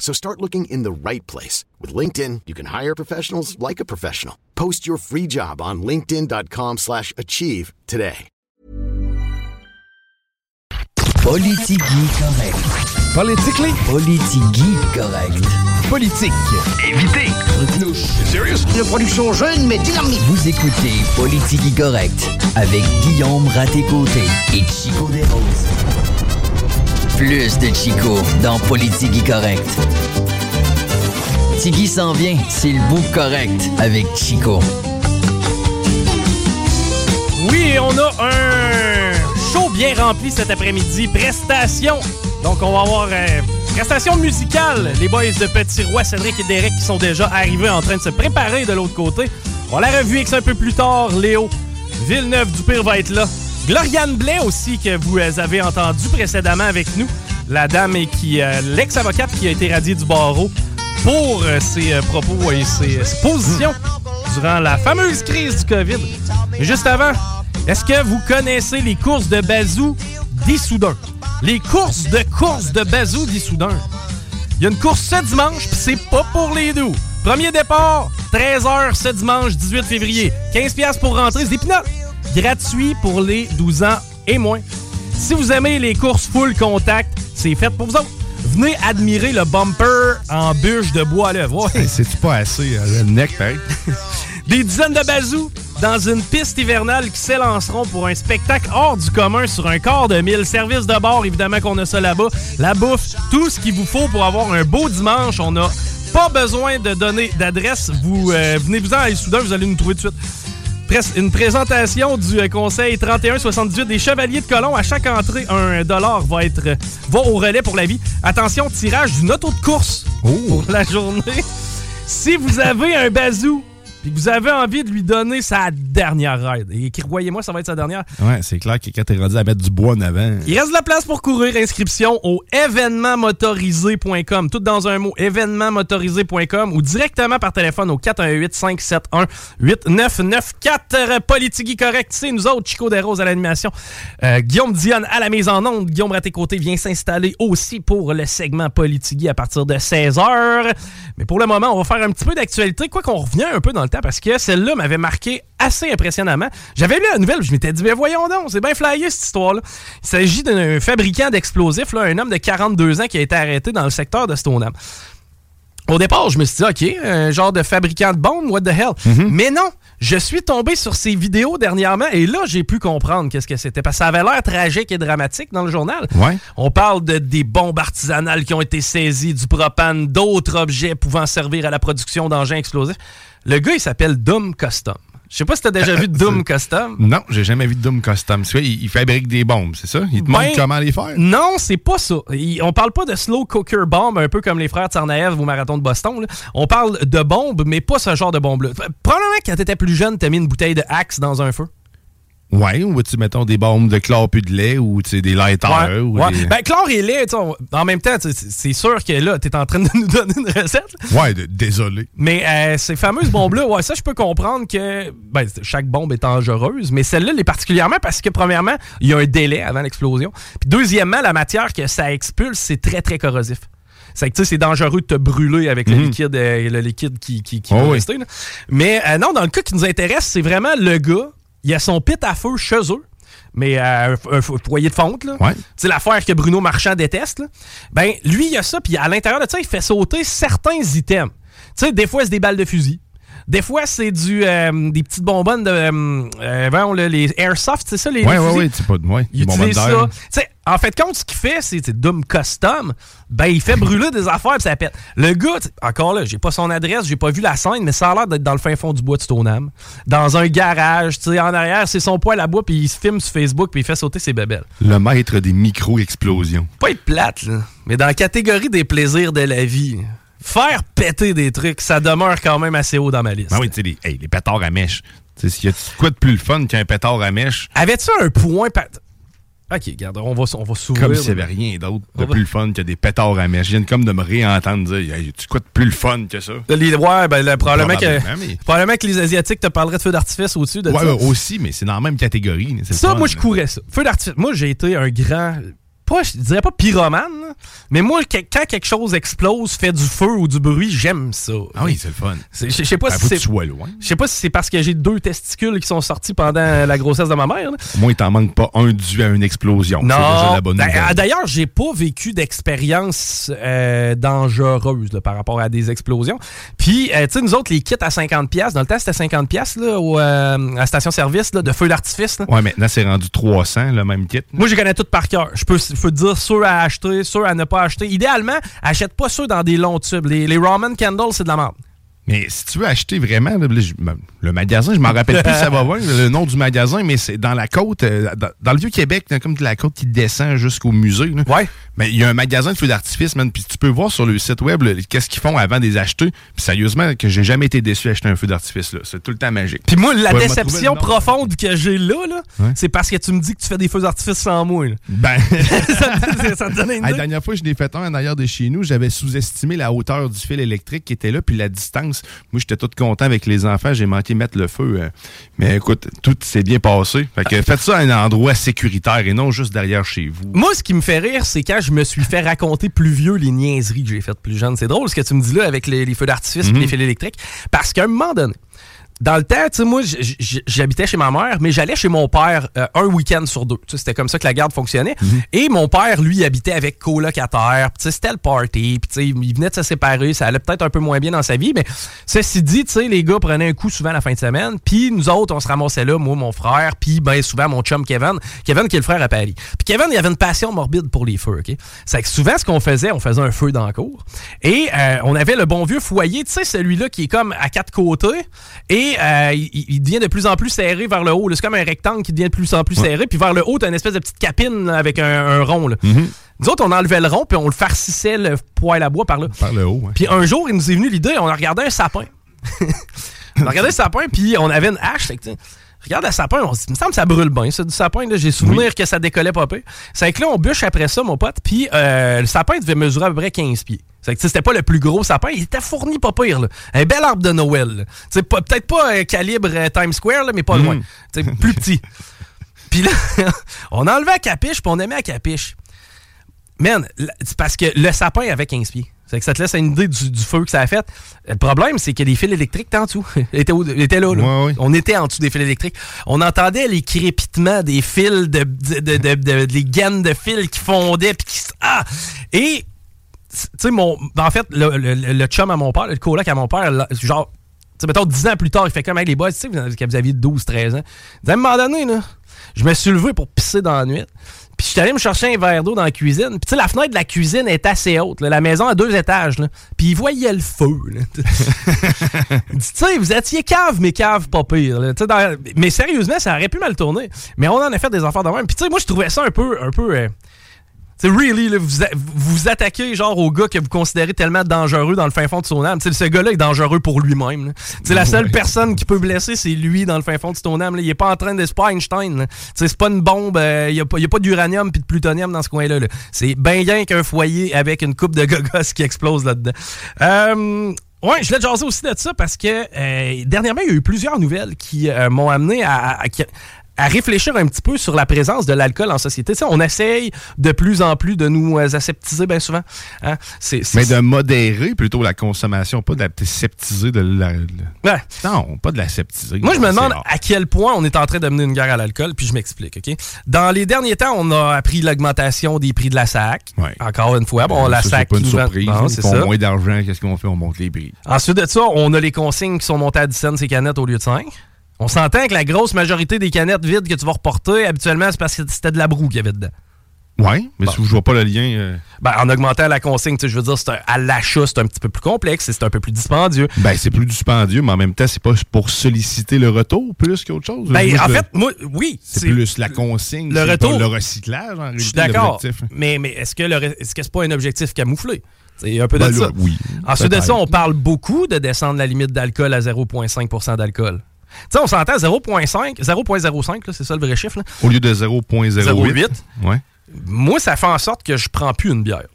So start looking in the right place. With LinkedIn, you can hire professionals like a professional. Post your free job on linkedin.com slash achieve today. Politigui correct. Politically? Politigui correct. Politique. Évitez. Serious? Une production jeune mais dynamique. Vous écoutez Politique correct avec Guillaume Raté-Côté et Chico Desroses. Plus de Chico dans Politigui correct. Tigui s'en vient, c'est le bout correct avec Chico. Oui, on a un show bien rempli cet après-midi. Prestation. Donc, on va avoir euh, prestation musicale. Les boys de Petit Roi, Cédric et Derek qui sont déjà arrivés en train de se préparer de l'autre côté. On la revue X un peu plus tard. Léo Villeneuve du Pire va être là. Gloriane Blais aussi, que vous avez entendu précédemment avec nous. La dame et qui, euh, l'ex-avocate qui a été radiée du barreau pour euh, ses euh, propos et ses, positions durant la fameuse crise du COVID. Mais juste avant, est-ce que vous connaissez les courses de Bazou d'Issoudun? Les courses de courses de Bazou d'Issoudun. Il y a une course ce dimanche, puis c'est pas pour les doux. Premier départ, 13h ce dimanche, 18 février. 15$ piastres pour rentrer, c'est des pinottes. Gratuit pour les 12 ans et moins. Si vous aimez les courses full contact, c'est fait pour vous autres. Venez admirer le bumper en bûche de bois à l'œuvre. Ouais. Hey, C'est-tu pas assez euh, le neck, pareil? Des dizaines de bazous dans une piste hivernale qui s'élanceront pour un spectacle hors du commun sur un quart de mille. Service de bord, évidemment qu'on a ça là-bas. La bouffe, tout ce qu'il vous faut pour avoir un beau dimanche. On n'a pas besoin de donner d'adresse. Vous euh, venez-vous-en à Soudain, vous allez nous trouver tout de suite. Une présentation du euh, conseil 3178 des Chevaliers de Colomb. À chaque entrée, un dollar va être euh, va au relais pour la vie. Attention, tirage d'une auto de course pour la journée. Si vous avez un bazou puis que vous avez envie de lui donner sa dernière ride, et qui, croyez-moi, ça va être sa dernière, Ouais, c'est clair que quand t'es rendu à mettre du bois en avant. il reste de la place pour courir. Inscription au événementmotorisé.com. Tout dans un mot, événementmotorisé.com ou directement par téléphone au 418-571-8994. Politigui correct, c'est nous autres. Chico Desroses à l'animation. Euh, Guillaume Dionne à la mise en onde. Guillaume Raté-Côté vient s'installer aussi pour le segment Politigui à partir de 16h. Mais pour le moment, on va faire un petit peu d'actualité. Quoi qu'on revient un peu dans le temps parce que celle-là m'avait marqué assez impressionnamment. J'avais lu la nouvelle, je m'étais dit, mais voyons donc, c'est bien flyé cette histoire-là. Il s'agit d'un fabricant d'explosifs, là, un homme de 42 ans qui a été arrêté dans le secteur de Stoneham. Au départ, je me suis dit, OK, un genre de fabricant de bombes, what the hell? Mais non, je suis tombé sur ces vidéos dernièrement et là, j'ai pu comprendre qu'est-ce que c'était. Parce que ça avait l'air tragique et dramatique dans le journal. Ouais. On parle de des bombes artisanales qui ont été saisies, du propane, d'autres objets pouvant servir à la production d'engins explosifs. Le gars, il s'appelle Doom Custom. Je sais pas si t'as déjà vu Doom Custom. Non, j'ai jamais vu Doom Custom. Tu vois, il, il fabrique des bombes, c'est ça? Il te Ben, montre comment les faire? Non, c'est pas ça. Il- on parle pas de slow cooker bomb, un peu comme les frères Tsarnaev au marathon de Boston. là. On parle de bombes, mais pas ce genre de bombe-là. Probablement quand t'étais plus jeune, t'as mis une bouteille de Axe dans un feu. Ouais, ou tu mettons des bombes de chlore puis de lait ou tu sais, des lighters Ouais, ou ouais. des... Ben, chlore et lait, tu on- en même temps, tu c'est sûr que là, t'es en train de nous donner une recette. là. Ouais, désolé. Mais euh, ces fameuses bombes-là, ouais, ça, je peux comprendre que ben, chaque bombe est dangereuse, mais celle-là l'est particulièrement parce que, premièrement, il y a un délai avant l'explosion. Puis, deuxièmement, la matière que ça expulse, c'est très, très corrosif. C'est que, tu sais, c'est dangereux de te brûler avec le Mhm. liquide, euh, le liquide qui, qui, qui Oh va oui. rester. là. Mais euh, non, dans le cas qui nous intéresse, c'est vraiment le gars, il a son pit à feu chez eux, mais euh, un, un foyer de fonte, là. Ouais. C'est l'affaire que Bruno Marchand déteste. là. Ben, lui, il a ça, puis à l'intérieur de ça, il fait sauter certains items. Tu sais, des fois, c'est des balles de fusil. Des fois, c'est du euh, des petites bonbonnes de. Euh, euh, les airsoft, c'est ça, les. Ouais, fusils? ouais, c'est pas de moi. Il utilise ça. Tu sais, en fait, compte, ce qu'il fait, c'est Doom Custom. Ben, il fait brûler des affaires puis ça pète. Le gars, encore là, j'ai pas son adresse, j'ai pas vu la scène, mais ça a l'air d'être dans le fin fond du bois de Stoneham. Dans un garage, tu sais, en arrière, c'est son poêle à bois, puis il se filme sur Facebook, puis il fait sauter ses bébelles. Le maître des micro-explosions. Pas être plate, là, mais dans la catégorie des plaisirs de la vie, faire péter des trucs, ça demeure quand même assez haut dans ma liste. Ben oui, tu sais, les, hey, les pétards à mèche. Tu sais, y a quoi de plus le fun qu'un pétard à mèche, Avais-tu un point... Ok, regarde, on va, on va s'ouvrir. comme s'il n'y avait rien d'autre de va- plus le fun que des pétards à mèche. Je viens comme de me réentendre dire, hey, tu quoi de plus le fun que ça? Les- ouais, ben, le- probablement, que, Probablement, mais- probablement que les Asiatiques te parleraient de feu d'artifice au-dessus de Ouais, ça. ouais, aussi, mais c'est dans la même catégorie. Ça, fun, moi, je courais ça. Feu d'artifice. Moi, j'ai été un grand. Pas, je dirais pas pyromane, mais moi, que- quand quelque chose explose, fait du feu ou du bruit, j'aime ça. Ah oui, c'est le fun. Je sais pas Ben, si c'est. Je sais pas si c'est parce que j'ai deux testicules qui sont sortis pendant la grossesse de ma mère. là. Moins, il t'en manque pas un dû à une explosion. Non. Ben, D'ailleurs, j'ai pas vécu d'expérience euh, dangereuse là, par rapport à des explosions. Puis, euh, tu sais, nous autres, les kits à 50$, dans le temps, c'était 50$ là, au, euh, à la station-service de feu d'artifice. Ouais, maintenant, c'est rendu 300, le même kit. Moi, je connais tout par cœur. Je peux, te dire ceux à acheter, ceux à ne pas acheter. Idéalement, achète pas ceux dans des longs tubes. Les, les Roman Candles, c'est de la merde. Mais si tu veux acheter vraiment, ben, le magasin, je m'en rappelle plus, ça va voir le nom du magasin, mais c'est dans la côte, euh, dans, dans le Vieux-Québec, comme de la côte qui descend jusqu'au musée. là. Ouais. Mais il y a un magasin de feux d'artifice, man, puis tu peux voir sur le site web qu'est-ce qu'ils font avant de les acheter. Puis sérieusement, que j'ai jamais été déçu d'acheter un feu d'artifice. là. C'est tout le temps magique. Puis moi, la Ouais, déception profonde que j'ai là, là Ouais. c'est parce que tu me dis que tu fais des feux d'artifice sans moi. là. Ben, ça, ça te donne une la dernière fois, je l'ai fait un en arrière de chez nous. J'avais sous-estimé la hauteur du fil électrique qui était là, puis la distance. Moi, j'étais tout content avec les enfants. J'ai manqué mettre le feu. euh. Mais écoute, tout s'est bien passé. Fait que faites ça à un endroit sécuritaire et non juste derrière chez vous. Moi, ce qui me fait rire, c'est quand je me suis fait raconter plus vieux les niaiseries que j'ai faites plus jeune. C'est drôle ce que tu me dis là avec les, les feux d'artifice et Mhm. les fils électriques. Parce qu'à un moment donné, dans le temps, tu sais, moi, j'habitais chez ma mère, mais j'allais chez mon père euh, un week-end sur deux. Tu sais, C'était comme ça que la garde fonctionnait. Mhm. Et mon père, lui, habitait avec colocataire. Puis, tu sais, C'était le party. Puis, tu sais, il venait de se séparer. Ça allait peut-être un peu moins bien dans sa vie. Mais ceci dit, tu sais, les gars prenaient un coup souvent la fin de semaine. Puis nous autres, on se ramassait là, moi, mon frère, puis ben souvent mon chum Kevin. Kevin qui est le frère à Paris. Puis Kevin, il avait une passion morbide pour les feux, OK? C'est que souvent, ce qu'on faisait, on faisait un feu dans la cour. Et euh, on avait le bon vieux foyer, tu sais, celui-là qui est comme à quatre côtés. Et euh, il, il devient de plus en plus serré vers le haut. C'est comme un rectangle qui devient de plus en plus serré. Puis vers le haut, t'as une espèce de petite capine avec un, un rond. Là. Nous autres, on enlevait le rond, puis on le farcissait le poêle à bois par là. Par le haut. Puis un jour, il nous est venu l'idée, on a regardé un sapin. on a regardé un sapin, puis on avait une hache. Regarde le sapin, on se dit, il me semble que ça brûle bien, ça, du sapin. J'ai souvenir que ça décollait pas peu. C'est que là, on bûche après ça, mon pote, puis euh, le sapin devait mesurer à peu près 15 pieds. C'est que c'était pas le plus gros sapin, il était fourni pas pire. Là. Un bel arbre de Noël. Peut-être pas calibre euh, Times Square, là, mais pas loin. Tu sais, plus petit. Puis là, on enlevait la capiche, puis on aimait la capiche. Man, c'est parce que le sapin avait 15 pieds. C'est que ça te laisse une idée du, du feu que ça a fait. Le problème, c'est que les fils électriques étaient en dessous. Ils étaient, étaient là. là. Ouais, ouais. On était en dessous des fils électriques. On entendait les crépitements des fils, de, de, de, de- de- les gaines de fils qui fondaient. Puis qui, ah! Et, tu sais, mon, en fait, le, le- le chum à mon père, le coloc à mon père, là, genre, tu sais, mettons, 10 ans plus tard, il fait comme avec les boys, tu sais, vous avez- que vous aviez 12, 13 ans. Il dit, À un moment donné, là, je me suis levé pour pisser dans la nuit. Puis je suis allé me chercher un verre d'eau dans la cuisine. Puis tu sais, la fenêtre de la cuisine est assez haute. là. La maison a deux étages. Là. Puis il voyait le feu. tu sais, vous étiez cave, mais cave pas pire. Mais sérieusement, ça aurait pu mal tourner. Mais on en a fait des affaires de même. Puis tu sais, moi, je trouvais ça un peu... Un peu euh, sais, really, là, vous, a- vous attaquez genre au gars que vous considérez tellement dangereux dans le fin fond de son âme. Tu sais, ce gars-là est dangereux pour lui-même. sais, la seule Ouais. personne qui peut blesser, c'est lui dans le fin fond de son âme. là. Il est pas en train de... C'est pas Einstein. c'est pas une bombe. euh, Il y a, pas- il y a pas d'uranium puis de plutonium dans ce coin-là. là. C'est bien rien qu'un foyer avec une coupe de gogos qui explose là-dedans. Euh, Ouais, je voulais te jaser aussi de ça parce que euh, dernièrement, il y a eu plusieurs nouvelles qui euh, m'ont amené à, à réfléchir un petit peu sur la présence de l'alcool en société. On essaye de plus en plus de nous euh, aseptiser bien souvent. Hein. Mais de modérer plutôt la consommation, pas sceptiser de la. Ouais. Non, pas de la sceptiser. Moi, je me demande rare. à quel point on est en train de mener une guerre à l'alcool, puis je m'explique, OK? Dans les derniers temps, on a appris l'augmentation des prix de la SAC. Ouais. Encore une fois, bon, Euh, la ça, SAC C'est pas une nous vend- surprise. Non, Ils c'est font ça. moins d'argent, qu'est-ce qu'on fait? On monte les prix. Ensuite de ça, on a les consignes qui sont montées à 10 cents ces canettes au lieu de 5. On s'entend que la grosse majorité des canettes vides que tu vas reporter, habituellement, c'est parce que c'était de la broue qu'il y avait dedans. Oui, mais si je vois pas le lien. euh, Ben, en augmentant la consigne, je veux dire, c'est un- à l'achat, c'est un petit peu plus complexe et c'est un peu plus dispendieux. Ben, c'est plus dispendieux, mais en même temps, c'est pas pour solliciter le retour plus qu'autre chose. Ben, Moi, en je- fait, moi, oui. c'est plus la consigne, le pas retour. le recyclage, en Je suis d'accord. Mais, mais est-ce que est-ce que c'est pas un objectif camouflé? C'est un peu de Ben ça. là, oui, Ensuite de ça, on parle beaucoup de descendre la limite d'alcool à 0,5% d'alcool. Tu sais, on s'entend 0,5, 0,05, là, c'est ça le vrai chiffre. là. Au lieu de 0.08. 0,8. Ouais. Moi, ça fait en sorte que je prends plus une bière.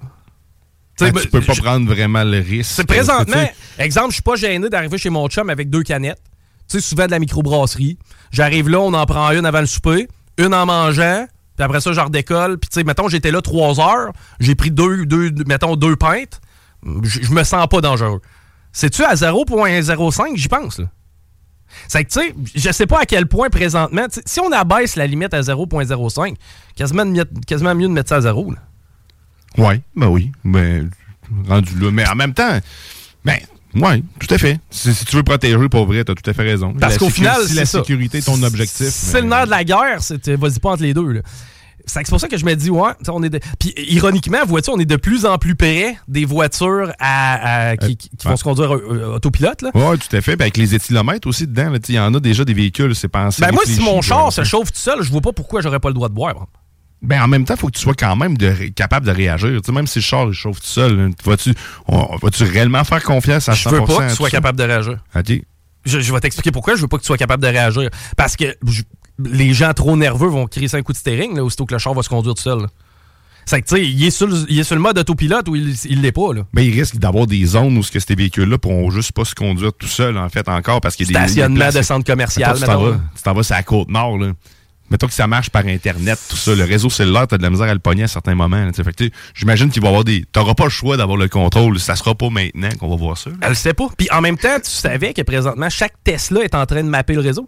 Ben, tu peux pas je- prendre vraiment le risque. C'est présentement, exemple, je suis pas gêné d'arriver chez mon chum avec deux canettes. Tu sais, souvent de la microbrasserie. J'arrive là, on en prend une avant le souper, une en mangeant, puis après ça, je redécolle. Puis, tu sais, mettons, j'étais là trois heures, j'ai pris deux, deux, mettons, deux pintes. Je je me sens pas dangereux. C'est-tu à 0,05, j'y pense, là? C'est que, tu sais, je sais pas à quel point présentement, tu si on abaisse la limite à 0,05, quasiment, quasiment mieux de mettre ça à zéro, là. Ouais, ben oui. Ben, rendu là. Mais en même temps, ben, ouais, tout à fait. Si, si tu veux protéger, pour vrai, t'as tout à fait raison. Parce La qu'au final, si la c'est ça. sécurité est ton objectif. C'est ben, le nerf de la guerre, vas-y pas entre les deux. là. C'est pour ça que je me dis, ouais, on est de- Puis ironiquement, vois-tu, on est de plus en plus près des voitures à, à- qui, qui- qui vont ouais. se conduire autopilote. Là. Ouais, tout à fait. Avec les éthylomètres aussi dedans, il y en a déjà des véhicules, c'est pensé. Ben moi, si mon char se chauffe tout seul, je vois pas pourquoi j'aurais pas le droit de boire. Ben, en même temps, il faut que tu sois quand même de capable de réagir. Même si le char il chauffe tout seul, là, vas-tu réellement faire confiance à 100% Je veux pas que tu sois capable de réagir. OK. Je, je vais t'expliquer pourquoi je veux pas que tu sois capable de réagir. Parce que je- les gens trop nerveux vont crier un coup de steering là, aussitôt que le char va se conduire tout seul. là. C'est que, tu sais, il, est sur le- il est sur le mode autopilote ou il il l'est pas. Là. Ben, il risque d'avoir des zones où ce que ces véhicules-là pourront juste pas se conduire tout seuls, en fait, encore, parce qu'il y a des- des. Stationnement de centre commercial, tu t'en vas- vas sur la côte nord, là. Mettons que ça marche par Internet, tout ça. Le réseau cellulaire, t'as de la misère à le pogner à certains moments. j'imagine qu'il va y avoir des. T'auras pas le choix d'avoir le contrôle. Ça sera pas maintenant qu'on va voir ça. là. Elle le sait pas. Puis en même temps, tu savais que présentement, chaque Tesla est en train de mapper le réseau.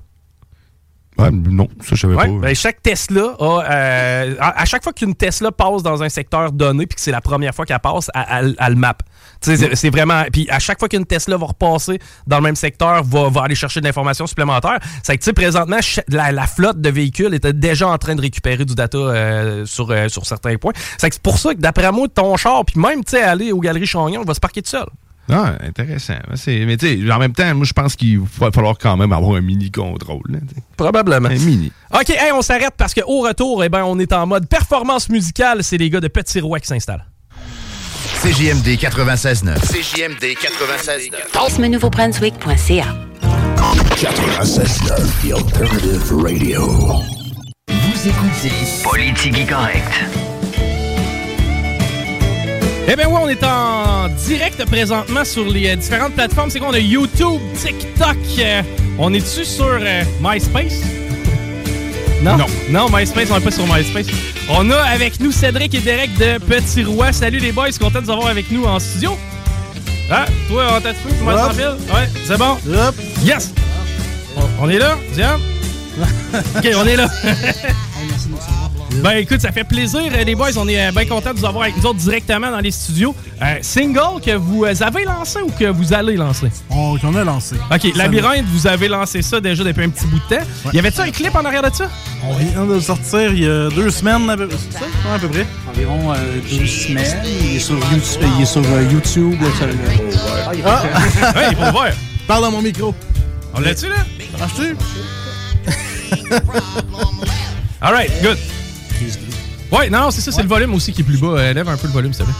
Ouais, non, ça, je savais Ouais, pas. ben, chaque Tesla a. euh, à, à chaque fois qu'une Tesla passe dans un secteur donné, puis que c'est la première fois qu'elle passe, elle, elle- elle le map. Sais, c'est- vraiment. Puis à chaque fois qu'une Tesla va repasser dans le même secteur, va, va aller chercher de l'information supplémentaire. C'est que, tu sais, présentement, la, la flotte de véhicules était déjà en train de récupérer du data euh, sur, euh, sur certains points. C'est que c'est pour ça que, d'après moi, ton char, puis même, tu sais, aller aux galeries Chagnon, va se parquer tout seul. Ah, intéressant. C'est- Mais tu sais, en même temps, moi, je pense qu'il va falloir quand même avoir un mini contrôle. là. Probablement. Un mini. OK, hey, on s'arrête parce qu'au retour, eh ben, on est en mode performance musicale. C'est les gars de Petit Roi qui s'installent. CJMD 96.9. CJMD 96.9. semainenouveau-brunswick.ca. 96.9, The Alternative Radio. Vous écoutez Politique Correct. Eh bien, ouais, on est en direct présentement sur les euh, différentes plateformes. C'est quoi? On a YouTube, TikTok. euh, on est-tu sur euh, MySpace? Non? non. MySpace, on n'est pas sur MySpace. On a avec nous Cédric et Derek de Petit Roi. Salut les boys, content de vous avoir avec nous en studio. Ah, toi, on t'a trouvé, comment ça? Ouais, c'est bon? Yes! On, on est là, Diane? OK, on est là. Ben écoute, ça fait plaisir euh, les boys, on est euh, bien contents de vous avoir avec nous autres directement dans les studios. Euh, single que vous euh, avez lancé ou que vous allez lancer? On, qu'on a lancé. OK, Labyrinthe, vous avez lancé ça déjà depuis un petit bout de temps. Y avait-tu un clip en arrière de ça? On vient de le sortir il y a deux semaines, à peu, c'est ça? Ouais, à peu près. Environ euh, 12 semaines. Il est sur YouTube. Il est sur, euh, YouTube Ah! Ouais, il faut le voir. Parle dans mon micro. On l'a-tu là? Acheté? All right, good. Ouais, non, c'est ça, c'est le volume aussi qui est plus bas. Euh, lève un peu le volume, s'il te plaît.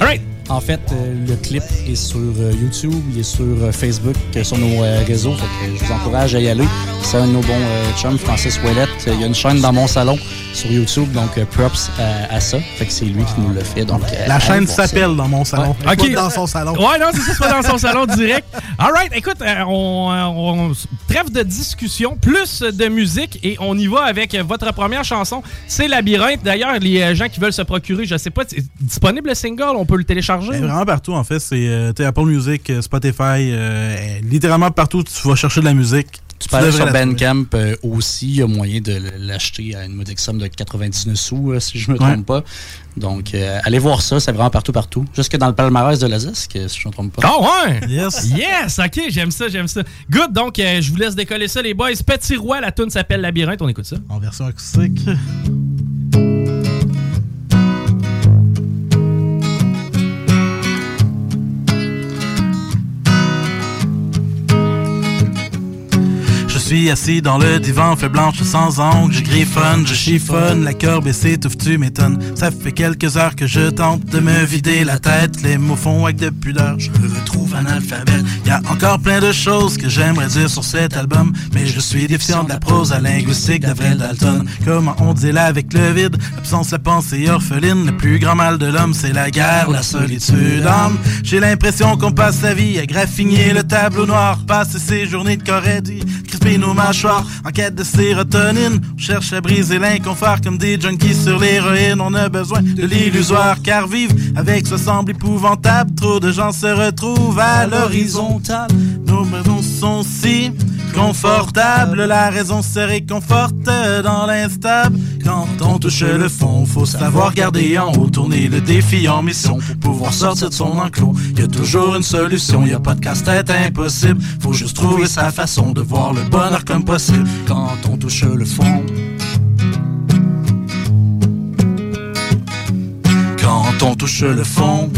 All right. En fait, euh, le clip est sur euh, YouTube, il est sur euh, Facebook, euh, sur nos euh, réseaux. Fait que je vous encourage à y aller. C'est un de nos bons euh, chums, Francis Ouellette. Il y a une chaîne dans mon salon sur YouTube, donc euh, props à, à ça. Fait que c'est lui qui nous le fait. Donc, euh, La chaîne s'appelle dans mon salon. Ouais. Pas Ok. dans son salon. Ouais, non, c'est ça, c'est pas dans son salon direct. All right, écoute, euh, on, euh, on- trêve de discussion, plus de musique et on y va avec euh, votre première chanson. C'est Labyrinthe. D'ailleurs, les euh, gens qui veulent se procurer, je sais pas, c'est disponible le single, on peut le télécharger? Ben, vraiment partout, en fait. C'est euh, Apple Music, euh, Spotify, euh, littéralement partout tu vas chercher de la musique. Tu devrais sur. Bandcamp euh, aussi. Il y a moyen de l'acheter à une modique somme de 99 sous, euh, si je me Ouais. trompe pas. Donc, euh, allez voir ça. C'est vraiment partout, partout. Jusque dans le palmarès de la ZESC, si je ne me trompe pas. Ah ouais! Yes! Yes, ok, j'aime ça, j'aime ça. Good, donc euh, je vous laisse décoller ça, les boys. Petit Roi, la tune s'appelle Labyrinthe, on écoute ça. En version acoustique. Suis assis dans le divan, fait blanche sans ongle, je griffonne, je chiffonne, la cœur baissée, touffe, tu m'étonnes. Ça fait quelques heures que je tente de me vider la tête, les mots font avec de pudeur, je me retrouve analphabète. Y a encore plein de choses que j'aimerais dire sur cet album, mais je suis déficient de la prose à linguistique d'Avril Dalton. Comment on dit là avec le vide, l'absence, la pensée orpheline, le plus grand mal de l'homme, c'est la guerre, la solitude. J'ai l'impression qu'on passe sa vie à graffiner le tableau noir, passer ses journées de corédie, crisper nos mâchoires en quête de sérotonine. On cherche à briser l'inconfort comme des junkies sur l'héroïne. On a besoin de l'illusoire car vivre avec ça semble épouvantable. Trop de gens se retrouvent à l'horizontale. Nos maisons sont si confortables. La raison se réconforte dans l'instable. Quand on touche le fond, faut savoir garder en haut, tourner le défi en mission pour pouvoir sortir de son enclos. Y a toujours une solution, y a pas de casse-tête impossible. Faut juste trouver sa façon de voir le Quand on touche le fond. Quand on touche le fond.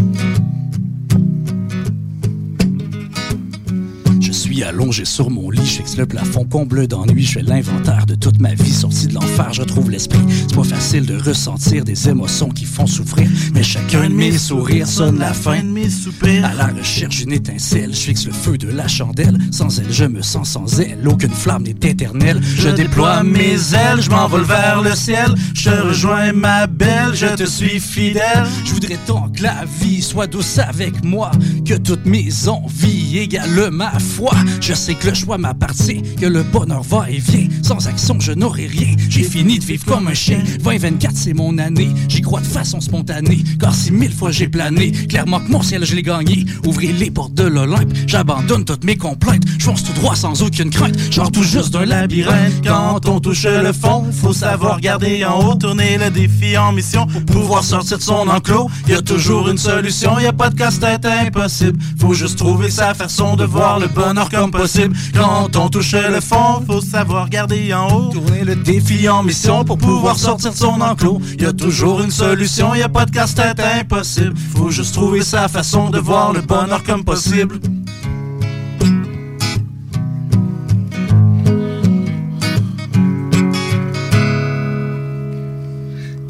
Je suis allongé sur mon lit, fixe le plafond comble d'ennui, je fais l'inventaire de toute ma vie, sorti de l'enfer, je trouve l'esprit. C'est pas facile de ressentir des émotions qui font souffrir, mais chacun de mes sourires sonne la fin de mes soupirs. À la recherche d'une étincelle, je fixe le feu de la chandelle. Sans elle, je me sens sans elle, aucune flamme n'est éternelle. Je déploie mes ailes, je m'envole vers le ciel. Je rejoins ma belle, je te suis fidèle. Je voudrais tant que la vie soit douce avec moi, que toutes mes envies égalent ma foi. Je sais que le choix m'appartient, que le bonheur va et vient. Sans action, je n'aurai rien. J'ai fini de vivre comme un chien. 2024, c'est mon année. J'y crois de façon spontanée, car si mille fois j'ai plané, clairement que mon ciel, je l'ai gagné. Ouvrez les portes de l'Olympe, j'abandonne toutes mes complaintes. Je fonce tout droit sans aucune crainte, genre tout juste d'un labyrinthe. Quand on touche le fond, faut savoir garder en haut, tourner le défi en mission pour pouvoir sortir de son enclos. Y a toujours une solution, y a pas de casse-tête impossible. Faut juste trouver sa façon de voir le bonheur comme possible. Quand on touche le fond, faut savoir garder en haut, tourner le défi en mission pour pouvoir sortir de son enclos. Y a toujours une solution, y a pas de casse-tête impossible. Faut juste trouver sa façon de voir le bonheur comme possible.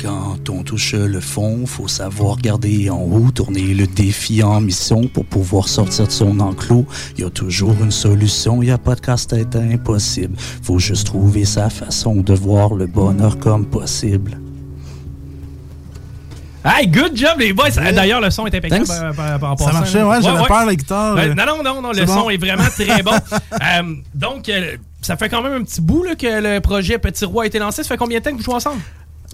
Quand on touche le fond, faut savoir garder en haut, tourner le défi en mission pour pouvoir sortir de son enclos. Y a toujours une solution, y a pas de casse-tête impossible. Faut juste trouver sa façon de voir le bonheur comme possible. Hey, good job, les boys. D'ailleurs, le son est impeccable. Par- par- par- Ça marchait, ouais, j'avais peur, la guitare. Ouais, non, non, non, non, le son est vraiment très bon. Euh, donc, euh, ça fait quand même un petit bout là, que le projet Petit Roi a été lancé. Ça fait combien de temps que vous jouez ensemble?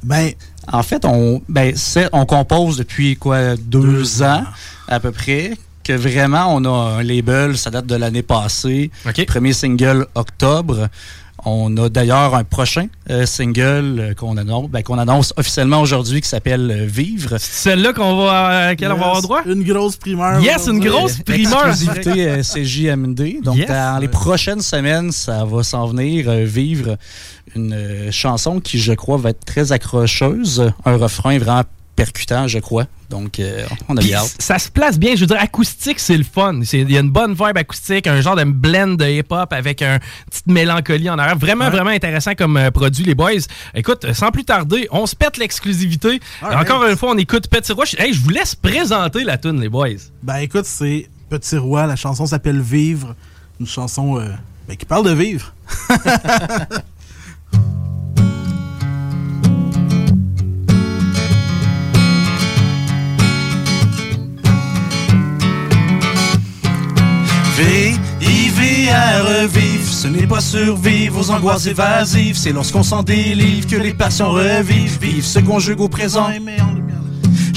Ben, en fait, on, ben, on compose depuis quoi, deux ans à peu près. Que vraiment, on a un label, ça date de l'année passée. Premier single, octobre. On a d'ailleurs un prochain euh, single euh, qu'on annonce, ben, qu'on annonce officiellement aujourd'hui qui s'appelle euh, Vivre. C'est celle-là qu'on va, à laquelle on va avoir droit? Une grosse primeur. Yes, une grosse primeur. Exclusivité euh, CJMD. Donc, Yes. dans les prochaines semaines, ça va s'en venir euh, vivre une euh, chanson qui, je crois, va être très accrocheuse. Un refrain vraiment percutant, je crois. Donc, euh, on a bien hâte. Ça se place bien. Je veux dire, acoustique, c'est le fun. C'est- Il y a une bonne vibe acoustique, un genre de blend de hip-hop avec une petite mélancolie en arrière. Vraiment, Ouais. vraiment intéressant comme euh, produit, les boys. Écoute, sans plus tarder, on se pète l'exclusivité. Encore une fois, on écoute Petit Roi. Je- Hey, je vous laisse présenter la tune, les boys. Ben écoute, c'est Petit Roi, la chanson s'appelle Vivre. Une chanson euh, ben, qui parle de vivre. VIVR, ce n'est pas survivre aux angoisses évasives, c'est lorsqu'on s'en délivre que les passions revivent, vivent ce qu'on au présent.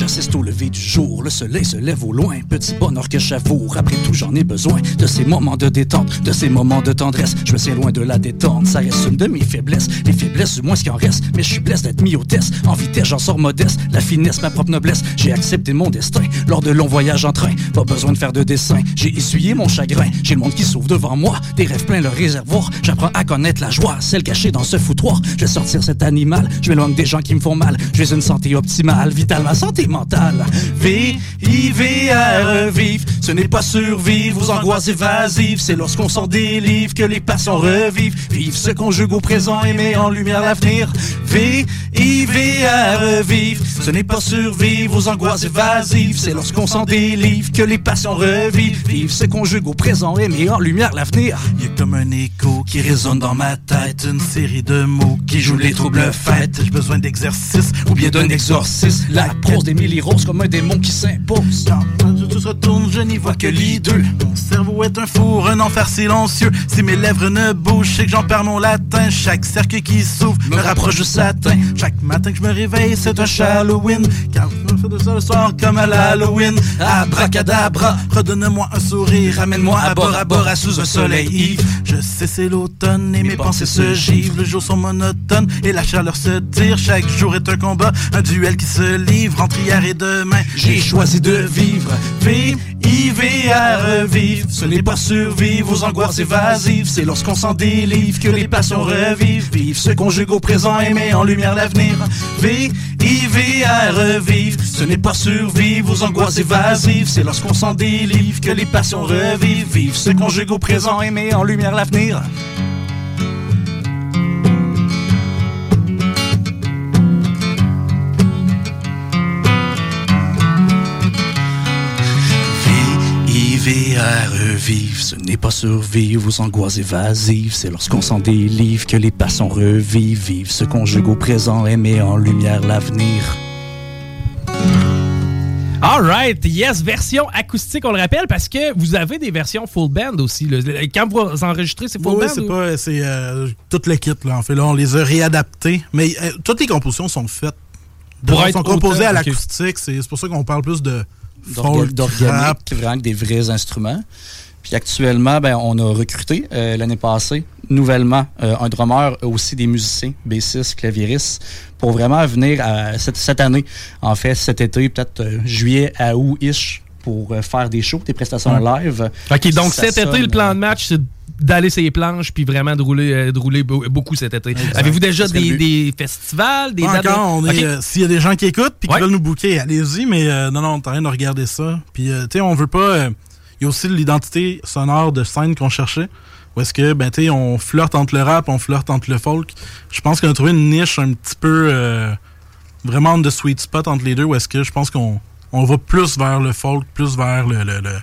J'assiste au lever du jour, le soleil se lève au loin. Petit bonheur que j'avoue, après tout j'en ai besoin. De ces moments de détente, de ces moments de tendresse. Je me sais loin de la détente, ça reste une de mes faiblesses. Les faiblesses, du moins ce qui en reste. Mais je suis blessé d'être mis au test. En vitesse, j'en sors modeste. La finesse, ma propre noblesse. J'ai accepté mon destin lors de longs voyages en train. Pas besoin de faire de dessin. J'ai essuyé mon chagrin. J'ai le monde qui s'ouvre devant moi. Des rêves pleins le réservoir. J'apprends à connaître la joie, celle cachée dans ce foutoir. Je vais sortir cet animal. Je m'éloigne des gens qui me font mal. J'ai une santé optimale, vitale, ma santé mentale. V-I-V-R, vivre. Ce n'est pas survivre aux angoisses évasives. C'est lorsqu'on s'en délivre que les passions revivent. Vivre se conjugue au présent et met en lumière l'avenir. V-I-V-R, vivre. Ce n'est pas survivre aux angoisses évasives. C'est lorsqu'on s'en délivre que les passions revivent. Vivre se conjugue au présent et met en lumière l'avenir. Il y a comme un écho qui résonne dans ma tête. Une série de mots qui jouent les troubles fêtes. J'ai besoin d'exercice ou bien d'un exorcisme. La prose d'Émilie Rose comme un démon qui s'impose. Quand tout se retourne, je n'y vois que l'hideux. Mon cerveau est un four, un enfer silencieux. Si mes lèvres ne bougent, c'est que j'en perds mon latin. Chaque cercle qui s'ouvre me rapproche du satin. Chaque matin que je me réveille, c'est un Halloween. Car je me fais de ça le soir comme à l'Halloween. Abracadabra, redonne-moi un sourire. Ramène-moi à bord à bord à sous un soleil ivre. Je sais c'est l'automne et mes pensées se givrent. Les jours sont monotones et la chaleur se tire. Chaque jour est un combat, un duel qui se livre entre hier et demain. J'ai choisi de vivre. Vivre, I-V-R, vivre. Ce n'est pas survivre aux angoisses évasives. C'est lorsqu'on s'en délivre que les passions revivent. Vivre se conjugue au présent et met en lumière l'avenir. V, I-V-R, vivre. Ce n'est pas survivre aux angoisses évasives. C'est lorsqu'on s'en délivre que les passions revivent. Vivre se conjugue au présent et met en lumière l'avenir. V-I-V-R, vivre, ce n'est pas survivre aux angoisses évasives, c'est lorsqu'on s'en délivre que les passions revivent, vivre se conjugue au présent et met en lumière l'avenir. Alright, yes, version acoustique, on le rappelle, parce que vous avez des versions full band aussi. là. Quand vous enregistrez, c'est full Oui, band? c'est ou- pas. C'est euh, toute l'équipe, là. En fait, là, on les a réadaptés. Mais euh, toutes les compositions sont faites. Pour être sont composées autant, à l'acoustique. C'est pour ça qu'on parle plus de. D'organique, vraiment avec des vrais instruments. Puis actuellement, ben, on a recruté euh, l'année passée nouvellement euh, un drummer, aussi des musiciens, bassistes, claviéristes, pour vraiment venir à- cette, cette année, en fait cet été, peut-être euh, juillet à août-ish, pour euh, faire des shows, des prestations Ouais. live. OK, donc cet été, le plan de match, c'est d'aller sur les planches puis vraiment de rouler, euh, de rouler be- beaucoup cet été. Avez-vous déjà des, festivals, des dates encore, euh, s'il y a des gens qui écoutent puis qui Ouais. veulent nous booker, allez-y, mais euh, non, non, on est en train de regarder ça. Puis, euh, tu sais, on veut pas. Il y a aussi l'identité sonore de scène qu'on cherchait. Où est-ce que, ben, tu sais, on flirte entre le rap, on flirte entre le folk. Je pense qu'on a trouvé une niche un petit peu. vraiment de sweet spot entre les deux. Où est-ce que je pense qu'on on va plus vers le folk, plus vers le. le, le-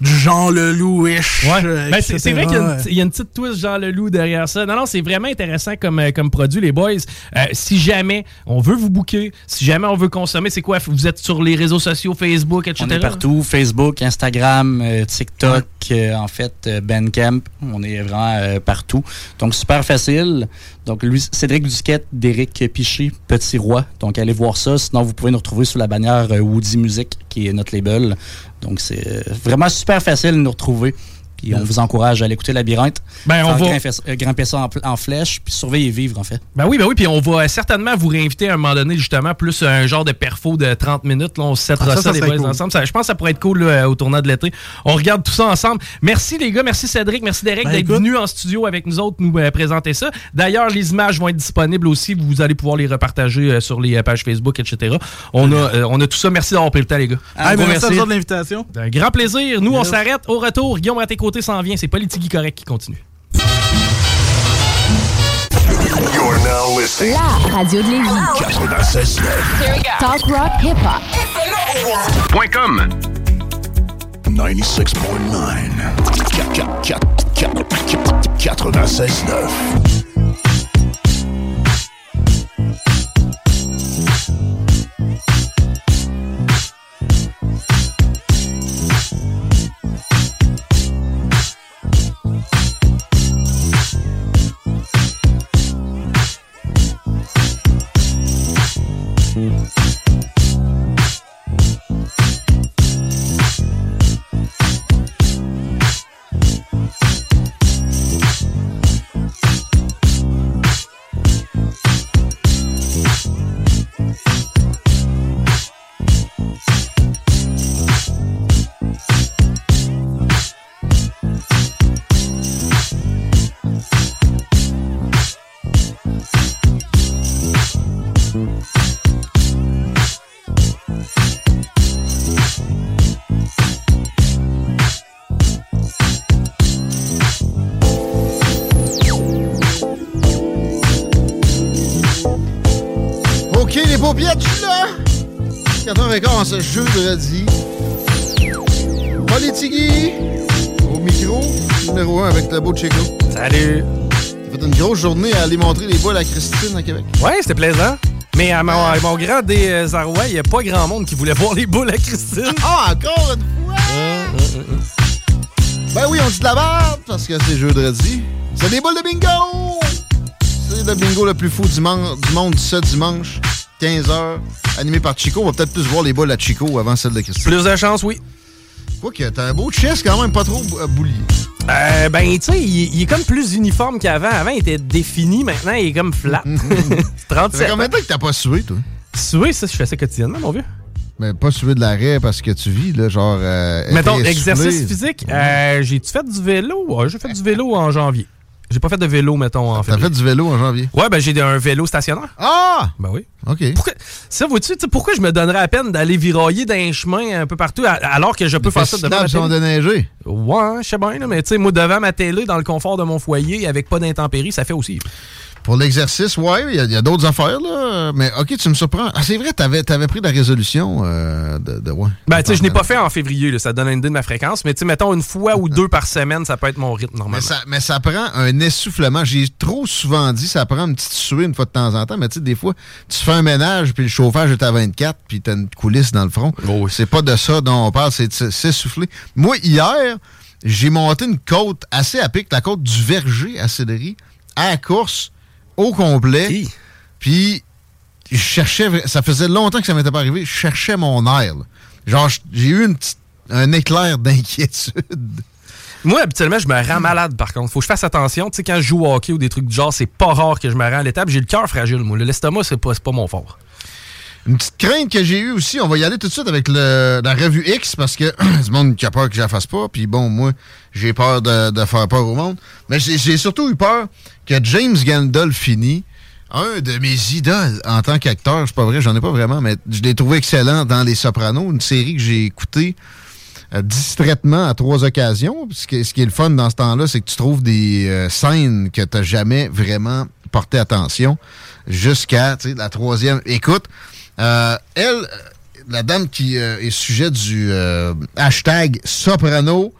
du genre le louish. euh, Ben, c'est vrai qu'il y, a une- etc. il y a une petite twist genre le loup derrière ça. Non, non, c'est vraiment intéressant comme, euh, comme produit, les boys. Euh, si jamais on veut vous booker, si jamais on veut consommer, c'est quoi? Vous êtes sur les réseaux sociaux, Facebook, etc.? On est partout, Facebook, Instagram, euh, TikTok, euh, en fait, euh, Bandcamp. On est vraiment euh, partout. Donc, super facile. Donc, lui, Cédric Duquette, d'Éric Piché, Petit Roi. Donc, allez voir ça. Sinon, vous pouvez nous retrouver sous la bannière euh, Woody Music, qui est notre label. Donc, c'est euh, vraiment super facile de nous retrouver. Puis, on vous encourage à aller écouter Labyrinthe. Ben, on va- grimper, euh, ça en, flèche, puis surveiller et vivre, en fait. Ben oui, ben oui, puis on va certainement vous réinviter à un moment donné, justement, plus un genre de perfo de 30 minutes. Là, on se settera Ah, ça, ça, ça les serait boys, cool. ensemble. Ça- je pense que ça pourrait être cool là, au tournoi de l'été. On regarde tout ça ensemble. Merci les gars, merci Cédric, merci Derek Ben, d'être venu en studio avec nous autres, nous euh, présenter ça. D'ailleurs, les images vont être disponibles aussi. Vous allez pouvoir les repartager euh, sur les euh, pages Facebook, etc. On a, euh, on a tout ça. Merci d'avoir pris le temps, les gars. Ah, ben, merci à vous de l'invitation. Un grand plaisir. Nous, on s'arrête. Au retour, Guillaume à s'en vient. C'est Politique Correct qui continue. You're now listening. La radio de Lévis. 96.9. Talk rock hip hop. Point com. 96.9. 96.9. ce jeudi. Politigui, au micro, numéro 1 avec le beau Chico. Salut! T'as fait une grosse journée à aller montrer les boules à Christine à Québec. Ouais, c'était plaisant. Mais à mon, à mon grand désarroi, il n'y a pas grand monde qui voulait voir les boules à Christine. Ah, encore une fois! Ben oui, on dit de la merde parce que c'est jeudi. C'est des boules de bingo! C'est le bingo le plus fou du, man- du monde ce dimanche, 15h, animé par Chico. On va peut-être plus voir les boules à Chico avant celle de Christine. Plus de chance, oui. Quoi que t'as un beau chest quand même, pas trop bou- boulier. Euh, ben, tu sais, il, il est comme plus uniforme qu'avant. Avant, il était défini. Maintenant, il est comme flat. Ça 37. fait combien de temps que t'as pas sué, toi? Sué, ça, je fais ça quotidiennement, mon vieux. Mais pas sué de l'arrêt parce que tu vis, là, genre. euh, Mettons, exercice physique. Euh, J'ai-tu fait du vélo? Ouais, j'ai fait du vélo en janvier. J'ai pas fait de vélo, mettons, en T'as février. fait du vélo en janvier? Ouais, ben j'ai un vélo stationnaire. Ah! Ben oui. OK. Pourquoi, ça, vois-tu, pourquoi je me donnerais la peine d'aller virailler dans un chemin un peu partout à- alors que je peux faire ça devant ma Les sont télé? déneigés. Ouais, je sais bien, là, mais tu sais, moi, devant ma télé, dans le confort de mon foyer, avec pas d'intempéries, ça fait aussi. Pour l'exercice, ouais, il y a, d'autres affaires, là. Mais OK, tu me surprends. Ah, c'est vrai, t'avais avais pris la résolution euh, de, de. Ouais. Ben, tu sais, je n'ai pas fait en février, là, ça donne une idée de ma fréquence, mais tu sais, mettons une fois ou deux par semaine, ça peut être mon rythme Mais normalement. ça, mais ça prend un essoufflement. J'ai trop souvent dit, ça prend une petite suée une fois de temps en temps. Mais tu sais, des fois, tu fais un ménage, puis le chauffage est à 24, puis t'as une coulisse dans le front. Oh C'est pas de ça dont on parle, c'est s'essouffler. Moi, hier, j'ai monté une côte assez à pic, la côte du Verger à Céleri, à la course, au complet. Puis, je cherchais, ça faisait longtemps que ça m'était pas arrivé, je cherchais mon air. là. Genre, j'ai eu une petite- un éclair d'inquiétude. Moi, habituellement, je me rends malade, par contre. Faut que je fasse attention. Tu sais, quand je joue au hockey ou des trucs du genre, c'est pas rare que je me rends à l'étape. J'ai le cœur fragile, moi. L'estomac, c'est pas, pas mon fort. Une petite crainte que j'ai eue aussi, on va y aller tout de suite avec le- la revue X parce que du monde qui a peur que je la fasse pas. Puis bon, moi, j'ai peur de, de faire peur au monde. Mais j'ai surtout eu peur que James Gandolfini, un de mes idoles en tant qu'acteur, c'est pas vrai, j'en ai pas vraiment, mais je l'ai trouvé excellent dans Les Sopranos, une série que j'ai écoutée euh, distraitement à trois occasions. Ce qui, ce qui est le fun dans ce temps-là, c'est que tu trouves des euh, scènes que tu n'as jamais vraiment porté attention jusqu'à la troisième écoute. Euh, elle, euh, la dame qui euh, est sujet du hashtag Soprano,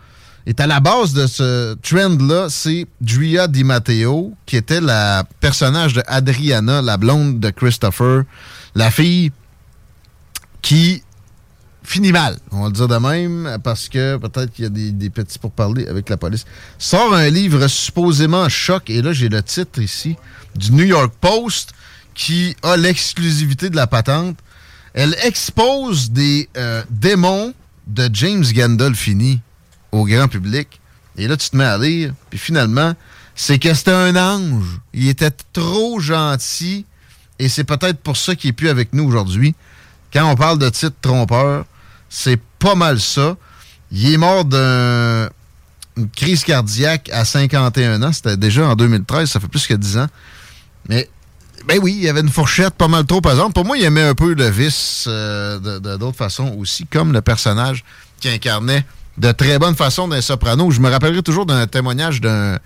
est à la base de ce trend-là, c'est Dria Di Matteo, qui était la personnage de Adriana, la blonde de Christopher, la fille qui finit mal, on va le dire de même, parce que peut-être qu'il y a des, des petits pour parler avec la police. Sort un livre supposément choc, et là j'ai le titre ici, du New York Post, qui a l'exclusivité de la patente. Elle expose des euh, démons de James Gandolfini au grand public. Et là, tu te mets à lire, puis finalement, c'est que c'était un ange. Il était trop gentil, et c'est peut-être pour ça qu'il est plus avec nous aujourd'hui. Quand on parle de titre trompeur, c'est pas mal ça. Il est mort d'une crise cardiaque à 51 ans. C'était déjà en 2013, ça fait plus que 10 ans. Mais, ben oui, il y avait une fourchette pas mal trop pesante. Pour moi, il aimait un peu le vice euh, de d'autres façons aussi, comme le personnage qui incarnait de très bonne façon dans les Sopranos. Je me rappellerai toujours d'un témoignage d'un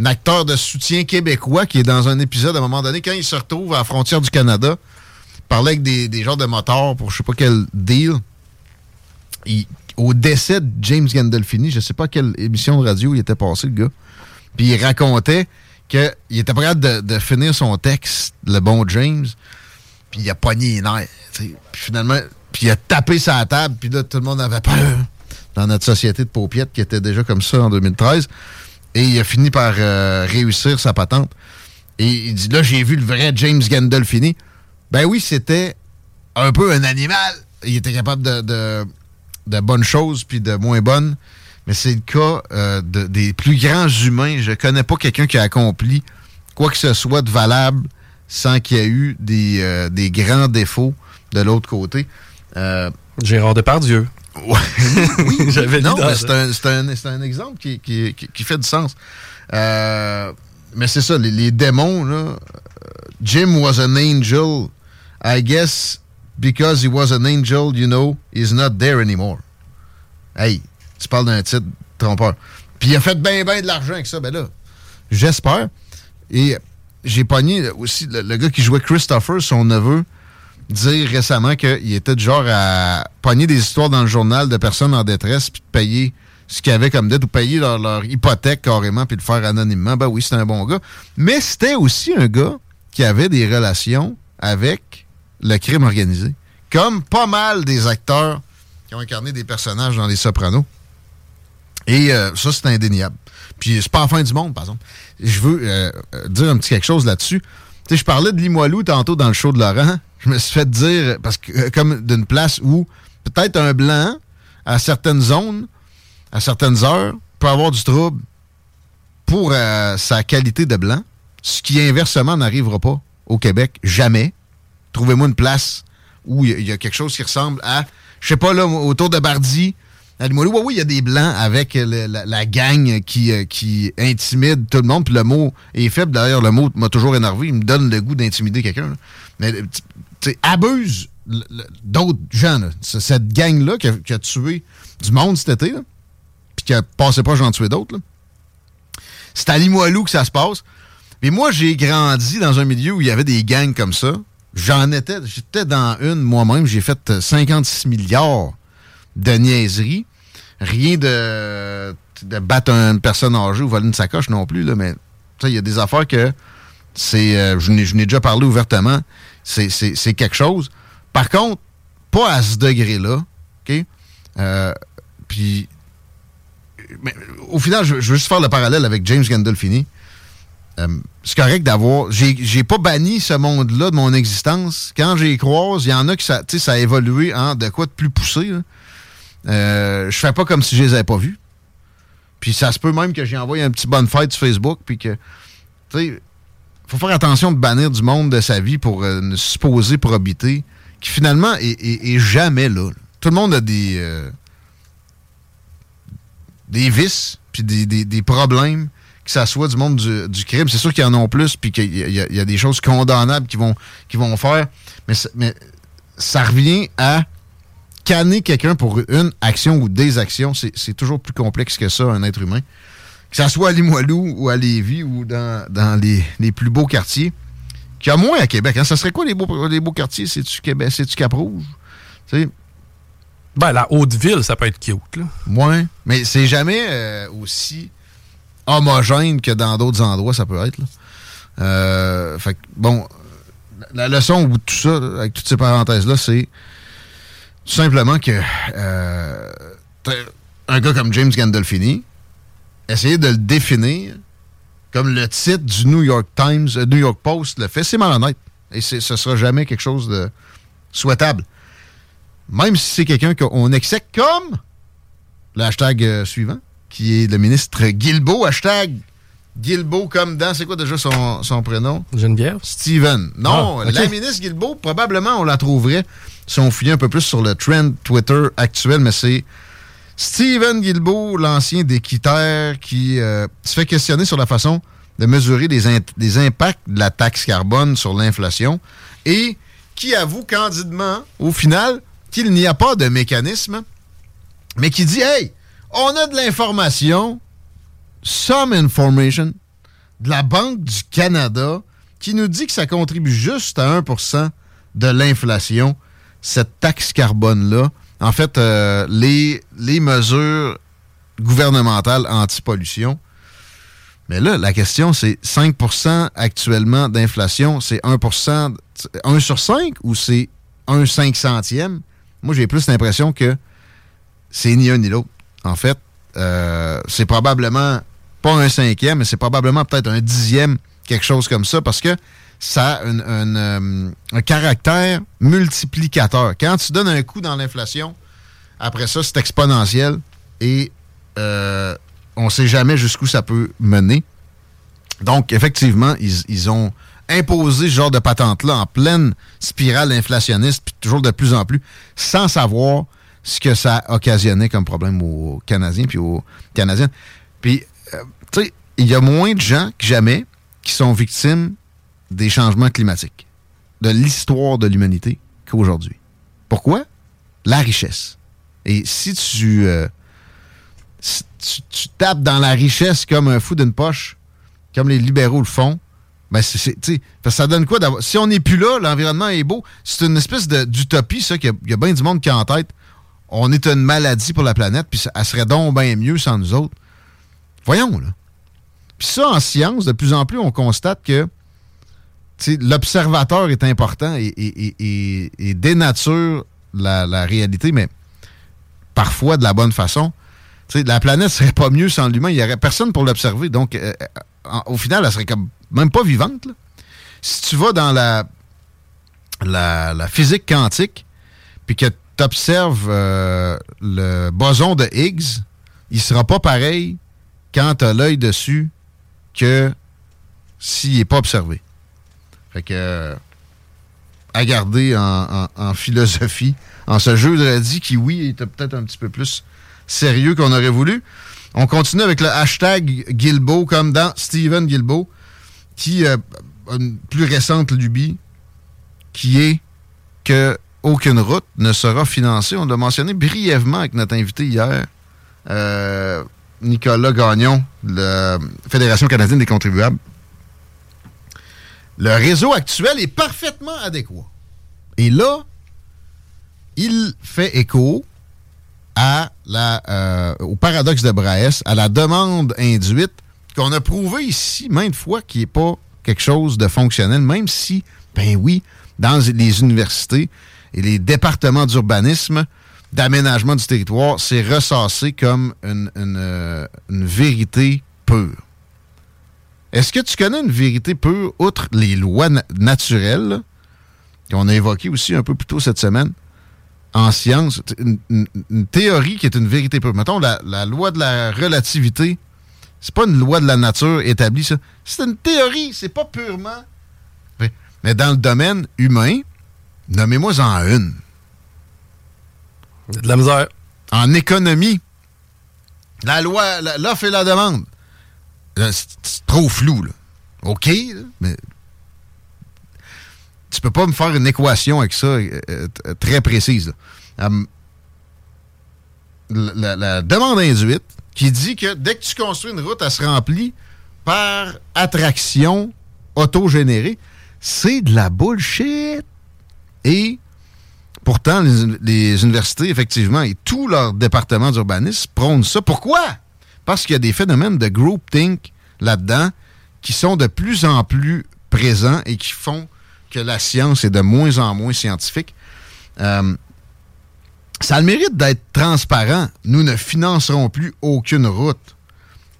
un acteur de soutien québécois qui est dans un épisode à un moment donné, quand il se retrouve à la frontière du Canada, parlait avec des, des genres de motards pour je sais pas quel deal. Au décès de James Gandolfini, je sais pas quelle émission de radio il était passé, le gars. Puis il racontait qu'il était prêt de, finir son texte, le bon James, puis il a pogné les nerfs. Puis finalement, puis il a tapé sa table, puis là, tout le monde avait peur dans notre société de paupiettes qui était déjà comme ça en 2013. Et il a fini par euh, réussir sa patente. Et il dit là, j'ai vu le vrai James Gandolfini. Ben oui, c'était un peu un animal. Il était capable de, de, bonnes choses puis de moins bonnes. Mais c'est le cas euh, de- des plus grands humains. Je connais pas quelqu'un qui a accompli quoi que ce soit de valable sans qu'il y ait eu des, euh, grands défauts de l'autre côté. Euh, Gérard Depardieu. Ouais. oui, J'avais non, mais c'est un, un- exemple qui, qui- qui- qui fait du sens. Euh, mais c'est ça, les, les démons, là. euh, Jim was an angel. I guess because he was an angel, you know, he's not there anymore. Hey, tu parles d'un titre trompeur. Puis il a fait bien, bien de l'argent avec ça. Ben là, j'espère. Et j'ai pogné aussi le, le gars qui jouait Christopher, son neveu, dire récemment qu'il était du genre à pogner des histoires dans le journal de personnes en détresse puis de payer ce qu'ils avaient comme dette ou payer leur, hypothèque carrément puis le faire anonymement. Ben oui, c'est un bon gars. Mais c'était aussi un gars qui avait des relations avec le crime organisé. Comme pas mal des acteurs qui ont incarné des personnages dans Les Sopranos. Et euh, ça, c'est indéniable. Puis c'est pas la fin du monde, par exemple. Je veux euh, euh, dire un petit quelque chose là-dessus. Tu sais, je parlais de Limoilou tantôt dans le show de Laurent. Je me suis fait dire, parce que euh, comme d'une place où peut-être un blanc, à certaines zones, à certaines heures, peut avoir du trouble pour euh, sa qualité de blanc, ce qui inversement n'arrivera pas au Québec, jamais. Trouvez-moi une place où il y, a- quelque chose qui ressemble à, je sais pas, là, autour de Bardi, à Limoilou, oui, oui, il y a des blancs avec la, gang qui, euh, qui intimide tout le monde. Puis le mot est faible. D'ailleurs, le mot m'a toujours énervé. Il me donne le goût d'intimider quelqu'un. Mais, abuse d'autres gens. Cette gang-là qui a, tué du monde cet été, puis qui a passé pas, j'en tuer d'autres. C'est à Limoilou que ça se passe. Mais moi, j'ai grandi dans un milieu où il y avait des gangs comme ça. J'en étais, j'étais dans une moi-même. J'ai fait euh, 56 milliards de niaiseries. Rien de, de battre une personne âgée ou voler une sacoche non plus, là, mais il y a des affaires que c'est. euh, je n'ai déjà parlé ouvertement. C'est- quelque chose. Par contre, pas à ce degré-là. OK? Euh, Puis. au final, je, veux juste faire le parallèle avec James Gandolfini. Euh, c'est correct d'avoir. J'ai pas banni ce monde-là de mon existence. Quand j'y croise, il y en a qui ça, tu sais, ça a évolué en de quoi de plus poussé. Euh, je fais pas comme si je les avais pas vus. Puis ça se peut même que j'ai envoyé un petit bonne fête sur Facebook, puis que, faut faire attention de bannir du monde de sa vie pour euh, une supposée probité, qui finalement est, jamais là. Tout le monde a des, euh, des vices, puis des, problèmes, que ça soit du monde du, crime. C'est sûr qu'il y en a plus, puis qu'il y, a- des choses condamnables qu'ils vont, qu'ils vont faire, mais, ça- mais ça revient à canner quelqu'un pour une action ou des actions, c'est toujours plus complexe que ça, un être humain. Que ça soit à Limoilou ou à Lévis ou dans, dans les, les plus beaux quartiers, qu'il y a moins à Québec. hein. Ça serait quoi les beaux, les beaux quartiers? C'est-tu Québec? C'est-tu Cap-Rouge? Ben, la Haute-Ville, ça peut être cute, là. Ouais, mais c'est jamais euh, aussi homogène que dans d'autres endroits, ça peut être. là. Euh, fait bon, la leçon au bout de tout ça, avec toutes ces parenthèses-là, c'est tout simplement que euh, un gars comme James Gandolfini, essayer de le définir comme le titre du New York Times, euh, New York Post le fait, c'est malhonnête. Et ce sera jamais quelque chose de souhaitable. Même si c'est quelqu'un qu'on exèque comme le hashtag euh, suivant, qui est le ministre Guilbeault, hashtag Guilbeault comme dans, c'est quoi déjà son, son prénom? Geneviève? Steven. Non, Ah, la ministre Guilbeault, probablement on la trouverait si on fouillait un peu plus sur le trend Twitter actuel, mais c'est Steven Guilbeault, l'ancien d'équitaire, qui euh, se fait questionner sur la façon de mesurer les, impacts de la taxe carbone sur l'inflation et qui avoue candidement, au final, qu'il n'y a pas de mécanisme, mais qui dit Hey, on a de l'information, some information, de la Banque du Canada qui nous dit que ça contribue juste à 1% de l'inflation, cette taxe carbone-là. En fait, euh, les, les mesures gouvernementales anti-pollution. Mais là, la question, c'est 5% actuellement d'inflation, c'est 1% 1 sur 5 ou c'est 1 5 centième? Moi, j'ai plus l'impression que c'est ni un ni l'autre. En fait, euh, c'est probablement pas un cinquième, mais c'est probablement peut-être un dixième, quelque chose comme ça, parce que ça a euh, un caractère multiplicateur. Quand tu donnes un coup dans l'inflation, après ça, c'est exponentiel et euh, on ne sait jamais jusqu'où ça peut mener. Donc, effectivement, ils, ils ont imposé ce genre de patente-là en pleine spirale inflationniste, puis toujours de plus en plus, sans savoir ce que ça a occasionné comme problème aux Canadiens puis aux Canadiennes. Puis, euh, tu sais, il y a moins de gens que jamais qui sont victimes des changements climatiques, de l'histoire de l'humanité qu'aujourd'hui. Pourquoi? La richesse. Et si tu, euh, si tu, tapes dans la richesse comme un fou d'une poche, comme les libéraux le font, ben c'est, ça donne quoi d'avoir. Si on n'est plus là, l'environnement est beau. C'est une espèce d'utopie, ça, qu'il y a- bien du monde qui a en tête. On est une maladie pour la planète, puis ça- elle serait donc bien mieux sans nous autres. Voyons, là. Puis ça, en science, de plus en plus, on constate que l'observateur est important et, dénature la, réalité, mais parfois de la bonne façon. La planète serait pas mieux sans l'humain. Il n'y aurait personne pour l'observer. Donc, euh, en- au final, elle serait comme même pas vivante. Si tu vas dans la, physique quantique, puis que tu observes le boson de Higgs, il sera pas pareil quand tu as l'œil dessus que s'il n'est pas observé. Fait que, euh, à garder en, philosophie, en ce jeu de radis qui, oui, était peut-être un petit peu plus sérieux qu'on aurait voulu. On continue avec le hashtag Gilbo, comme dans Steven Gilbo, qui euh, a une plus récente lubie, qui est que aucune route ne sera financée. On l'a mentionné brièvement avec notre invité hier, euh, Nicolas Gagnon, de la Fédération canadienne des contribuables. Le réseau actuel est parfaitement adéquat. Et là, il fait écho euh, au paradoxe de Braès, à la demande induite qu'on a prouvé ici maintes fois qui n'est pas quelque chose de fonctionnel, même si, ben oui, dans les universités et les départements d'urbanisme, d'aménagement du territoire, c'est ressassé comme une, euh, une vérité pure. Est-ce que tu connais une vérité pure, outre les lois na- naturelles, qu'on a évoquées aussi un peu plus tôt cette semaine, en science, une, une- une théorie qui est une vérité pure? Mettons, la, la loi de la relativité, c'est pas une loi de la nature établie, ça. C'est une théorie, c'est pas purement. Mais dans le domaine humain, nommez-moi-en une. De la misère. En économie, la loi, l'offre et la demande. Là, C'est trop flou, là. OK, là, mais tu peux pas me faire une équation avec ça euh, euh, très précise. Hum, la demande induite qui dit que dès que tu construis une route, elle se remplit par attraction autogénérée, c'est de la bullshit. Et pourtant, les, les universités, effectivement, et tous leurs départements d'urbanisme prônent ça. Pourquoi? Parce qu'il y a des phénomènes de groupthink là-dedans qui sont de plus en plus présents et qui font que la science est de moins en moins scientifique. Euh, ça a le mérite d'être transparent. Nous ne financerons plus aucune route.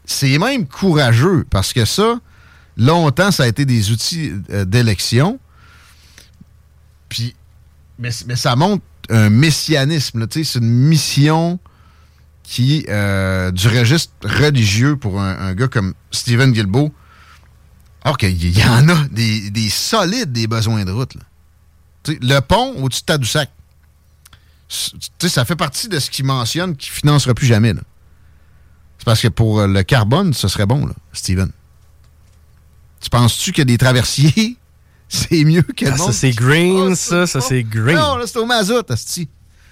C'est même courageux parce que ça, longtemps, ça a été des outils euh, d'élection. Puis, mais, mais ça montre un messianisme. C'est une mission qui, euh, du registre religieux pour un, un gars comme Stephen Guilbeault, alors qu'il y en a des, des solides des besoins de route. là. Le pont au-dessus de Tadoussac, ça fait partie de ce qu'il mentionne qu'il ne financera plus jamais. C'est parce que pour euh, le carbone, ce serait bon, là, Steven. Tu penses-tu que des traversiers, c'est mieux que le Ah, ça, c'est green, ça, ça, c'est green. Non, là, c'est au mazout, asti.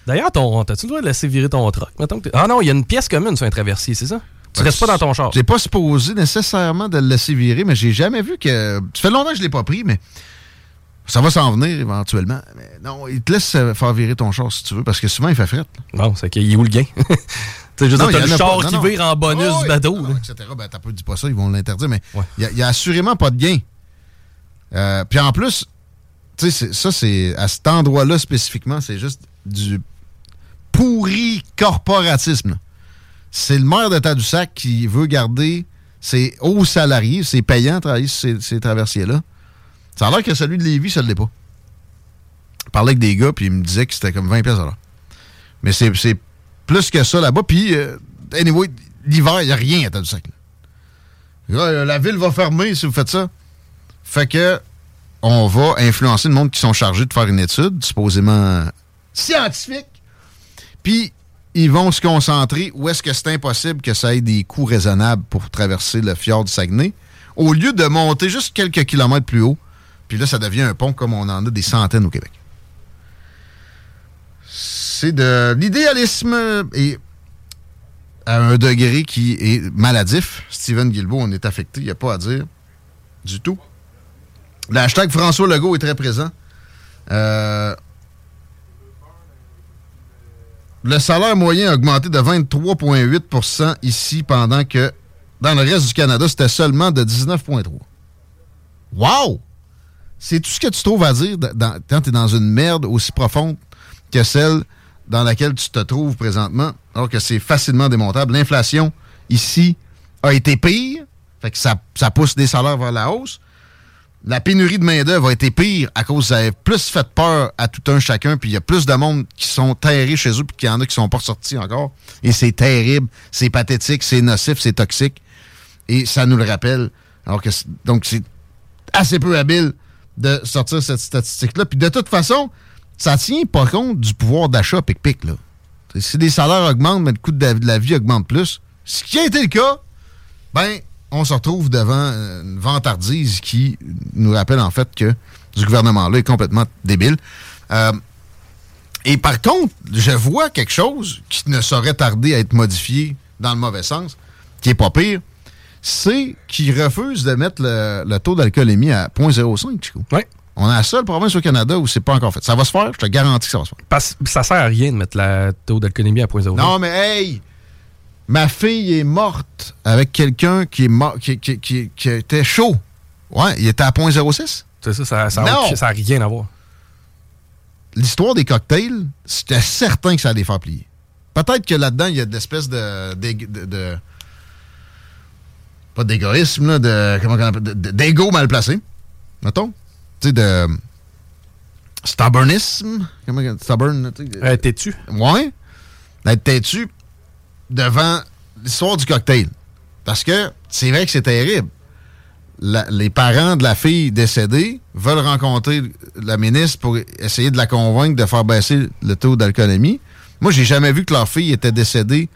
D'ailleurs, t'as-tu le droit de laisser virer ton truck? Ah non, il y a une pièce commune sur un traversier, c'est ça? Tu restes pas dans ton char. J'ai pas supposé nécessairement de le laisser virer, mais j'ai jamais vu que. Ça fait longtemps que je l'ai pas pris, mais ça va s'en venir éventuellement. Mais non, il te laisse euh, faire virer ton char si tu veux, parce que souvent il fait fret. Non, c'est qu'il est où le gain? tu sais, t'as le a char qui vire en bonus Oh, du bateau. Non, là. etc. Ben, t'as pas dit pas ça, ils vont l'interdire, mais il y a- il y, a assurément pas de gain. Euh, Puis en plus, tu sais, ça, c'est à cet endroit-là spécifiquement, c'est juste du pourri corporatisme. C'est le maire de Tadoussac qui veut garder ses hauts salariés, ses payants travailler sur ces, ces traversiers-là. Ça a l'air que celui de Lévis, ça ne l'est pas. Je parlais avec des gars, puis ils me disaient que c'était comme 20 pièces. Mais c'est plus que ça là-bas. Puis, euh, anyway, l'hiver, il n'y a rien à Tadoussac. Euh, la ville va fermer si vous faites ça. Fait que on va influencer le monde qui sont chargés de faire une étude, supposément scientifique. Puis, ils vont se concentrer où est-ce que c'est impossible que ça ait des coûts raisonnables pour traverser le fjord du Saguenay, au lieu de monter juste quelques kilomètres plus haut. Puis là, ça devient un pont comme on en a des centaines au Québec. C'est de l'idéalisme et à un degré qui est maladif. Steven Guilbeault, on est affecté, il n'y a pas à dire du tout. Le hashtag François Legault est très présent. Euh, le salaire moyen a augmenté de 23,8% ici, pendant que dans le reste du Canada, c'était seulement de 19,3 Wow! C'est tout ce que tu trouves à dire quand tu es dans une merde aussi profonde que celle dans laquelle tu te trouves présentement, alors que c'est facilement démontable. L'inflation, ici, a été pire, fait que ça, ça pousse des salaires vers la hausse. La pénurie de main-d'œuvre a été pire à cause ça a plus fait peur à tout un chacun, puis il y a plus de monde qui sont terrés chez eux, puis qu'il y en a qui sont pas sortis encore. Et c'est terrible, c'est pathétique, c'est nocif, c'est toxique. Et ça nous le rappelle. Alors que, donc, c'est assez peu habile de sortir cette statistique-là. Puis de toute façon, ça tient pas compte du pouvoir d'achat pic-pic, Si les salaires augmentent, mais le coût de la, de la vie augmente plus, ce qui a été le cas, ben, on se retrouve devant une vantardise qui nous rappelle en fait que ce gouvernement-là est complètement débile. Euh, et par contre, je vois quelque chose qui ne saurait tarder à être modifié dans le mauvais sens, qui est pas pire, c'est qu'ils refusent de mettre le, le taux d'alcoolémie à 0.05, Chico. Oui. On est la seule province au Canada où c'est pas encore fait. Ça va se faire, je te garantis que ça va se faire. Parce que ça sert à rien de mettre la taux d'alcoolémie à 0.0. Non, mais hey! Ma fille est morte avec quelqu'un qui est mort, qui, qui- qui- qui était chaud. Ouais, il était à 0.06. C'est ça, ça ça a Non! aucun- ça rien à voir. L'histoire des cocktails, c'était certain que ça allait faire plier. Peut-être que là-dedans, il y a de l'espèce de, de, de- Pas d'égoïsme, là, de. Comment on appelle D'ego mal placé. Mettons. Tu sais, de. Stubbornisme. Comment Stubborn, là, tu sais. Euh, T'es-tu? Ouais. D'être têtu devant l'histoire du cocktail. Parce que c'est vrai que c'est terrible. Les parents de la fille décédée veulent rencontrer la ministre pour essayer de la convaincre de faire baisser le taux d'alcoolémie. Moi, j'ai jamais vu que leur fille était décédée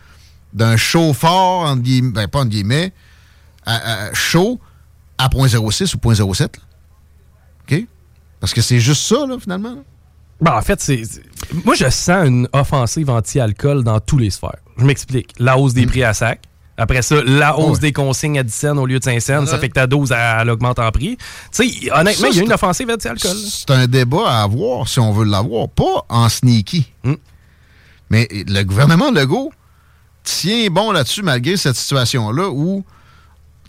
d'un chauffeur, entre guillemets, ben, pas entre guillemets, à- chaud à 0.06 ou 0.07. là. OK? Parce que c'est juste ça, là, finalement. Ben, en fait, c'est. Moi, je sens une offensive anti-alcool dans tous les sphères. Je m'explique. La hausse des prix à sac. Après ça, la hausse Ouais. des consignes à 10 cents au lieu de 5 cents. Ça fait que ta dose, elle, elle augmente en prix. Tu sais, honnêtement, il y a une offensive anti-alcool. C'est un débat à avoir si on veut l'avoir, pas en sneaky. Hmm. Mais le gouvernement Legault tient bon là-dessus malgré cette situation-là où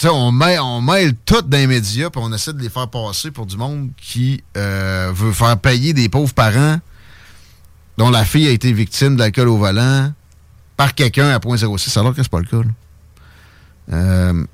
on, mêle, on mêle tout dans les médias puis on essaie de les faire passer pour du monde qui euh, veut faire payer des pauvres parents dont la fille a été victime d'alcool au volant par quelqu'un à 0.06 alors que c'est pas le cas. Euh,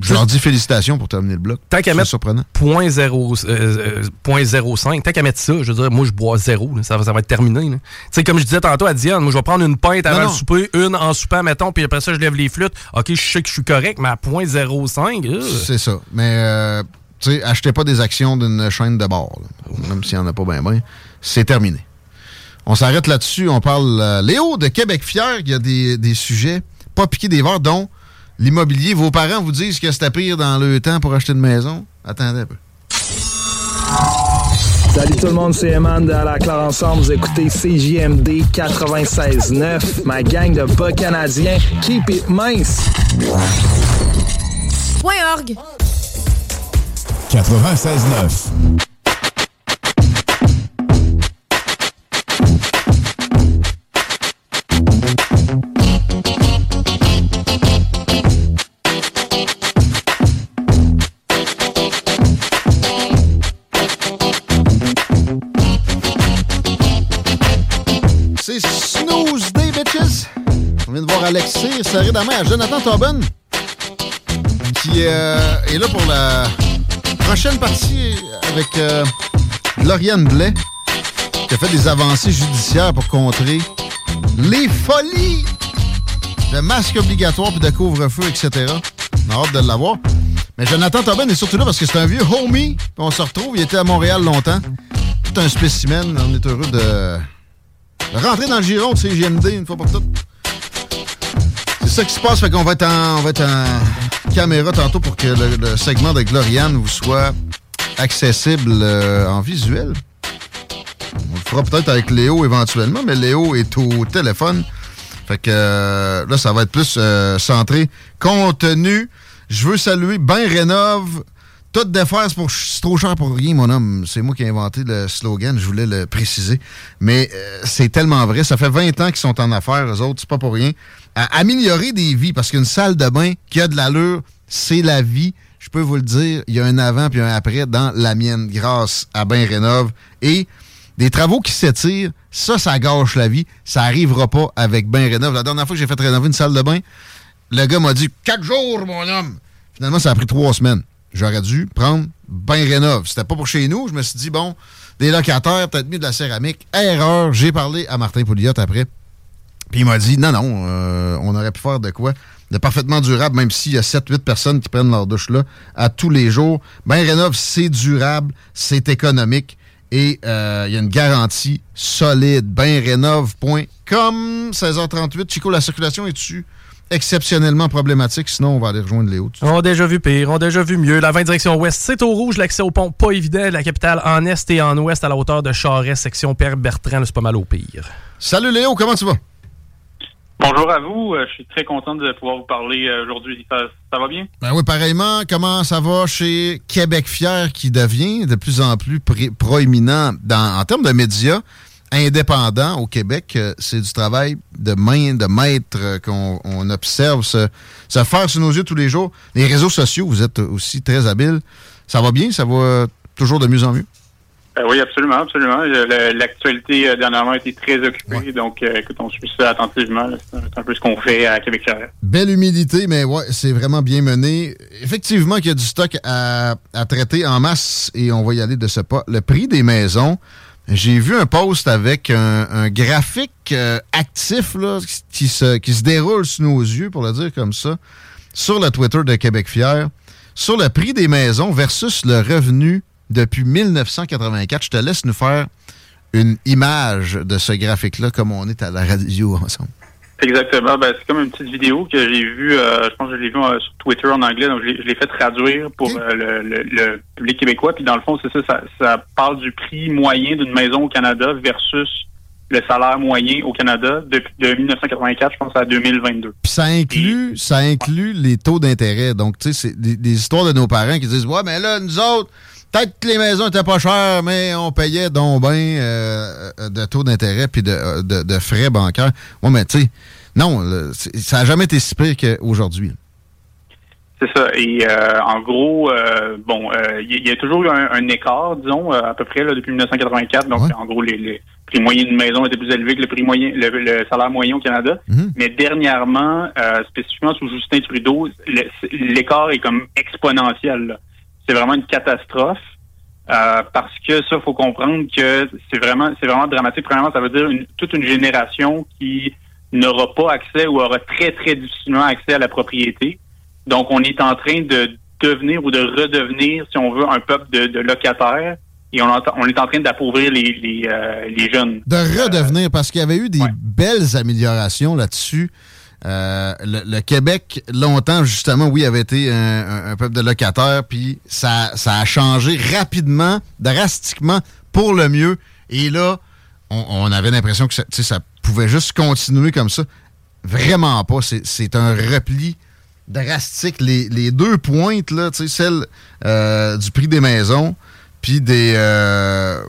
je leur dis félicitations pour terminer le bloc. Tant qu'à C'est mettre surprenant. 0.0, euh, euh, 0.05, tant qu'à mettre ça, je veux dire, moi, je bois zéro. là. ça, va- ça va être terminé. Tu sais, comme je disais tantôt à Diane, moi, je vais prendre une pinte avant Non, le souper, une en soupant, mettons, puis après ça, je lève les flûtes. OK, je sais que je suis correct, mais à 0.05, euh, C'est ça. Mais, euh, tu sais, achetez pas des actions d'une chaîne de bord, là. même s'il n'y en a pas bien, bien. C'est terminé. On s'arrête là-dessus. On parle, euh, Léo, de Québec Fier. Il y a des, des sujets pas piqués des verres, dont l'immobilier. Vos parents vous disent que c'était pire dans le temps pour acheter une maison? Attendez un peu. Salut tout le monde, c'est Eman de À la Claire Ensemble. Vous écoutez CJMD 96.9, ma gang de bas canadiens. Keep it mince. Point org. 96.9. vient de voir Alexis serrer la main à Jonathan Tobin, qui euh, est là pour la prochaine partie avec euh, Lauriane Blais, qui a fait des avancées judiciaires pour contrer les folies de masques obligatoires puis de couvre-feu, etc. On a hâte de l'avoir. Mais Jonathan Tobin est surtout là parce que c'est un vieux homie. On se retrouve. Il était à Montréal longtemps. Tout un spécimen. On est heureux de, de rentrer dans le giron de CGMD une fois pour toutes. Ça qui se passe. Fait qu'on va être en, on va être en caméra tantôt pour que le, le segment de Gloriane vous soit accessible euh, en visuel. On le fera peut-être avec Léo éventuellement, mais Léo est au téléphone. Fait que euh, là, ça va être plus euh, centré contenu. Je veux saluer Ben Rénov. Tout défaire, c'est pour- trop cher pour rien, mon homme. C'est moi qui ai inventé le slogan, je voulais le préciser. Mais euh, c'est tellement vrai. Ça fait 20 ans qu'ils sont en affaires, eux autres, c'est pas pour rien. À améliorer des vies, parce qu'une salle de bain qui a de l'allure, c'est la vie. Je peux vous le dire, il y a un avant puis un après dans la mienne, grâce à Ben Rénov. Et des travaux qui s'étirent, ça, ça gâche la vie. Ça arrivera pas avec Ben Rénov. La dernière fois que j'ai fait rénover une salle de bain, le gars m'a dit quatre jours, mon homme. Finalement, ça a pris trois semaines. J'aurais dû prendre Ben Rénov. C'était pas pour chez nous. Je me suis dit, bon, des locataires, peut-être mieux de la céramique. Erreur. J'ai parlé à Martin Pouliot après. Puis il m'a dit, non, non, euh, on aurait pu faire de quoi? De parfaitement durable, même s'il y a 7-8 personnes qui prennent leur douche là à tous les jours. Ben Rénov, c'est durable, c'est économique et euh, il y a une garantie solide. Benrénov.com, 16h38. Chico, la circulation est-tu exceptionnellement problématique? Sinon, on va aller rejoindre Léo. On a déjà vu pire, on a déjà vu mieux. La 20 direction ouest, c'est au rouge. L'accès au pont, pas évident. La capitale en est et en ouest à la hauteur de Charest, section Père Bertrand, c'est pas mal au pire. Salut Léo, comment tu vas? Bonjour à vous. Euh, je suis très content de pouvoir vous parler euh, aujourd'hui. Ça, ça va bien? Ben oui, pareillement, comment ça va chez Québec Fier qui devient de plus en plus pré- proéminent dans, en termes de médias? Indépendants au Québec? Euh, C'est du travail de main de maître euh, qu'on on observe se, se faire sous nos yeux tous les jours. Les réseaux sociaux, vous êtes aussi très habiles. Ça va bien? Ça va toujours de mieux en mieux? Euh, oui, absolument, absolument. L'actualité euh, dernièrement a été très occupée, donc euh, écoute, on suit ça attentivement. C'est un- c'est un peu ce qu'on fait à Québec Charest. Belle humidité, mais ouais, c'est vraiment bien mené. Effectivement qu'il y a du stock à, à traiter en masse et on va y aller de ce pas. Le prix des maisons, j'ai vu un post avec un, un graphique euh, actif là, qui, se, qui se déroule sous nos yeux, pour le dire comme ça, sur le Twitter de Québec Fier, sur le prix des maisons versus le revenu depuis 1984. Je te laisse nous faire une image de ce graphique-là comme on est à la radio ensemble. Exactement. Ben, c'est comme une petite vidéo que j'ai vue, euh, je pense que je l'ai vue euh, sur Twitter en anglais, donc je l'ai- fait traduire pour euh, le, le- le public québécois. Puis dans le fond, c'est ça, ça, ça parle du prix moyen d'une maison au Canada versus le salaire moyen au Canada depuis de 1984, je pense, à 2022. Puis ça inclut, ça inclut les taux d'intérêt. Donc, tu sais, c'est des, des histoires de nos parents qui disent Ouais, mais là, nous autres, peut-être que les maisons étaient pas chères, mais on payait donc bien euh, euh, de taux d'intérêt puis de, euh, de, de frais bancaires. Ouais, mais tu sais, non, ça n'a jamais été si pire qu'aujourd'hui. C'est ça. Et euh, en gros, euh, bon, il y, a toujours eu un, un écart, disons, à peu près là, depuis 1984. Donc, en gros, les, les prix moyens d'une maison étaient plus élevés que le prix moyen, le, le salaire moyen au Canada. Mais dernièrement, euh, spécifiquement sous Justin Trudeau, l'écart est comme exponentiel. là. C'est vraiment une catastrophe. euh, parce que ça, faut comprendre que c'est vraiment, c'est vraiment dramatique. Premièrement, ça veut dire une- toute une génération qui n'aura pas accès ou aura très, très difficilement accès à la propriété. Donc, on est en train de devenir ou de redevenir, si on veut, un peuple de, de locataires et on, est en train d'appauvrir les, les, euh, les jeunes. De redevenir, parce qu'il y avait eu des belles améliorations là-dessus. Euh, le, Québec, longtemps, justement, oui, avait été un, peuple de locataires, puis ça, a changé rapidement, drastiquement, pour le mieux. Et là, on, avait l'impression que ça, pouvait juste continuer comme ça. Vraiment pas. C'est un repli drastique. Les, deux pointes, là, celle euh, du prix des maisons, puis des, euh,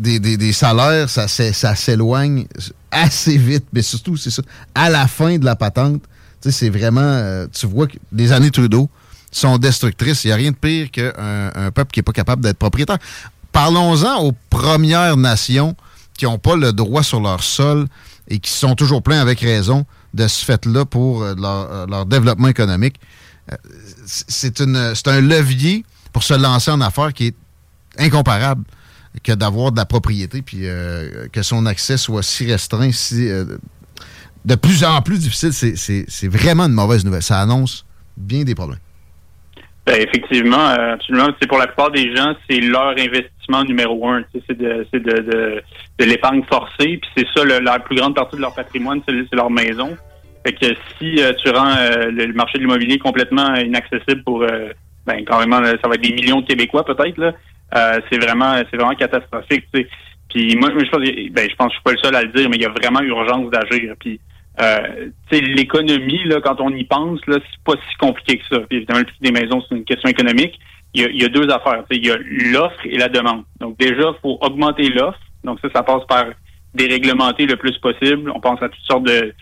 des, des- salaires, ça, s'é- ça s'éloigne assez vite. Mais surtout, c'est ça, à la fin de la patente, c'est vraiment, euh, tu vois que les années Trudeau sont destructrices. Il n'y a rien de pire qu'un un peuple qui n'est pas capable d'être propriétaire. Parlons-en aux Premières Nations qui n'ont pas le droit sur leur sol et qui sont toujours pleins avec raison de ce fait-là pour euh, leur, euh, leur développement économique. C'est un levier pour se lancer en affaires qui est incomparable que d'avoir de la propriété puis euh, que son accès soit si restreint, si euh, de plus en plus difficile. C'est- vraiment une mauvaise nouvelle. Ça annonce bien des problèmes. Ben, effectivement, euh, absolument. C'est pour la plupart des gens, c'est leur investissement numéro un. C'est de, l'épargne forcée, puis c'est ça la plus grande partie de leur patrimoine, c'est leur maison. Fait que si tu rends le marché de l'immobilier complètement inaccessible pour, ben carrément, là, ça va être des millions de Québécois peut-être là. Euh, c'est vraiment, c'est vraiment catastrophique. Puis moi, je pense, ben, je pense je suis pas le seul à le dire, mais il y a vraiment urgence d'agir. Puis euh, l'économie, là, quand on y pense, là, c'est pas si compliqué que ça. Puis évidemment, le prix des maisons, c'est une question économique. Il y a, il y a deux affaires. Il y a l'offre et la demande. Donc déjà, faut augmenter l'offre. Donc ça, ça passe par déréglementer le plus possible. On pense à toutes sortes de,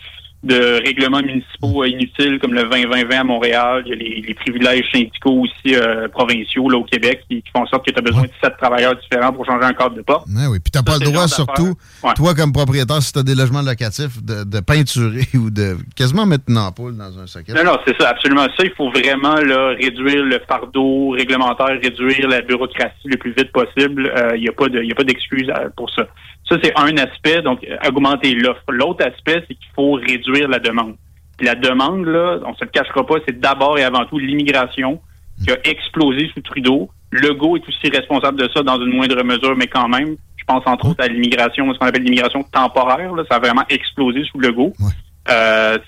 de règlements municipaux euh, inutiles comme le 20-20-20 à Montréal. Il y a les, les privilèges syndicaux aussi euh, provinciaux là, au Québec qui, qui font en sorte que tu as besoin de sept travailleurs différents pour changer un cadre de porte. Ouais, oui. Puis t'as pas c'est le droit, surtout. Ouais. toi comme propriétaire, si tu as des logements locatifs, de, de peinturer ou de quasiment mettre une ampoule dans un socket. Non, non, c'est ça, absolument ça. Il faut vraiment là, réduire le fardeau réglementaire, réduire la bureaucratie le plus vite possible. Euh, Il n'y a pas pas d'excuse euh, pour ça. Ça, c'est un aspect, donc augmenter l'offre. L'autre aspect, c'est qu'il faut réduire la demande. Puis la demande, là, on se le cachera pas, c'est d'abord et avant tout l'immigration qui a explosé sous Trudeau. Legault est aussi responsable de ça dans une moindre mesure, mais quand même, je pense entre autres à l'immigration, ce qu'on appelle l'immigration temporaire. Là, ça a vraiment explosé sous Legault. Euh,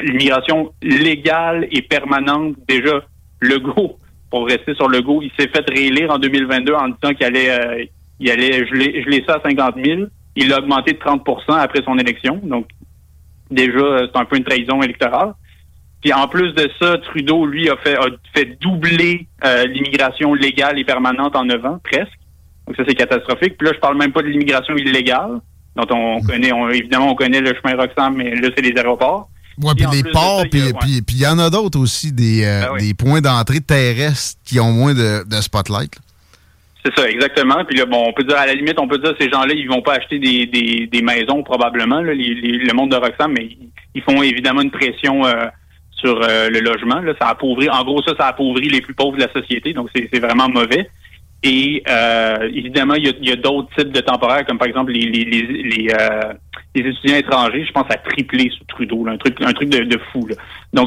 l'immigration légale et permanente, déjà, Legault, pour rester sur Legault, il s'est fait réélire en 2022 en disant qu'il allait, euh, il allait geler, geler ça à 50 000. Il l'a augmenté de 30% après son élection. Donc, déjà, c'est un peu une trahison électorale. Puis en plus de ça, Trudeau, lui, a fait, a fait doubler euh, l'immigration légale et permanente en 9 ans, presque. Donc ça, c'est catastrophique. Puis là, je parle même pas de l'immigration illégale, dont on connaît, on- évidemment, on connaît le chemin Roxham, mais là, c'est les aéroports. Ouais, puis les ports, puis il y en a d'autres aussi, des, euh, Ben oui. des points d'entrée terrestres qui ont moins de, de spotlight. là. C'est ça, exactement. Puis là, bon, on peut dire, à la limite, on peut dire, ces gens-là, ils vont pas acheter des, des, des maisons, probablement, là, les- les- le monde de Roxham, mais ils, font évidemment une pression euh, sur euh, le logement. Là. Ça appauvrit, en gros, ça, ça appauvrit les plus pauvres de la société, donc c'est vraiment mauvais. Et euh, évidemment, il y a, a d'autres types de temporaires, comme par exemple les, les, les, les, euh, les étudiants étrangers. Je pense à tripler sous Trudeau, là, un truc, un truc de, de fou. Là. Donc,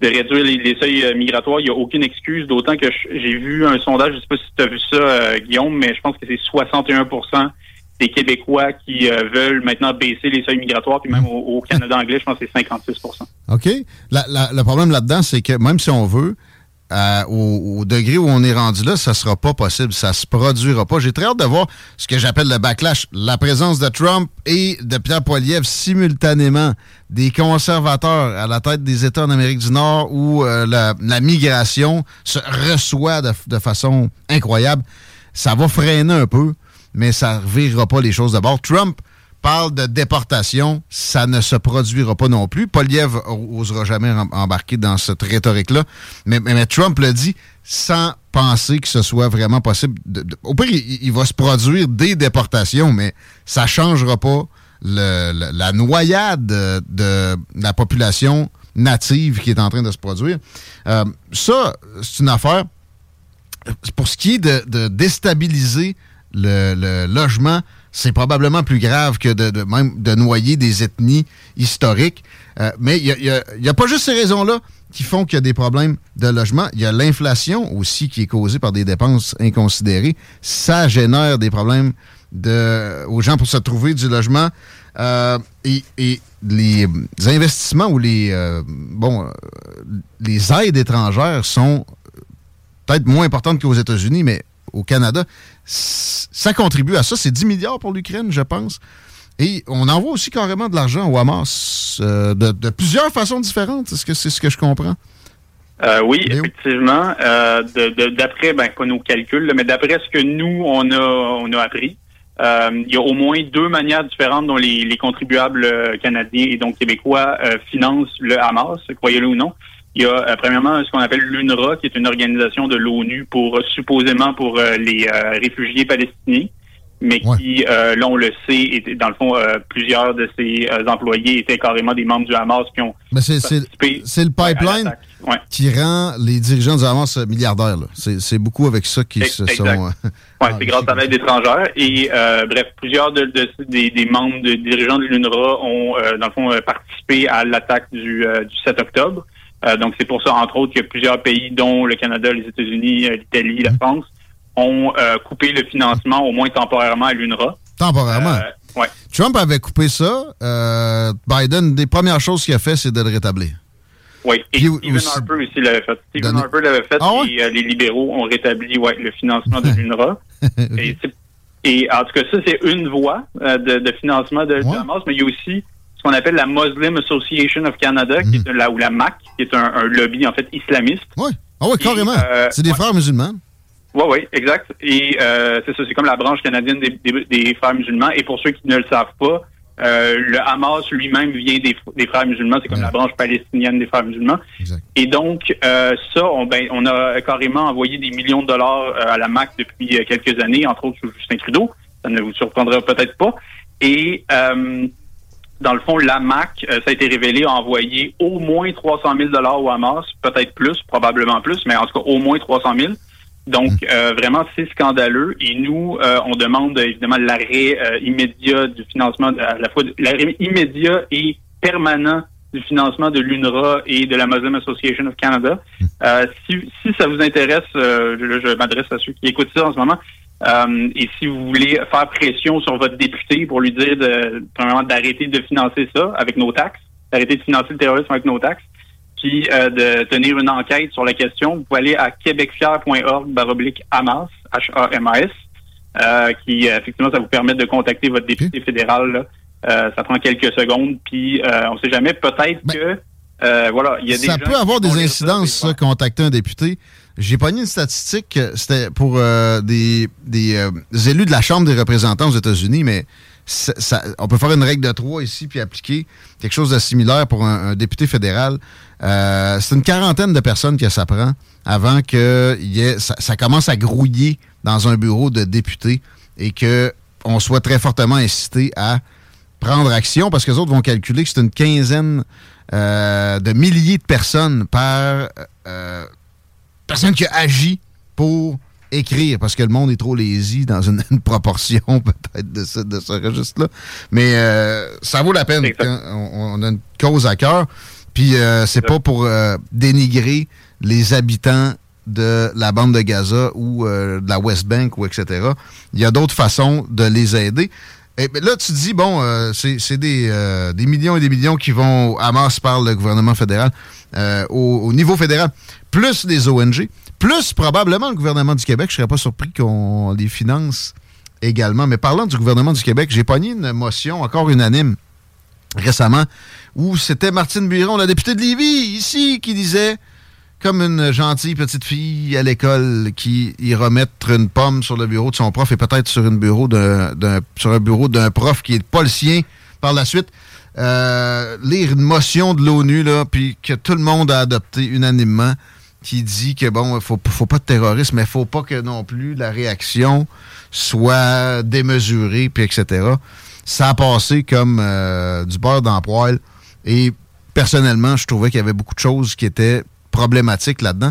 de réduire les, seuils euh, migratoires. Il n'y a aucune excuse, d'autant que j'ai vu un sondage, je ne sais pas si tu as vu ça, euh, Guillaume, mais je pense que c'est 61% des Québécois qui euh, veulent maintenant baisser les seuils migratoires, puis même au, Canada anglais, je pense que c'est 56 OK? Le problème là-dedans, c'est que même si on veut, euh, au, au degré où on est rendu là, ça sera pas possible, ça se produira pas. J'ai très hâte de voir ce que j'appelle le backlash, la présence de Trump et de Pierre Poilievre simultanément, des conservateurs à la tête des États en Amérique du Nord où euh, la, la migration se reçoit de, de façon incroyable. Ça va freiner un peu, mais ça ne revirera pas les choses de bord. Trump parle de déportation, ça ne se produira pas non plus. Poliev osera jamais em- embarquer dans cette rhétorique-là. Mais, Trump le dit sans penser que ce soit vraiment possible. au pire, il, va se produire des déportations, mais ça changera pas la noyade de, la population native qui est en train de se produire. Euh, ça, c'est une affaire pour ce qui est de, déstabiliser le logement c'est probablement plus grave que de, de même de noyer des ethnies historiques. Euh, mais il n'y a, pas juste ces raisons-là qui font qu'il y a des problèmes de logement. Il y a l'inflation aussi qui est causée par des dépenses inconsidérées. Ça génère des problèmes de, aux gens pour se trouver du logement. Euh, et, les investissements ou les, euh, bon, les aides étrangères sont peut-être moins importantes qu'aux États-Unis, mais au Canada, ça contribue à ça. C'est 10 milliards pour l'Ukraine, je pense. Et on envoie aussi carrément de l'argent au Hamas euh, de, plusieurs façons différentes. Est-ce que c'est ce que je comprends? Euh, oui, effectivement. Euh, d'après, ben, pas nos calculs, mais d'après ce que nous, on a, on a appris, il y a au moins deux manières différentes dont les, les contribuables canadiens et donc québécois financent le Hamas, croyez-le ou non. Il y a premièrement ce qu'on appelle l'UNRWA, qui est une organisation de l'ONU pour supposément pour les réfugiés palestiniens mais qui, euh, là, on le sait, était, dans le fond, euh, plusieurs de ses euh, employés étaient carrément des membres du Hamas qui ont mais c'est, c'est, le pipeline qui rend les dirigeants du Hamas milliardaires. C'est, beaucoup avec ça qu'ils se sont... oui, c'est grâce à l'aide étrangère. Et bref, plusieurs de, des, des, membres de dirigeants de l'UNRWA ont, dans le fond, participé à l'attaque du, du 7 octobre. Donc, c'est pour ça, entre autres, qu'il y a plusieurs pays, dont le Canada, les États-Unis, l'Italie, la mmh. France, ont euh, coupé le financement, au moins temporairement, à l'UNRWA. Temporairement? Euh, ouais. Trump avait coupé ça. Euh, Biden, des premières choses qu'il a fait, c'est de le rétablir. Oui, et Stephen Harper aussi l'avait fait. Stephen Harper l'avait fait ah et les libéraux ont rétabli ouais, le financement de l'UNRWA. et, en tout cas, ça, c'est une voie de, financement de, Hamas, mais il y a aussi ce qu'on appelle la Muslim Association of Canada, qui est là, ou la MAC, qui est un, lobby, en fait, islamiste. Oui, ah oui, carrément. c'est des frères musulmans. Oui, oui, exact. Et euh, c'est ça, c'est comme la branche canadienne des, frères musulmans. Et pour ceux qui ne le savent pas, euh, le Hamas lui-même vient des, frères musulmans. C'est comme la branche palestinienne des frères musulmans. Et donc, euh, ça, on, ben, on a carrément envoyé des millions de dollars à la MAC depuis quelques années, entre autres sous Justin Trudeau. Ça ne vous surprendra peut-être pas. Et dans le fond, la MAC, ça a été révélé, a envoyé au moins 300 000 dollars au Hamas, peut-être plus, probablement plus, mais en tout cas au moins 300 000 donc, hmm. euh, vraiment, c'est scandaleux. Et nous, euh, on demande évidemment l'arrêt euh, immédiat du financement, à la fois l'arrêt immédiat et permanent du financement de l'UNRWA et de la Muslim Association of Canada. Hmm. si, si ça vous intéresse, je, je m'adresse à ceux qui écoutent ça en ce moment, et si vous voulez faire pression sur votre député pour lui dire de, d'arrêter de financer ça avec nos taxes, d'arrêter de financer le terrorisme avec nos taxes, puis euh, de tenir une enquête sur la question, vous pouvez aller à québecfier.org baroblique Hamas, H-A-M-A-S, euh, qui euh, effectivement, ça vous permet de contacter votre député fédéral. ça prend quelques secondes, puis on ne sait jamais, peut-être que voilà, il y a des Ça peut avoir des incidences, ça, contacter un député. J'ai pas une statistique, c'était pour des, des élus de la Chambre des représentants aux États-Unis, mais on peut faire une règle de trois ici puis appliquer quelque chose de similaire pour un, député fédéral. Euh, c'est une quarantaine de personnes que ça prend avant que ça, commence à grouiller dans un bureau de député et qu'on soit très fortement incité à prendre action parce que les autres vont calculer que c'est une quinzaine euh, de milliers de personnes par euh, personne qui a agi pour écrire parce que le monde est trop lazy dans une, proportion peut-être de ce, de ce registre-là. Mais euh, ça vaut la peine quand on, a une cause à cœur. Puis euh, c'est pas pour euh, dénigrer les habitants de la bande de Gaza ou de la West Bank ou etc. Il y a d'autres façons de les aider. Et ben là, tu dis, bon, c'est des, des millions et des millions qui vont à Hamas par le gouvernement fédéral, au, au, niveau fédéral, plus des ONG plus probablement le gouvernement du Québec. Je ne serais pas surpris qu'on les finance également. Mais parlant du gouvernement du Québec, j'ai pogné une motion encore unanime récemment où c'était Martine Buron, la députée de Lévis, ici, qui disait, comme une gentille petite fille à l'école qui ira mettre une pomme sur le bureau de son prof et peut-être sur, sur un bureau d'un prof qui n'est pas le sien par la suite. Euh, lire une motion de l'ONU, puis que tout le monde a adopté unanimement qui dit que bon, il faut, faut pas de terrorisme, mais il faut pas que non plus la réaction soit démesurée, puis etc. Ça a passé comme euh, du beurre dans poil. Et personnellement, je trouvais qu'il y avait beaucoup de choses qui étaient problématiques là-dedans.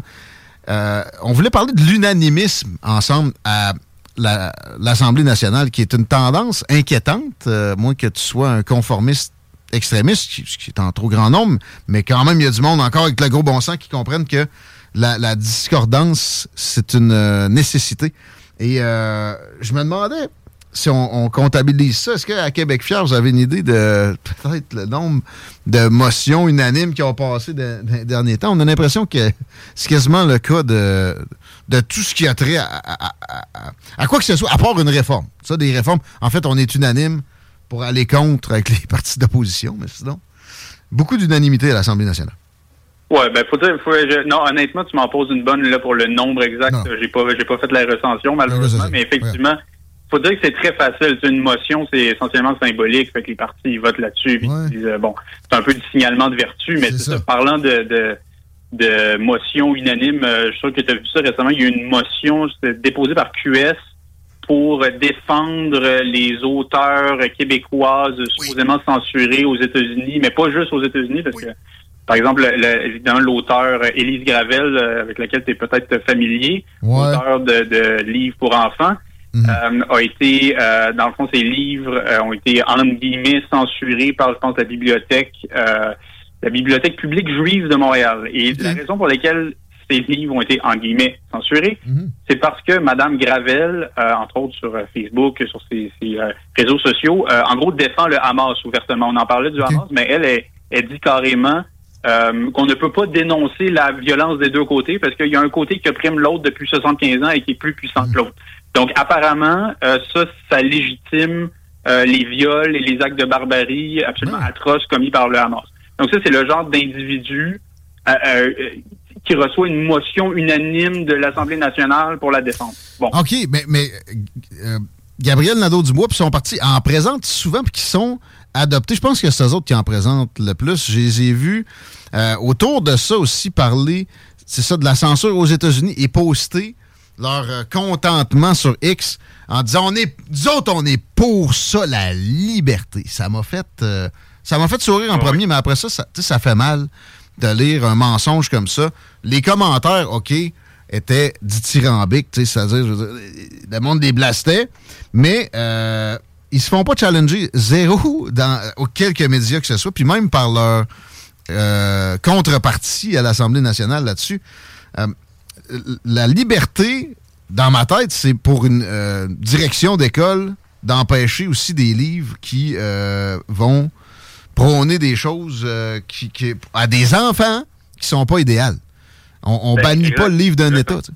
Euh, on voulait parler de l'unanimisme ensemble à la- l'Assemblée nationale, qui est une tendance inquiétante, moins que tu sois un conformiste extrémiste, qui, qui est en trop grand nombre, mais quand même, il y a du monde encore avec le gros bon sens qui comprennent que la, discordance, c'est une euh, nécessité. Et euh, je me demandais si on, comptabilise ça. Est-ce qu'à Québec Fier, vous avez une idée de peut-être le nombre de motions unanimes qui ont passé dans dans les derniers temps? On a l'impression que c'est quasiment le cas de, de tout ce qui a trait à- à quoi que ce soit, à part une réforme. Ça, des réformes, en fait, on est unanime pour aller contre avec les partis d'opposition, mais sinon, beaucoup d'unanimité à l'Assemblée nationale. Ouais, ben faut dire, faut, je- non, honnêtement, tu m'en poses une bonne là pour le nombre exact. J'ai pas, j'ai pas fait la recension malheureusement, mais effectivement, faut dire que c'est très facile. C'est une motion, c'est essentiellement symbolique, fait que les partis ils votent là-dessus. euh, bon, c'est un peu du signalement de vertu, mais ça. Parlant de, de de motion unanime, euh, je suis sûr que tu as vu ça récemment. Il y a eu une motion déposée par QS pour défendre les auteurs québécoises supposément censurés aux États-Unis, mais pas juste aux États-Unis, parce que par exemple, le- le- évidemment, l'auteur Élise Gravel, euh, avec laquelle tu es peut-être familier, auteur de, de livres pour enfants, euh, a été, euh, dans le fond, ses livres euh, ont été, en guillemets, censurés par, je pense, la bibliothèque, la bibliothèque publique juive de Montréal. Et la raison pour laquelle ces livres ont été, en guillemets, censurés, c'est parce que Madame Gravel, euh, entre autres sur euh, Facebook, sur ses, ses, euh, réseaux sociaux, euh, en gros, défend le Hamas ouvertement. On en parlait du Hamas, mais elle, elle, elle dit carrément euh, qu'on ne peut pas dénoncer la violence des deux côtés parce qu'il y a un côté qui opprime l'autre depuis 75 ans et qui est plus puissant que l'autre. Donc, apparemment, euh, ça, ça légitime euh, les viols et les actes de barbarie absolument atroces commis par le Hamas. Donc, ça, c'est le genre d'individu euh, euh, qui reçoit une motion unanime de l'Assemblée nationale pour la défense. Bon. OK, mais, mais euh, Gabriel Nadeau-Dubois, puis sont partis, en présentent souvent, puis qui sont adoptés. Je pense que c'est eux autres qui en présentent le plus. Je les ai vus euh, autour de ça aussi parler, c'est ça, de la censure aux États-Unis et poster leur euh, contentement sur X en disant on est, nous autres, on est pour ça, la liberté. Ça m'a fait, ça m'a fait sourire en premier, mais après ça, ça, ça fait mal de lire un mensonge comme ça. Les commentaires, OK, étaient dithyrambiques, c'est-à-dire, le monde les blastait, mais euh, ils se font pas challenger zéro dans quelques médias que ce soit, puis même par leur euh, contrepartie à l'Assemblée nationale là-dessus. Euh, la liberté, dans ma tête, c'est pour une euh, direction d'école d'empêcher aussi des livres qui vont prôner des choses euh, qui, qui- à des enfants qui sont pas idéales. On, on Ben, bannit pas le livre d'un État. tu sais.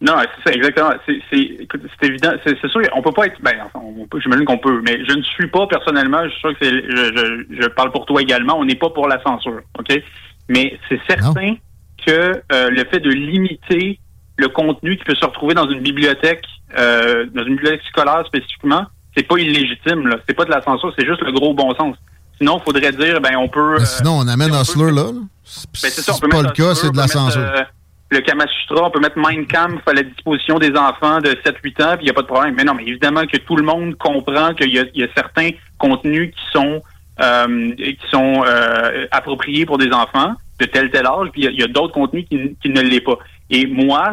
Non, c'est ça, exactement. C'est, évident. C'est, sûr, on peut pas être. Ben, on j'imagine qu'on peut, mais je ne suis pas personnellement. Je suis sûr que c'est. Je, je, je parle pour toi également. On n'est pas pour la censure, ok? Mais c'est certain que euh, le fait de limiter le contenu qui peut se retrouver dans une bibliothèque, euh, dans une bibliothèque scolaire spécifiquement, c'est pas illégitime. C'est pas de la censure. C'est juste le gros bon sens. Sinon, il faudrait dire, ben, on peut. Sinon, on amène Hustler là. là. Ben, c'est ça, on c'est peut pas le cas, un c'est de la mettre, censure. euh, le Kamasutra, on peut mettre Mein Kampf à la disposition des enfants de 7-8 ans, puis il n'y a pas de problème. Mais non, mais évidemment que tout le monde comprend qu'il y, y a certains contenus qui sont euh, qui sont euh, appropriés pour des enfants de tel tel âge, puis il y a- d'autres contenus qui, qui ne l'est pas. Et moi,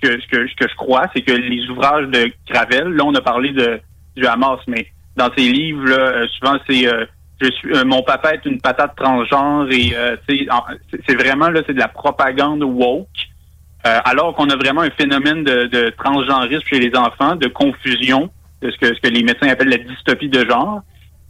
ce que, ce que, ce que je crois, c'est que les ouvrages de Gravel, là, on a parlé de du Hamas, mais dans ces livres, là, euh, souvent, c'est euh, je suis euh, mon papa est une patate transgenre et euh, c'est- vraiment là, c'est de la propagande woke. Euh, alors qu'on a vraiment un phénomène de, de transgenrisme chez les enfants, de confusion, de ce que, ce que les médecins appellent la dystopie de genre.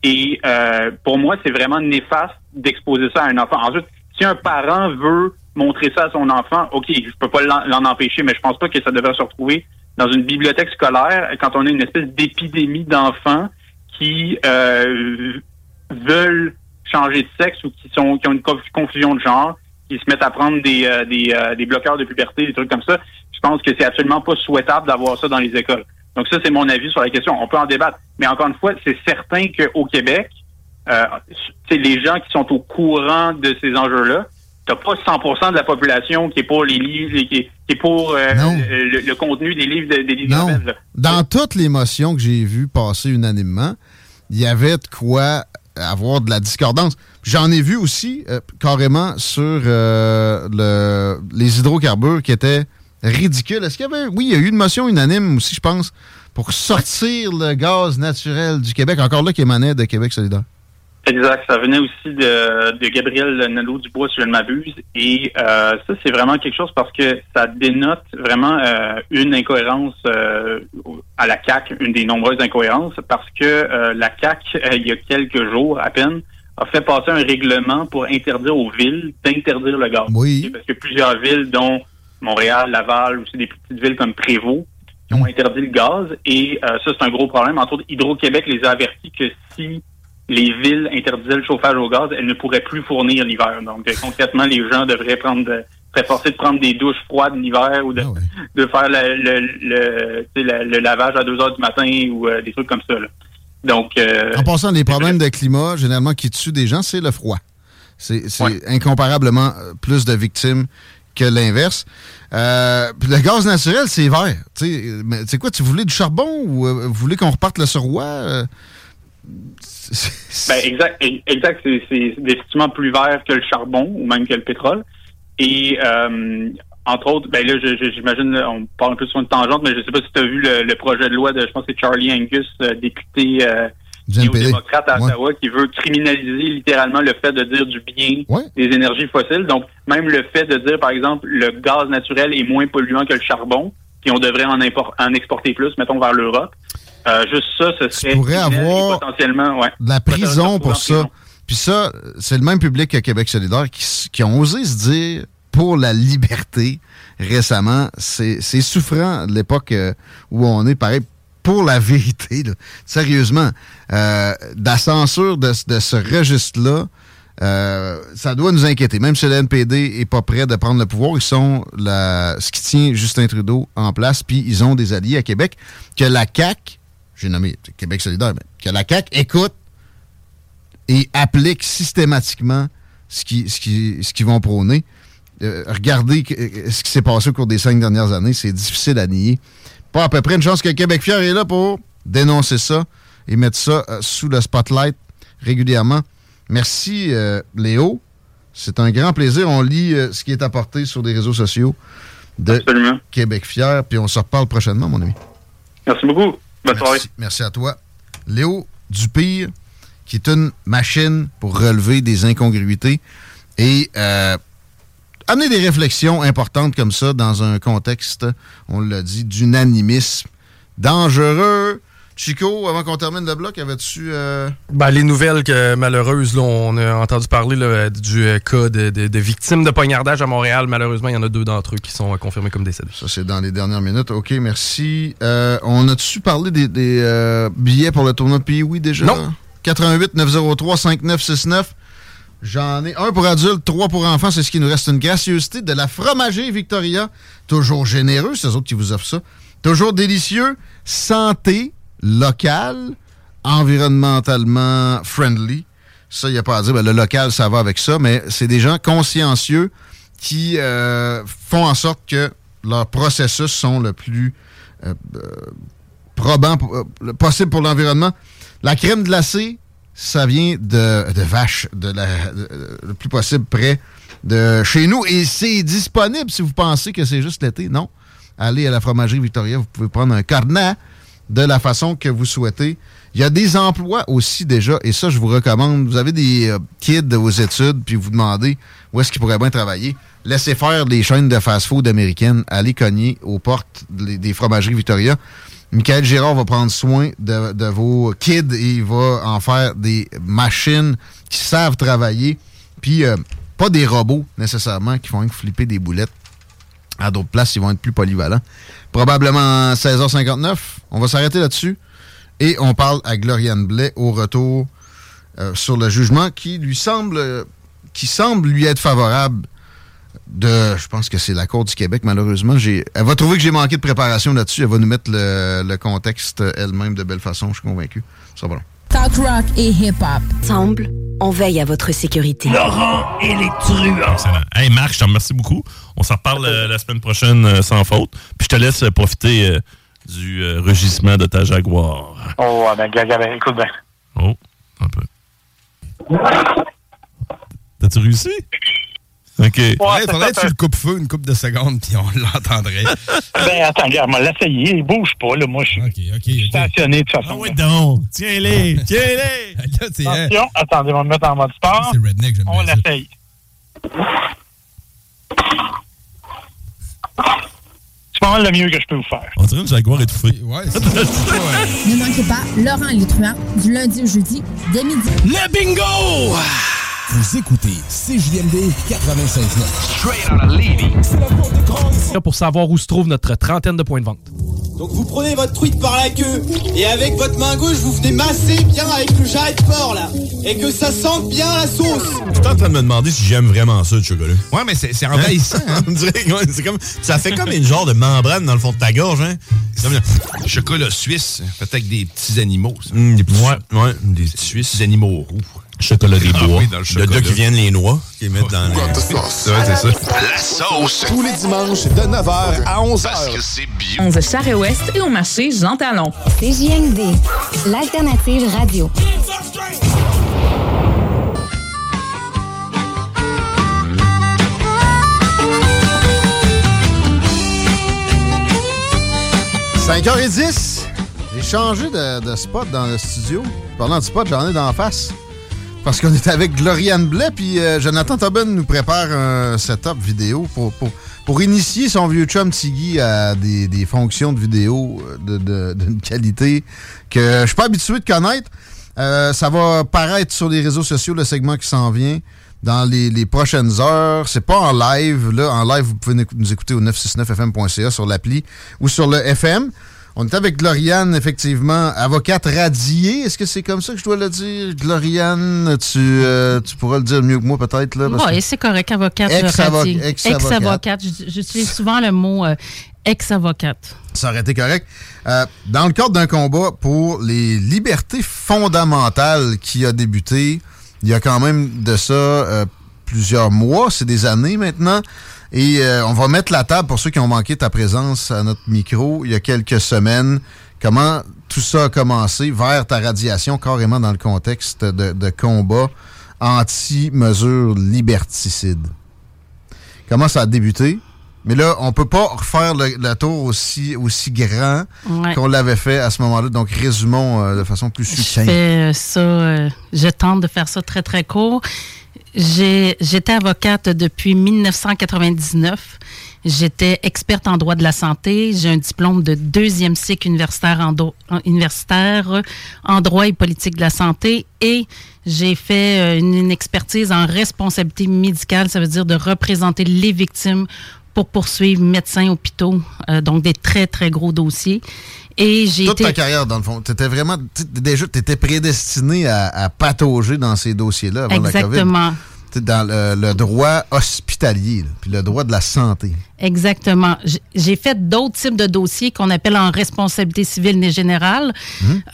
Et euh, pour moi, c'est vraiment néfaste d'exposer ça à un enfant. Ensuite, si un parent veut montrer ça à son enfant, OK, je peux pas l'en empêcher, mais je pense pas que ça devrait se retrouver dans une bibliothèque scolaire quand on a une espèce d'épidémie d'enfants qui euh, veulent changer de sexe ou qui sont qui ont une conf- confusion de genre, qui se mettent à prendre des euh, des, euh, des bloqueurs de puberté, des trucs comme ça. Je pense que c'est absolument pas souhaitable d'avoir ça dans les écoles. Donc ça, c'est mon avis sur la question. On peut en débattre, mais encore une fois, c'est certain qu'au Québec, euh, les gens qui sont au courant de ces enjeux-là, t'as pas 100% de la population qui est pour les livres, qui est, qui est pour euh, le, le contenu des livres de- des livres Non. Dans toutes les motions que j'ai vues passer unanimement, il y avait de quoi avoir de la discordance. J'en ai vu aussi euh, carrément sur euh, le, les hydrocarbures qui étaient ridicule. Est-ce qu'il y avait. Oui, il y a eu une motion unanime aussi, je pense, pour sortir le gaz naturel du Québec. Encore là, qui émanait de Québec solidaire. Exact. Ça venait aussi de, de Gabriel Nadeau-Dubois, si je ne m'abuse. Et euh, ça, c'est vraiment quelque chose parce que ça dénote vraiment euh, une incohérence euh, à la CAC, une des nombreuses incohérences, parce que la CAC, il y a quelques jours à peine, a fait passer un règlement pour interdire aux villes d'interdire le gaz. Oui. Parce que plusieurs villes, dont Montréal, Laval, aussi des petites villes comme Prévost, qui ont interdit le gaz. Et ça, c'est un gros problème. Entre autres, Hydro-Québec les a avertis que si les villes interdisaient le chauffage au gaz, elles ne pourraient plus fournir l'hiver. Donc, euh, concrètement, les gens devraient prendre de, seraient forcés de prendre des douches froides l'hiver ou de, de faire le, le, le, lavage à 2 heures du matin ou euh, des trucs comme ça. là. Donc, euh, En passant, les problèmes de climat, généralement, qui tuent des gens, c'est le froid. C'est incomparablement euh, plus de victimes que l'inverse. Euh, le gaz naturel, c'est vert. Tu sais, mais tu sais quoi, tu voulais du charbon ou euh, vous voulez qu'on reparte le surroi? Ben, exact, exact. C'est, définitivement plus vert que le charbon ou même que le pétrole. Et euh, entre autres, ben là, j'imagine, on parle un peu sur une tangente, mais je sais pas si tu as vu le, le projet de loi de, je pense que c'est Charlie Angus, euh, député euh, néo-démocrate à Ottawa, qui veut criminaliser littéralement le fait de dire du bien des énergies fossiles. Donc, même le fait de dire, par exemple, le gaz naturel est moins polluant que le charbon, puis on devrait en exporter plus, mettons, vers l'Europe. Euh, juste ça, ce serait pourrais criminel et avoir potentiellement, ouais. de la prison pour ça. Puis ça, c'est le même public que Québec solidaire qui, qui ont osé se dire pour la liberté récemment. C'est souffrant de l'époque euh, où on est pareil pour la vérité. là. Sérieusement, euh, de la censure de, ce- de ce registre-là, euh, ça doit nous inquiéter. Même si le NPD est pas prêt de prendre le pouvoir, ils sont la, ce qui tient Justin Trudeau en place, puis ils ont des alliés à Québec. Que la CAQ, j'ai nommé Québec solidaire, mais que la CAQ écoute et applique systématiquement ce qu'ils ce qui, ce vont prôner. Euh, regardez euh, ce qui s'est passé au cours des cinq dernières années. C'est difficile à nier. Pas à peu près une chance que Québec Fier est là pour dénoncer ça et mettre ça euh, sous le spotlight régulièrement. Merci, euh, Léo. C'est un grand plaisir. On lit ce qui est apporté sur les réseaux sociaux de Québec Fier. Puis on se reparle prochainement, mon ami. Merci beaucoup. Merci à toi. Léo Dupire, qui est une machine pour relever des incongruités et euh, amener des réflexions importantes comme ça dans un contexte, on l'a dit, d'unanimisme dangereux. Chico, avant qu'on termine le bloc, avais-tu... euh, Ben, les nouvelles que, malheureuses, là, on a entendu parler là, du euh, cas de, de- de victimes de poignardage à Montréal. Malheureusement, il y en a deux d'entre eux qui sont euh, confirmés comme décédés. Ça, c'est dans les dernières minutes. OK, merci. On a-tu parlé des, des, billets pour le tournoi Pays Oui déjà? Non. 88 903 5969. J'en ai un pour adultes, trois pour enfants. C'est ce qui nous reste. Une gracieuseté de la fromagerie Victoria. Toujours généreux, c'est eux autres qui vous offrent ça. Toujours délicieux. Santé, local, environnementalement friendly. Ça, il n'y a pas à dire. Ben, le local, ça va avec ça, mais c'est des gens consciencieux qui euh, font en sorte que leurs processus sont le plus euh, euh, probant euh, le possible pour l'environnement. La crème glacée, ça vient de, vaches, de la, le plus possible près de chez nous. Et c'est disponible si vous pensez que c'est juste l'été. Non. Allez à la fromagerie Victoria, vous pouvez prendre un carnet de la façon que vous souhaitez. Il y a des emplois aussi déjà, et ça, je vous recommande. Vous avez des euh, kids de vos études, puis vous demandez où est-ce qu'ils pourraient bien travailler. Laissez faire les chaînes de fast-food américaines. Allez cogner aux portes des fromageries Victoria. Michael Girard va prendre soin de, vos kids et il va en faire des machines qui savent travailler. Puis, euh, pas des robots nécessairement qui font flipper des boulettes. À d'autres places, ils vont être plus polyvalents. Probablement 16h59. On va s'arrêter là-dessus. Et on parle à Gloriane Blais au retour euh, sur le jugement qui lui semble qui semble lui être favorable de je pense que c'est la Cour du Québec malheureusement j'ai elle va trouver que j'ai manqué de préparation là-dessus elle va nous mettre le, le contexte elle-même de belle façon je suis convaincu ça va Talk rock et hip-hop. Ensemble, on veille à votre sécurité. Laurent et les truands. Excellent. Hey Marc, je te remercie beaucoup. On s'en reparle euh, la semaine prochaine euh, sans faute. Puis je te laisse euh, profiter euh, du euh, rugissement de ta Jaguar. Oh, ouais, ben, ben, écoute bien. Oh, un peu. T'as-tu réussi? OK. faudrait, c'est faudrait que tu le coupes feu une coupe de secondes, puis on l'entendrait. Ben, attends, regarde, moi, l'essayer. Il bouge pas, là. Moi, je suis stationné de toute façon. Ah oui, donc. Tiens-les. Tiens-les. Attention, attendez, on va me mettre en mode sport. C'est redneck, j'aime On l'essaye. C'est pas mal le mieux que je peux vous faire. On dirait une jaguar étouffée. Ouais, Ne manquez pas Laurent truands du lundi au jeudi dès midi. Le bingo! Vous écoutez CJMD 96.9. Straight out of Levy. Pour savoir où se trouve notre trentaine de points de vente. Donc vous prenez votre truite par la queue et avec votre main gauche vous venez masser bien avec le jarret de porc là et que ça sente bien la sauce. Je suis en train de me demander si j'aime vraiment ça, le chocolat. Ouais, mais c'est envahissant. Hein? On dirait c'est comme, ça fait comme une genre de membrane dans le fond de ta gorge. Hein? C'est comme le- Chocolat suisse, avec des petits animaux. Ça. Hum, des petits, ouais, ouais, des Suisses. Des animaux roux. Chocolat des Ah bois. oui, le chocolat. qui viennent les noix, qui les mettent dans les... Ouais, c'est ça. La sauce. Tous les dimanches de 9h à 11h. Parce que c'est bien. 11 Charest-Ouest et au marché Jean Talon. CJMD, l'alternative radio. – 5h10. J'ai changé de, de spot dans le studio. Pendant de spot, j'en ai d'en face. Parce qu'on est avec Gloriane Blais, puis euh, Jonathan Tobin nous prépare un setup vidéo pour, pour, pour initier son vieux chum Tiggy à des, des fonctions de vidéo euh, de- de- d'une qualité que je suis pas habitué de connaître. Euh, ça va paraître sur les réseaux sociaux, le segment qui s'en vient dans les, les prochaines heures. C'est pas en live. Là, en live, vous pouvez nous écouter au 969fm.ca sur l'appli ou sur le FM. On est avec Gloriane, effectivement, avocate radiée. Est-ce que c'est comme ça que je dois le dire? Gloriane, tu, euh, tu pourras le dire mieux que moi, peut-être. Oui, c'est correct, avocate. Radiée. ex-avocate. J- J'utilise souvent le mot euh, ex-avocate. Ça aurait été correct. Euh, dans le cadre d'un combat pour les libertés fondamentales qui a débuté, il y a quand même de ça plusieurs mois, c'est des années maintenant. Et euh, on va mettre la table pour ceux qui ont manqué ta présence à notre micro il y a quelques semaines. Comment tout ça a commencé vers ta radiation, carrément dans le contexte de, de combat anti-mesures liberticides. Comment ça a débuté? Mais là, on peut pas refaire le, le tour aussi, aussi grand Ouais. qu'on l'avait fait à ce moment-là. Donc, résumons euh, de façon plus Je succincte. fais euh, ça, euh, je tente de faire ça très, très court. J'étais avocate depuis 1999. J'étais experte en droit de la santé. J'ai un diplôme de deuxième cycle universitaire en, do- en- universitaire en droit et politique de la santé. Et j'ai fait euh, une, une expertise en responsabilité médicale. Ça veut dire de représenter les victimes pour poursuivre médecins, hôpitaux. euh, donc, des très, très gros dossiers. Et j'ai Toute été... ta carrière, dans le fond, tu étais vraiment. Déjà, tu étais prédestiné à, à patauger dans ces dossiers-là avant la COVID. Dans le, le droit hospitalier, là, puis le droit de la santé. Exactement. J'ai fait d'autres types de dossiers qu'on appelle en responsabilité civile et générale,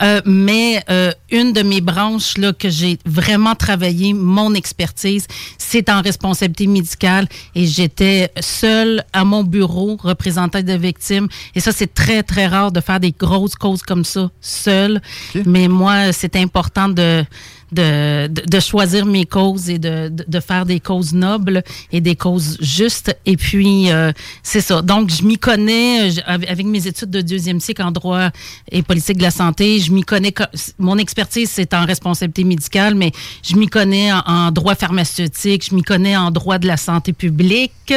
Euh, mais euh, une de mes branches là que j'ai vraiment travaillé, mon expertise, c'est en responsabilité médicale et j'étais seule à mon bureau représentant des victimes. Et ça, c'est très très rare de faire des grosses causes comme ça seule. Mais moi, c'est important de de, de, de choisir mes causes et de, de, de faire des causes nobles et des causes justes. Et puis, euh, c'est ça. Donc, je m'y connais, je- avec mes études de deuxième cycle en droit et politique de la santé, je m'y connais, co- mon expertise, c'est en responsabilité médicale, mais je m'y connais en, en droit pharmaceutique, je m'y connais en droit de la santé publique,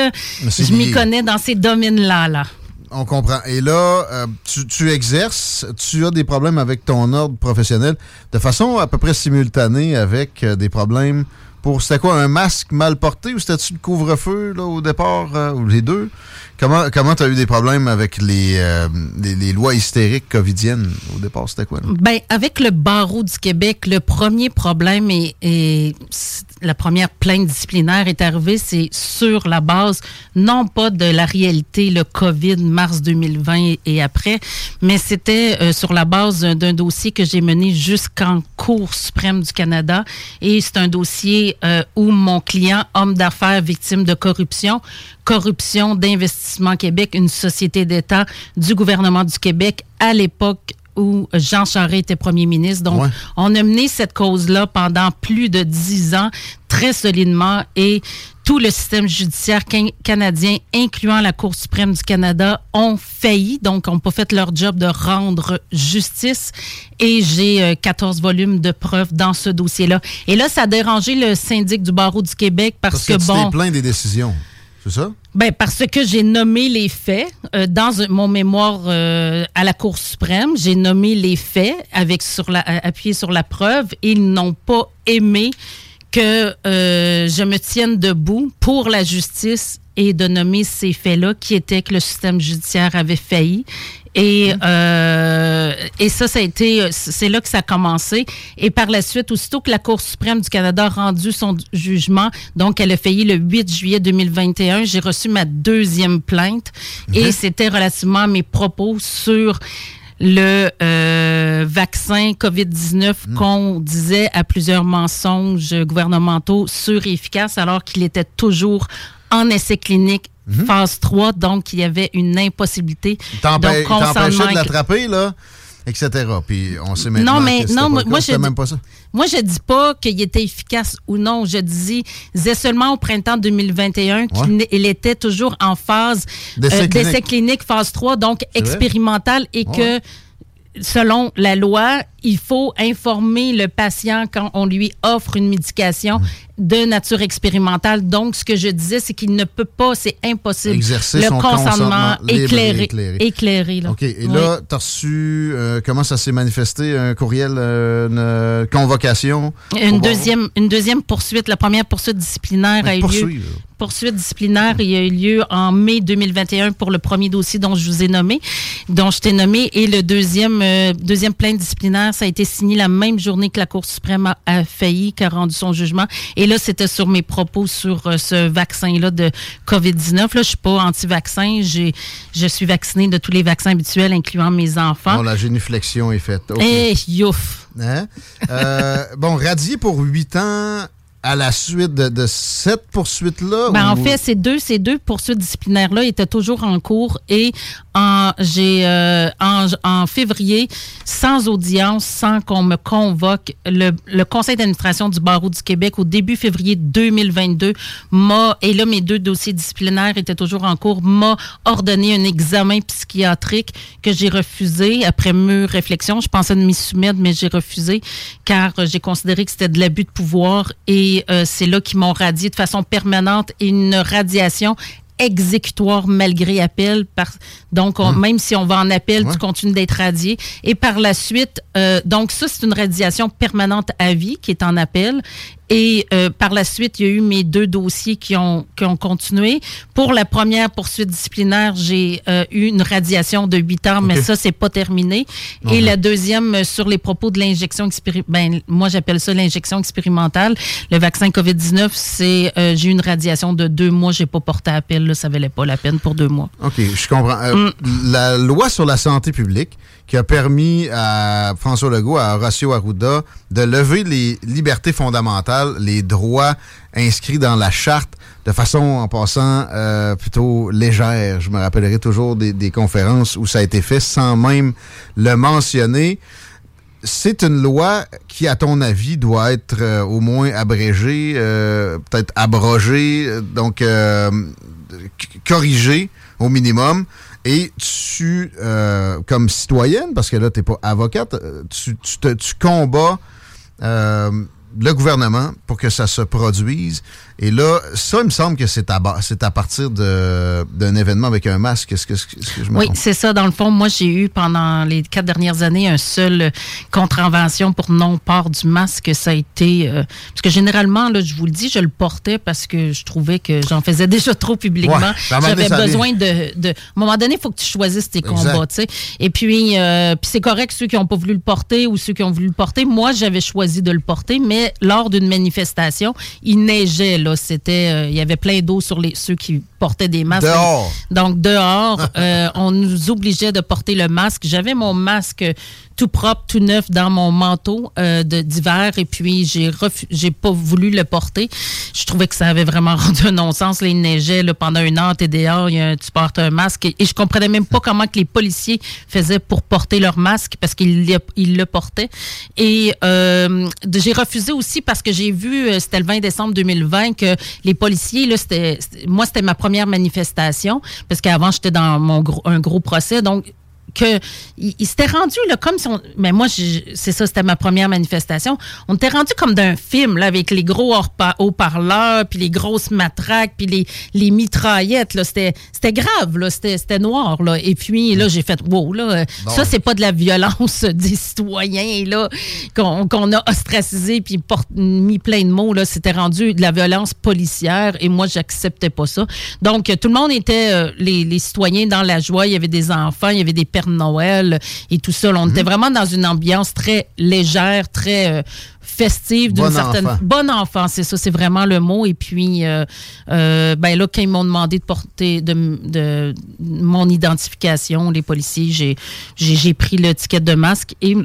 je m'y connais dans ces domaines-là, là. On comprend. Et là, euh, tu, exerces, tu as des problèmes avec ton ordre professionnel de façon à peu près simultanée avec euh, des problèmes pour, c'était quoi, un masque mal porté ou c'était-tu le couvre-feu là, au départ, euh, ou les deux? Comment comment tu as eu des problèmes avec les, euh, les, lois hystériques covidiennes? Au départ? C'était quoi? là? Ben, avec le barreau du Québec, le premier problème et, et la première plainte disciplinaire est arrivée, c'est sur la base, non pas de la réalité, le COVID, mars 2020 et, après, mais c'était euh, sur la base d'un dossier que j'ai mené jusqu'en Cour suprême du Canada. Et c'est un dossier euh, où mon client, homme d'affaires victime de corruption, corruption d'Investissement Québec, une société d'État du gouvernement du Québec à l'époque où Jean Charest était premier ministre. Donc, Ouais. on a mené cette cause-là pendant plus de dix ans, très solidement, et tout le système judiciaire can- canadien, incluant la Cour suprême du Canada, ont failli, donc n'ont pas fait leur job de rendre justice. Et j'ai euh, 14 volumes de preuves dans ce dossier-là. Et là, ça a dérangé le syndic du barreau du Québec parce, Parce que, que, tu bon... plaint des décisions. C'est ça? Ben, parce que j'ai nommé les faits euh, dans mon mémoire euh, à la Cour suprême. J'ai nommé les faits avec sur la, euh, sur la preuve. Ils n'ont pas aimé que je me tienne debout pour la justice et de nommer ces faits-là qui étaient que le système judiciaire avait failli. Et, euh, et ça, ça a été, c'est là que ça a commencé. Et par la suite, aussitôt que la Cour suprême du Canada a rendu son jugement, donc elle a failli le 8 juillet 2021, j'ai reçu ma deuxième plainte. Et c'était relativement à mes propos sur le euh, vaccin COVID-19 qu'on disait à plusieurs mensonges gouvernementaux sûrs et efficaces alors qu'il était toujours en essai clinique phase 3, donc il y avait une impossibilité. T'empê- Donc, qu'on s'en T'empêchais de l'attraper, là, etc. Puis on sait maintenant Non, mais que c'était non, pas moi, cas, je même dis- pas ça. moi, je dis pas qu'il était efficace ou non. Je dis, disais seulement au printemps 2021 qu'il Ouais. était toujours en phase D'essai euh, clinique. clinique, phase 3, donc C'est vrai? expérimental, et Ouais. que selon la loi, il faut informer le patient quand on lui offre une médication de nature expérimentale. Donc, ce que je disais, c'est qu'il ne peut pas, c'est impossible. Exercer le son consentement, éclairé. éclairé. éclairé, là. OK. Et Oui. là, t'as reçu, euh, comment ça s'est manifesté? Un courriel, euh, une euh, convocation? Une deuxième, une deuxième poursuite. La première poursuite disciplinaire Mais a eu lieu. Poursuite disciplinaire, il a eu lieu en mai 2021 pour le premier dossier dont je vous ai nommé, dont je t'ai nommé. Et le deuxième, euh, deuxième plainte disciplinaire, ça a été signé la même journée que la Cour suprême a, a failli, qui a rendu son jugement. Et là, c'était sur mes propos sur euh, ce vaccin-là de COVID-19. Là, je suis pas anti-vaccin. J'ai, je suis vaccinée de tous les vaccins habituels, incluant mes enfants. Bon, la génuflexion est faite. Eh, youf! Hein? Euh, bon, radié pour huit ans à la suite de, de cette poursuite-là? Ben, En fait, ces deux, ces deux poursuites disciplinaires-là étaient toujours en cours et en, j'ai, euh, en, en février, sans audience, sans qu'on me convoque, le, le conseil d'administration du barreau du Québec au début février 2022 m'a, et là mes deux dossiers disciplinaires étaient toujours en cours, m'a ordonné un examen psychiatrique que j'ai refusé après mûre réflexion. Je pensais de m'y soumettre, mais j'ai refusé car euh, j'ai considéré que c'était de l'abus de pouvoir et euh, c'est là qu'ils m'ont radié de façon permanente et une radiation exécutoire malgré appel. Par, donc, on- même si on va en appel, tu continues d'être radié. Et par la suite, euh, donc ça, c'est une radiation permanente à vie qui est en appel. Et euh, par la suite, il y a eu mes deux dossiers qui ont, qui ont continué. Pour la première poursuite disciplinaire, j'ai euh, eu une radiation de 8 ans, mais ça, c'est pas terminé. Et la deuxième, euh, sur les propos de l'injection expérimentale, ben, moi, j'appelle ça l'injection expérimentale. Le vaccin COVID-19, c'est, euh, j'ai eu une radiation de deux mois. J'ai pas porté appel, là, ça valait pas la peine pour deux mois. OK, je comprends. Euh, Mm. La loi sur la santé publique qui a permis à François Legault, à Horacio Arruda, de lever les libertés fondamentales, les droits inscrits dans la charte de façon, en passant, euh, plutôt légère. Je me rappellerai toujours des, des conférences où ça a été fait sans même le mentionner. C'est une loi qui, à ton avis, doit être euh, au moins abrégée, euh, peut-être abrogée, euh, donc euh, corrigée au minimum. Et tu, euh, comme citoyenne, parce que là, tu n'es pas avocate, euh, tu, tu, combats euh, le gouvernement pour que ça se produise. Et là, ça, il me semble que c'est à, ba- c'est à partir d'un événement avec un masque. Est-ce que, est-ce que je me Oui, c'est ça. Dans le fond, moi, j'ai eu pendant les quatre dernières années un seul euh, contravention pour non-port du masque. Ça a été. euh, parce que généralement, là, je vous le dis, je le portais parce que je trouvais que j'en faisais déjà trop publiquement. Ouais, donné, J'avais besoin de, de. À un moment donné, il faut que tu choisisses tes Exact. combats, tu sais. Et puis, euh, puis c'est correct ceux qui n'ont pas voulu le porter ou ceux qui ont voulu le porter. Moi, j'avais choisi de le porter, mais lors d'une manifestation, il neigeait, là. C'était. euh, il y avait plein d'eau sur les, ceux qui portaient des masques. Dehors. Donc, dehors, euh, on nous obligeait de porter le masque. J'avais mon masque tout propre, tout neuf dans mon manteau euh, d'hiver et puis j'ai j'ai pas voulu le porter. Je trouvais que ça avait vraiment rendu un non-sens. Il neigeait là, pendant une heure, t'es dehors, y a tu portes un masque et, et je comprenais même pas comment que les policiers faisaient pour porter leur masque parce qu'ils le- ils le portaient. Et euh, j'ai refusé aussi parce que j'ai vu, c'était le 20 décembre 2020, que les policiers, là, c'était- moi, c'était ma première manifestation parce qu'avant, j'étais dans mon un gros procès. Donc, que il, il s'était rendu là comme si on mais moi c'est ça c'était ma première manifestation. On était rendu comme d'un film là avec les gros haut-parleurs puis les grosses matraques puis les, les mitraillettes là. C'était c'était grave là. C'était c'était noir là. Et puis là j'ai fait wow là. Bon. ça c'est pas de la violence des citoyens là qu'on qu'on a ostracisé puis mis plein de mots là. C'était rendu de la violence policière et moi j'acceptais pas ça. Donc tout le monde était euh, les, les citoyens dans la joie. Il y avait des enfants il y avait des Noël et tout ça là. on Mhm. était vraiment dans une ambiance très légère très euh, festive d'une Bon certaine enfant. bon enfant c'est ça c'est vraiment le mot et puis euh, euh, ben là quand ils m'ont demandé de porter de, de mon identification les policiers j'ai pris le ticket de masque et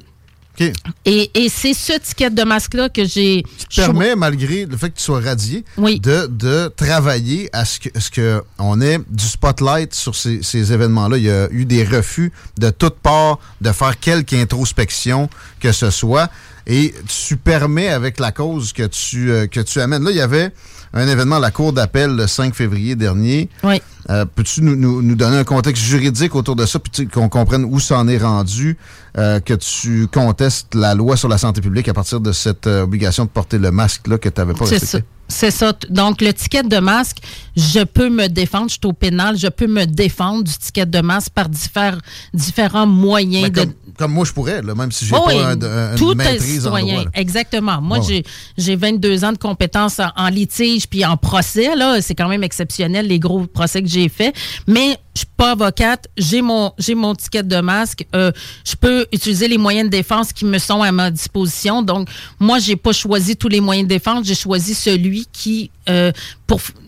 et, et c'est ce ticket de masque-là que j'ai. permet, malgré le fait que tu sois radié, de, de travailler à ce que, ce que on ait du spotlight sur ces, ces événements-là. Il y a eu des refus de toutes parts de faire quelque introspection que ce soit. Et tu permets, avec la cause que tu, euh, que tu amènes. Là, il y avait un événement à la Cour d'appel le 5 février dernier. Oui. Euh, Peux-tu nous, nous- nous donner un contexte juridique autour de ça, puis qu'on comprenne où ça en est rendu, euh, que tu contestes la loi sur la santé publique à partir de cette euh, obligation de porter le masque-là que tu n'avais pas C'est respecté? C'est ça. Donc, le ticket de masque, je peux me défendre. Je suis au pénal. Je peux me défendre du ticket de masque par diffère- différents moyens Ben, de. comme, comme moi, je pourrais, là, même si j'ai Oh pas un- un- tout une est maîtrise en droit. Exactement. Moi, j'ai j'ai 22 ans de compétences en, en litige puis en procès. Là, c'est quand même exceptionnel les gros procès que j'ai faits. Mais je suis pas avocate. J'ai mon j'ai mon ticket de masque. Euh, je peux utiliser les moyens de défense qui me sont à ma disposition. Donc, moi, j'ai pas choisi tous les moyens de défense. J'ai choisi celui qui euh,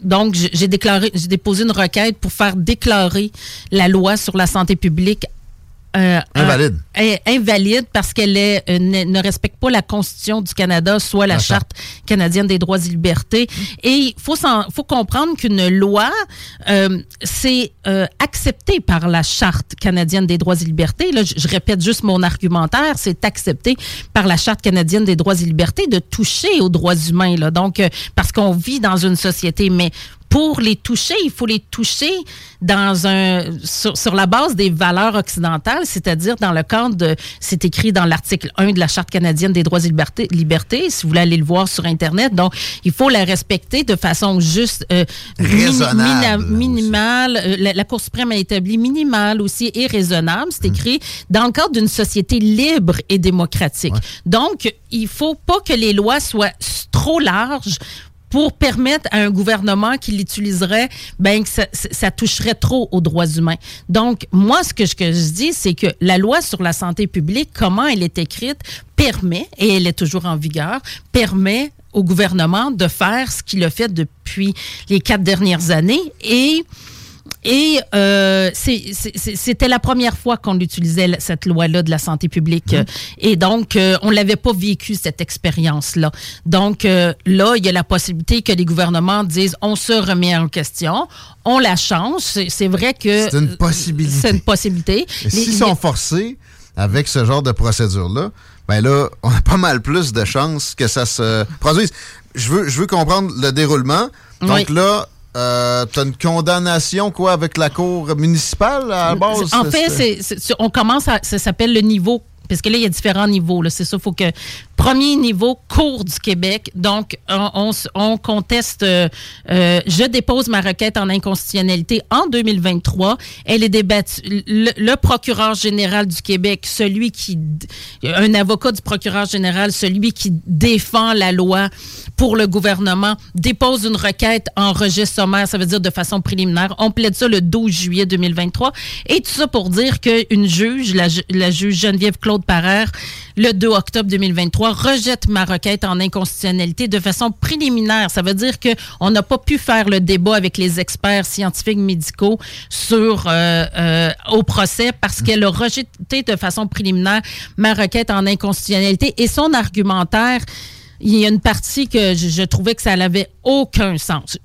donc j'ai déclaré j'ai déposé une requête pour faire déclarer la loi sur la santé publique euh, Invalide. invalide parce qu'elle est, euh, ne, ne respecte pas la Constitution du Canada, soit la, La Charte canadienne des droits et libertés. Et il faut, comprendre qu'une loi, euh, c'est accepté par la Charte canadienne des droits et libertés. Là, je, je répète juste mon argumentaire, c'est accepté par la Charte canadienne des droits et libertés de toucher aux droits humains. Là. Donc, parce qu'on vit dans une société, mais pour les toucher, il faut les toucher dans un sur, sur la base des valeurs occidentales, c'est-à-dire dans le cadre de c'est écrit dans l'article 1 de la Charte canadienne des droits et libertés, libertés, si vous voulez aller le voir sur internet. Donc, il faut la respecter de façon juste euh, Raisonnable, mina- minimale. Euh, La, la Cour suprême a établi minimale aussi et raisonnable. C'est écrit dans le cadre d'une société libre et démocratique. Donc, il faut pas que les lois soient trop larges pour permettre à un gouvernement qui l'utiliserait, ben que ça, toucherait trop aux droits humains. Donc, moi, ce que, je- que je dis, c'est que la loi sur la santé publique, comment elle est écrite, permet, et elle est toujours en vigueur, permet au gouvernement de faire ce qu'il a fait depuis les quatre dernières années et et euh, c'était la première fois qu'on utilisait cette loi-là de la santé publique. Mmh. Et donc, euh, on l'avait pas vécu, cette expérience-là. Donc, euh, là, il y a la possibilité que les gouvernements disent, on se remet en question, on la change. C'est vrai que... C'est une possibilité. C'est une possibilité. Et s'ils sont forcés avec ce genre de procédure-là, ben là, on a pas mal plus de chances que ça se produise. Je veux, je veux comprendre le déroulement. Donc Oui. là, euh, tu as une condamnation, quoi, avec la cour municipale à la base? En fait, on commence à. Ça s'appelle le niveau. Parce que là, il y a différents niveaux. C'est ça, il faut que. Premier niveau, Cour du Québec. Donc, on, conteste. euh, euh, je dépose ma requête en inconstitutionnalité en 2023. Elle est débattue. Le, procureur général du Québec, celui qui. Un avocat du procureur général, celui qui défend la loi pour le gouvernement, dépose une requête en registre sommaire, ça veut dire de façon préliminaire. On plaide ça le 12 juillet 2023. Et tout ça pour dire qu'une juge, la, la juge Geneviève Claude Parère, le 2 octobre 2023, rejette ma requête en inconstitutionnalité de façon préliminaire. Ça veut dire que on n'a pas pu faire le débat avec les experts scientifiques médicaux sur euh, euh, au procès parce qu'elle a rejeté de façon préliminaire ma requête en inconstitutionnalité et son argumentaire il y a une partie que je, trouvais que ça n'avait aucun sens.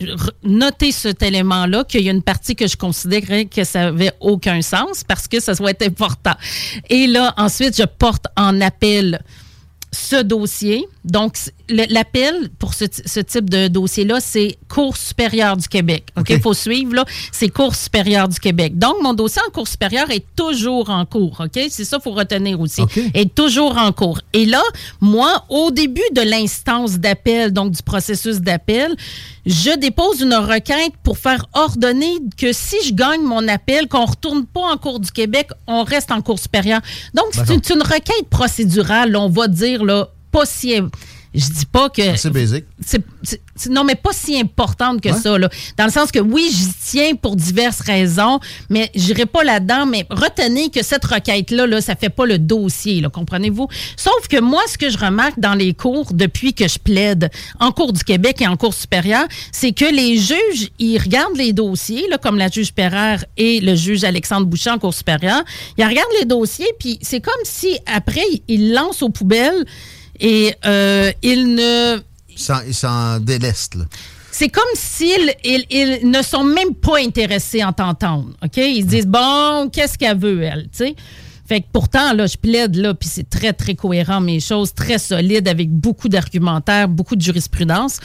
Notez cet élément-là, qu'il y a une partie que je considérais que ça n'avait aucun sens parce que ça soit important. Et là, ensuite, je porte en appel ce dossier. Donc, l'appel pour ce, type de dossier-là, c'est Cour supérieure du Québec. OK? Il faut suivre, là. C'est Cour supérieure du Québec. Donc, mon dossier en Cour supérieure est toujours en cours. OK? C'est ça qu'il faut retenir aussi. Est toujours en cours. Et là, moi, au début de l'instance d'appel, donc du processus d'appel, je dépose une requête pour faire ordonner que si je gagne mon appel, qu'on retourne pas en Cour du Québec, on reste en Cour supérieure. Donc, c'est une, requête procédurale, on va dire, là, pas si... Je dis pas que... C'est basique. Non, mais pas si importante que Ouais. ça. Là. Dans le sens que oui, j'y tiens pour diverses raisons, mais je n'irai pas là-dedans. Mais retenez que cette requête-là, là, ça fait pas le dossier, là, comprenez-vous? Sauf que moi, ce que je remarque dans les cours depuis que je plaide en cours du Québec et en cours supérieur, c'est que les juges, ils regardent les dossiers, là, comme la juge Perrère et le juge Alexandre Boucher en cours supérieur. Ils regardent les dossiers, puis c'est comme si après, ils lancent aux poubelles et euh, ils ne Il s'en- il s'en déleste, là. c'est comme s'ils ils, ils ne sont même pas intéressés en t'entendre. OK? Ils se disent, bon, qu'est-ce qu'elle veut, elle? Fait que pourtant, là, je plaide, là, puis c'est très, très cohérent, mes choses, très solide, avec beaucoup d'argumentaire, beaucoup de jurisprudence.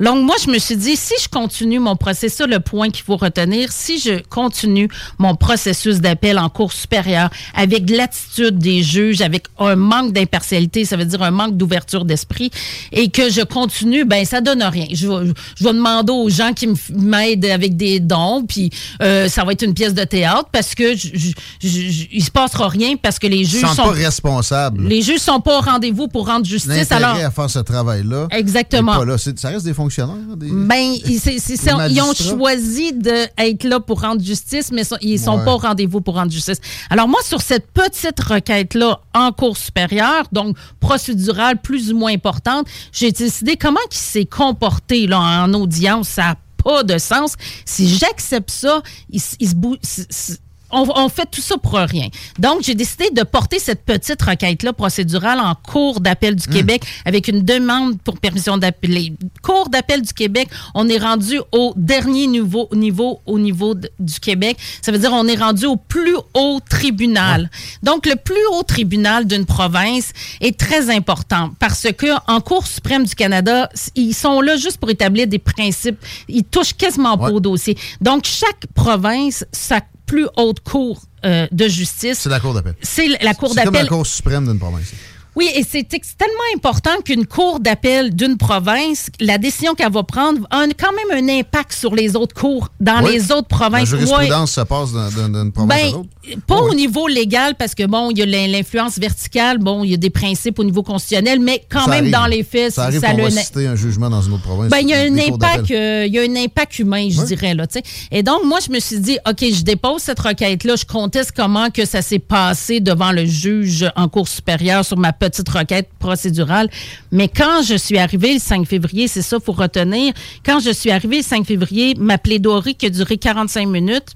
Donc, moi, je me suis dit, si je continue mon processus, le point qu'il faut retenir, si je continue mon processus d'appel en cours supérieure avec l'attitude des juges, avec un manque d'impartialité, ça veut dire un manque d'ouverture d'esprit, et que je continue, ben ça donne rien. Je vais, je vais demander aux gens qui m'aident avec des dons, puis euh, ça va être une pièce de théâtre parce que je, je, je- je- il se passera rien parce que les Ils juges sont sont pas responsables. les juges sont pas au rendez-vous pour rendre justice. Alors, à faire ce travail-là. Exactement. pas là. Ça reste des fonctionnaires. Des... Ben, ils, ont choisi d'être là pour rendre justice, mais so- ils sont Ouais. pas au rendez-vous pour rendre justice. Alors moi, sur cette petite requête-là en cours supérieure, donc procédurale plus ou moins importante, j'ai décidé comment il s'est comporté là, en audience. Ça n'a pas de sens. Si j'accepte ça, il, se bou- on, on fait tout ça pour rien. Donc, j'ai décidé de porter cette petite requête-là procédurale en cours d'appel du Québec avec une demande pour permission d'appeler. Cours d'appel du Québec, on est rendu au dernier niveau, niveau au niveau de- du Québec. Ça veut dire on est rendu au plus haut tribunal. Donc, le plus haut tribunal d'une province est très important parce que en Cour suprême du Canada, ils sont là juste pour établir des principes. Ils touchent quasiment pas au dossier. Donc, chaque province, sa plus haute cour euh, de justice. C'est la Cour d'appel. C'est la Cour C'est comme la d'appel. Cour suprême d'une province. Oui, et c'est tellement important qu'une cour d'appel d'une province, la décision qu'elle va prendre a un- quand même un impact sur les autres cours dans Oui. les autres La provinces. jurisprudence se passe d'un- d'un- d'une province à Ben, l'autre. pas au niveau légal, parce que bon, il y a l'in- l'influence verticale, bon, il y a des principes au niveau constitutionnel, mais quand Ça même arrive. dans les faits, Ça arrive ça va un- citer un jugement dans une autre province. ben, il y a un impact, euh, il y a un impact humain, je dirais là. tu sais. Et donc moi, je me suis dit, ok, je dépose cette requête-là, je conteste comment que ça s'est passé devant le juge en cour supérieure sur ma petite requête procédurale. Mais quand je suis arrivée le 5 février, c'est ça, faut retenir. Quand je suis arrivée le 5 février, ma plaidoirie qui a duré 45 minutes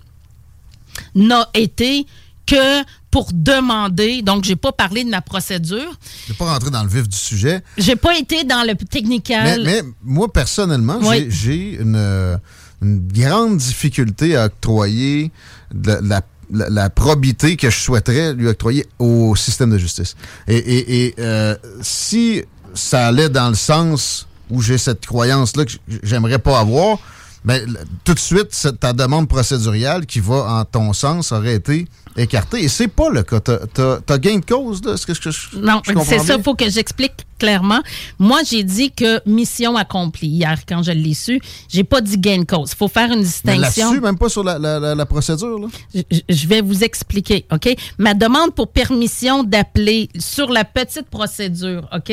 n'a été que pour demander, donc j'ai pas parlé de ma procédure, vais pas rentrer dans le vif du sujet. j'ai pas été dans le technical. mais moi, personnellement, Oui. j'ai- j'ai une, une grande difficulté à octroyer de la- la- la probité que je souhaiterais lui octroyer au système de justice. Et, et- et, euh, si ça allait dans le sens où j'ai cette croyance-là que j'aimerais pas avoir, ben, tout de suite, ta demande procéduriale qui va en ton sens aurait été écartée. Et c'est pas le cas. T'as as, gain de cause, là? Est-ce que je, je- Non, c'est ça, il faut que j'explique clairement. Moi, j'ai dit que mission accomplie hier quand je l'ai su. J'ai pas dit gain de cause. Il faut faire une distinction. là-dessus, même pas sur la, la- la- la procédure, là? Je, je vais vous expliquer, OK? Ma demande pour permission d'appeler sur la petite procédure, OK?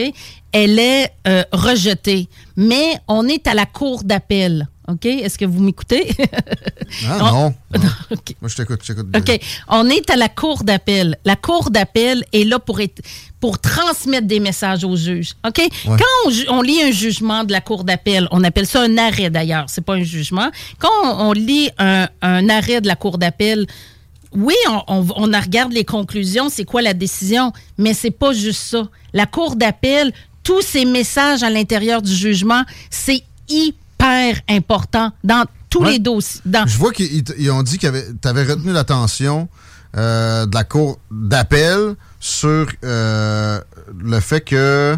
Elle est euh, rejetée. Mais on est à la cour d'appel, OK? Est-ce que vous m'écoutez? Ah On- non. Moi, je t'écoute, je t'écoute. OK. On est à la cour d'appel. La cour d'appel est là pour, être, pour transmettre des messages aux juges. OK? Quand on, lit un jugement de la cour d'appel, on appelle ça un arrêt d'ailleurs, c'est pas un jugement. Quand on, on lit un, un arrêt de la cour d'appel, oui, on regarde les conclusions, c'est quoi la décision, mais c'est pas juste ça. La cour d'appel, tous ces messages à l'intérieur du jugement, c'est hyper important dans tous Ouais. les dossiers. Dans, Je vois qu'ils ils- ils ont dit que tu avais retenu l'attention euh, de la cour d'appel sur euh, le fait que.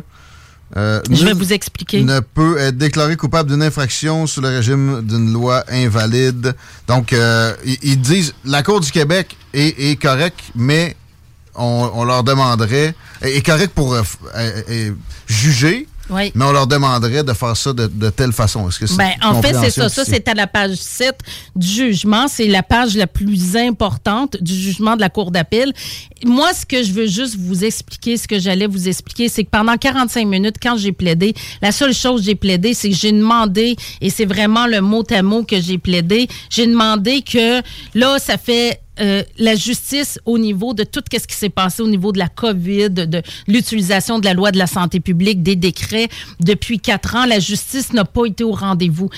euh, Je vais vous expliquer. Ne peut être déclaré coupable d'une infraction sous le régime d'une loi invalide. Donc, euh, ils, ils disent la Cour du Québec est, est correcte, mais on, on leur demanderait. est est correct pour euh, juger, Oui. mais on leur demanderait de faire ça de, de telle façon. Est-ce que c'est Ben, en fait, c'est ça. Ça, c'est à la page 7 du jugement. C'est la page la plus importante du jugement de la Cour d'appel. Moi, ce que je veux juste vous expliquer, ce que j'allais vous expliquer, c'est que pendant 45 minutes, quand j'ai plaidé, la seule chose que j'ai plaidé, c'est que j'ai demandé, et c'est vraiment le mot à mot que j'ai plaidé, j'ai demandé que là, ça fait euh, la justice au niveau de tout ce qui s'est passé au niveau de la COVID, de, l'utilisation de la loi de la santé publique, des décrets. Depuis quatre ans, la justice n'a pas été au rendez-vous.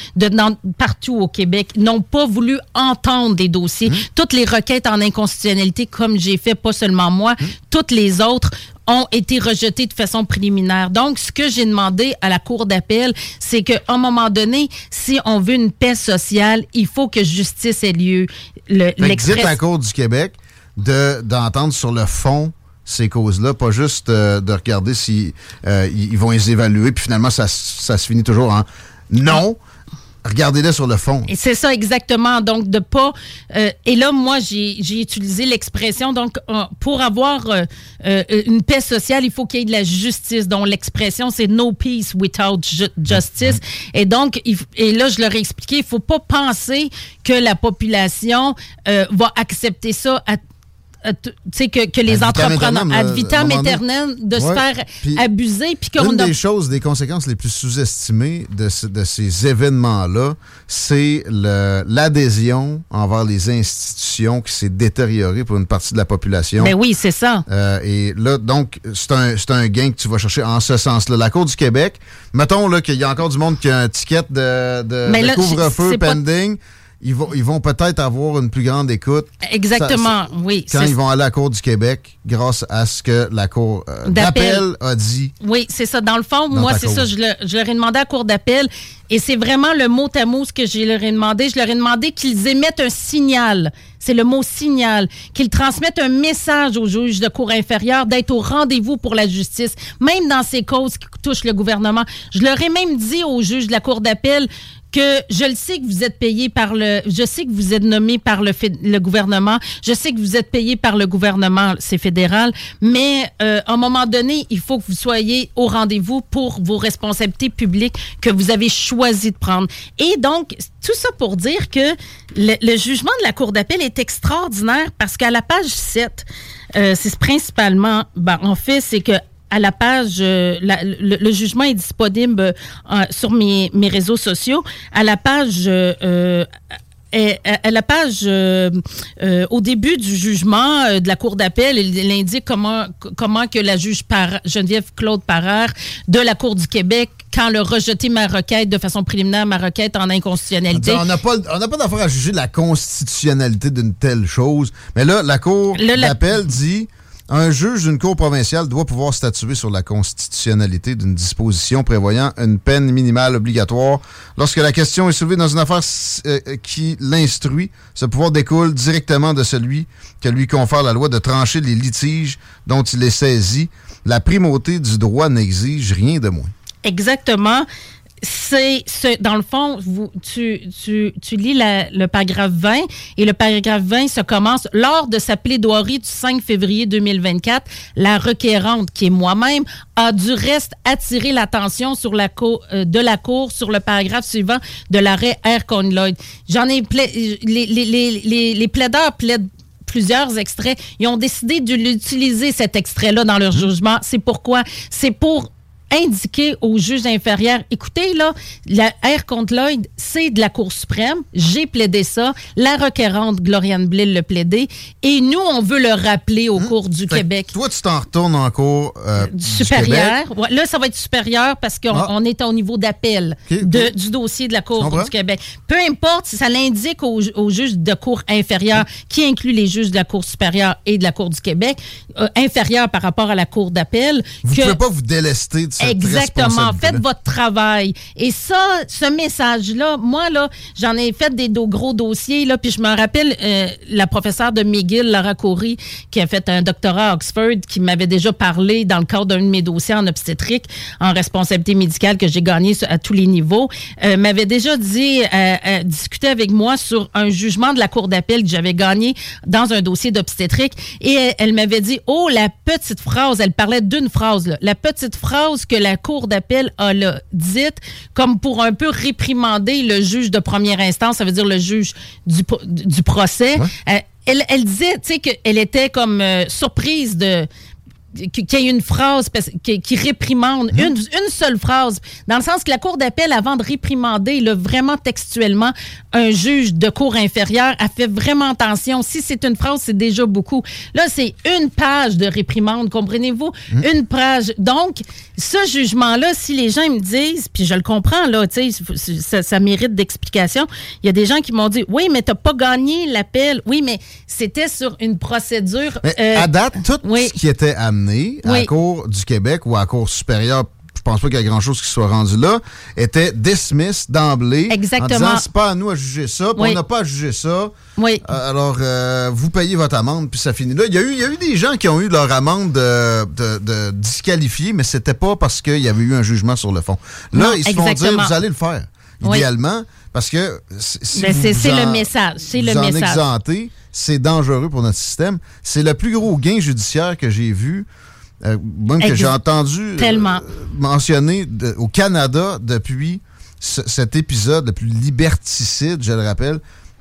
Partout au Québec, n'ont pas voulu entendre des dossiers. Toutes les requêtes en inconstitutionnalité, comme j'ai fait, pas seulement moi, toutes les autres ont été rejetées de façon préliminaire. Donc, ce que j'ai demandé à la Cour d'appel, c'est qu'à un moment donné, si on veut une paix sociale, il faut que justice ait lieu. Le, dites à la Cour du Québec de- d'entendre sur le fond ces causes-là, pas juste euh, de regarder si euh, ils vont les évaluer, puis finalement, ça, ça se finit toujours en non. Regardez-les sur le fond. Et c'est ça exactement. Donc, de pas. euh, et là, moi, j'ai utilisé l'expression. Donc, euh, pour avoir euh, une paix sociale, il faut qu'il y ait de la justice. Donc, l'expression, c'est no peace without ju- justice. Et donc, et là, je leur ai expliqué, il faut pas penser que la population va accepter ça à que, que les entrepreneurs, ad à vitam aeternam, de se faire abuser, puis Une a des choses, des conséquences les plus sous-estimées de, ce- de ces événements-là, c'est l'adhésion envers les institutions qui s'est détériorée pour une partie de la population. Ben oui, c'est ça. Euh, et là, donc, c'est un, un gain que tu vas chercher en ce sens-là. La Cour du Québec, mettons qu'il y a encore du monde qui a un ticket de, de- Mais de là, couvre-feu pas- pending. Ils vont, ils vont peut-être avoir une plus grande écoute. Exactement, Ça- oui. Quand ils vont aller à la Cour du Québec, grâce à ce que la Cour euh, D'appel. a dit. Oui, c'est ça. Dans le fond, moi, c'est ça. Je, le- je leur ai demandé à cour d'appel et c'est vraiment le mot à mot ce que je leur ai demandé. Je leur ai demandé qu'ils émettent un signal. C'est le mot signal. Qu'ils transmettent un message aux juges de cour inférieure d'être au rendez-vous pour la justice, même dans ces causes qui touchent le gouvernement. Je leur ai même dit aux juges de la cour d'appel que je le sais que vous êtes payé par le, je sais que vous êtes nommé par le, le gouvernement, je sais que vous êtes payé par le gouvernement, c'est fédéral, mais euh, à un moment donné, il faut que vous soyez au rendez-vous pour vos responsabilités publiques que vous avez choisi de prendre. Et donc, tout ça pour dire que le, le jugement de la Cour d'appel est extraordinaire parce qu'à la page 7, euh, c'est principalement, ben, en fait, c'est que à la page, euh, la- le, le jugement est disponible euh, sur mes, mes réseaux sociaux. À la page, euh, à la page, euh, euh, au début du jugement euh, de la Cour d'appel, il, il indique comment, comment que la juge Par- Geneviève Claude Parard de la Cour du Québec, quand a rejeté ma requête de façon préliminaire, ma requête en inconstitutionnalité. On n'a pas, on n'a pas d'affaire à juger la constitutionnalité d'une telle chose. Mais là, la Cour d'appel dit un juge d'une cour provinciale doit pouvoir statuer sur la constitutionnalité d'une disposition prévoyant une peine minimale obligatoire. Lorsque la question est soulevée dans une affaire euh, qui l'instruit, ce pouvoir découle directement de celui que lui confère la loi de trancher les litiges dont il est saisi. La primauté du droit n'exige rien de moins. Exactement. C'est ce- dans le fond, tu, lis le paragraphe 20 et le paragraphe 20 se commence lors de sa plaidoirie du 5 février 2024. La requérante, qui est moi-même, a du reste attiré l'attention sur la cour, euh, de la cour sur le paragraphe suivant de l'arrêt R. Lloyd. J'en ai les plaideurs plaident plusieurs extraits. Ils ont décidé de l'utiliser, cet extrait-là, dans leur jugement. C'est pourquoi? C'est pour indiquer au juge inférieur, écoutez, là, la R contre Lloyd, c'est de la Cour suprême. J'ai plaidé ça. La requérante Gloriane Blill le plaidé. Et nous, on veut le rappeler au cours du Fait Québec. Toi, tu t'en retournes en cours euh, du supérieur. Québec. Ouais, là, ça va être supérieur parce qu'on Ah. est au niveau d'appel du dossier de la Cour du Québec. Peu importe si ça l'indique au, ju- au juge de Cour inférieure, qui inclut les juges de la Cour supérieure et de la Cour du Québec, euh, inférieure par rapport à la Cour d'appel. Vous ne pouvez pas vous délester de Exactement. Faites votre travail. Et ça, ce message-là, moi, là, j'en ai fait des gros dossiers, là, puis je me rappelle euh, la professeure de McGill, Coury, qui a fait un doctorat à Oxford, qui m'avait déjà parlé dans le cadre d'un de mes dossiers en obstétrique, en responsabilité médicale que j'ai gagné à tous les niveaux, euh, m'avait déjà dit, euh, euh, discuter avec moi sur un jugement de la Cour d'appel que j'avais gagné dans un dossier d'obstétrique. Et elle, elle m'avait dit, oh, la petite phrase, elle parlait d'une phrase, là, la petite phrase que la Cour d'appel a là, dite, comme pour un peu réprimander le juge de première instance, ça veut dire le juge du, du procès. Euh, elle, elle disait, tu sais, qu'elle était comme euh, surprise de qu'il y ait une phrase qui, réprimande, une, une seule phrase, dans le sens que la Cour d'appel, avant de réprimander là, vraiment textuellement un juge de cour inférieure, a fait vraiment attention. Si c'est une phrase, c'est déjà beaucoup. Là, c'est une page de réprimande, comprenez-vous? Une page. Donc, ce jugement-là, si les gens me disent, puis je le comprends, là, tu sais, ça, ça mérite d'explication, il y a des gens qui m'ont dit, oui, mais t'as pas gagné l'appel. Oui, mais c'était sur une procédure... Mais euh, à date, tout ce qui était amené à Oui. la Cour du Québec ou à la Cour supérieure, je pense pas qu'il y a grand-chose qui soit rendu là, était dismiss d'emblée. Exactement. En disant, c'est pas à nous à juger ça, Oui. on n'a pas à juger ça. Oui. Euh, Alors, euh, vous payez votre amende, puis ça finit là. Il y, a eu, il y a eu des gens qui ont eu leur amende de, de, de disqualifiée, mais c'était pas parce qu'il y avait eu un jugement sur le fond. Là, Non, ils se font dire, vous allez le faire, Oui. idéalement, parce que si Ben, vous c'est- le message, c'est le message. exemptez, c'est dangereux pour notre système. C'est le plus gros gain judiciaire que j'ai vu, euh, même que j'ai entendu euh, Tellement. mentionner de- au Canada depuis ce- cet épisode le plus liberticide, je le rappelle,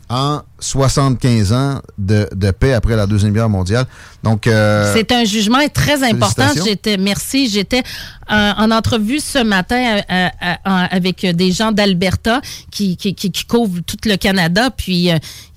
en 75 ans de, de paix après la Deuxième Guerre mondiale. Donc, euh, C'est un jugement très important. J'étais, merci. J'étais euh, en entrevue ce matin euh, avec des gens d'Alberta qui, qui, qui, qui couvrent tout le Canada. Puis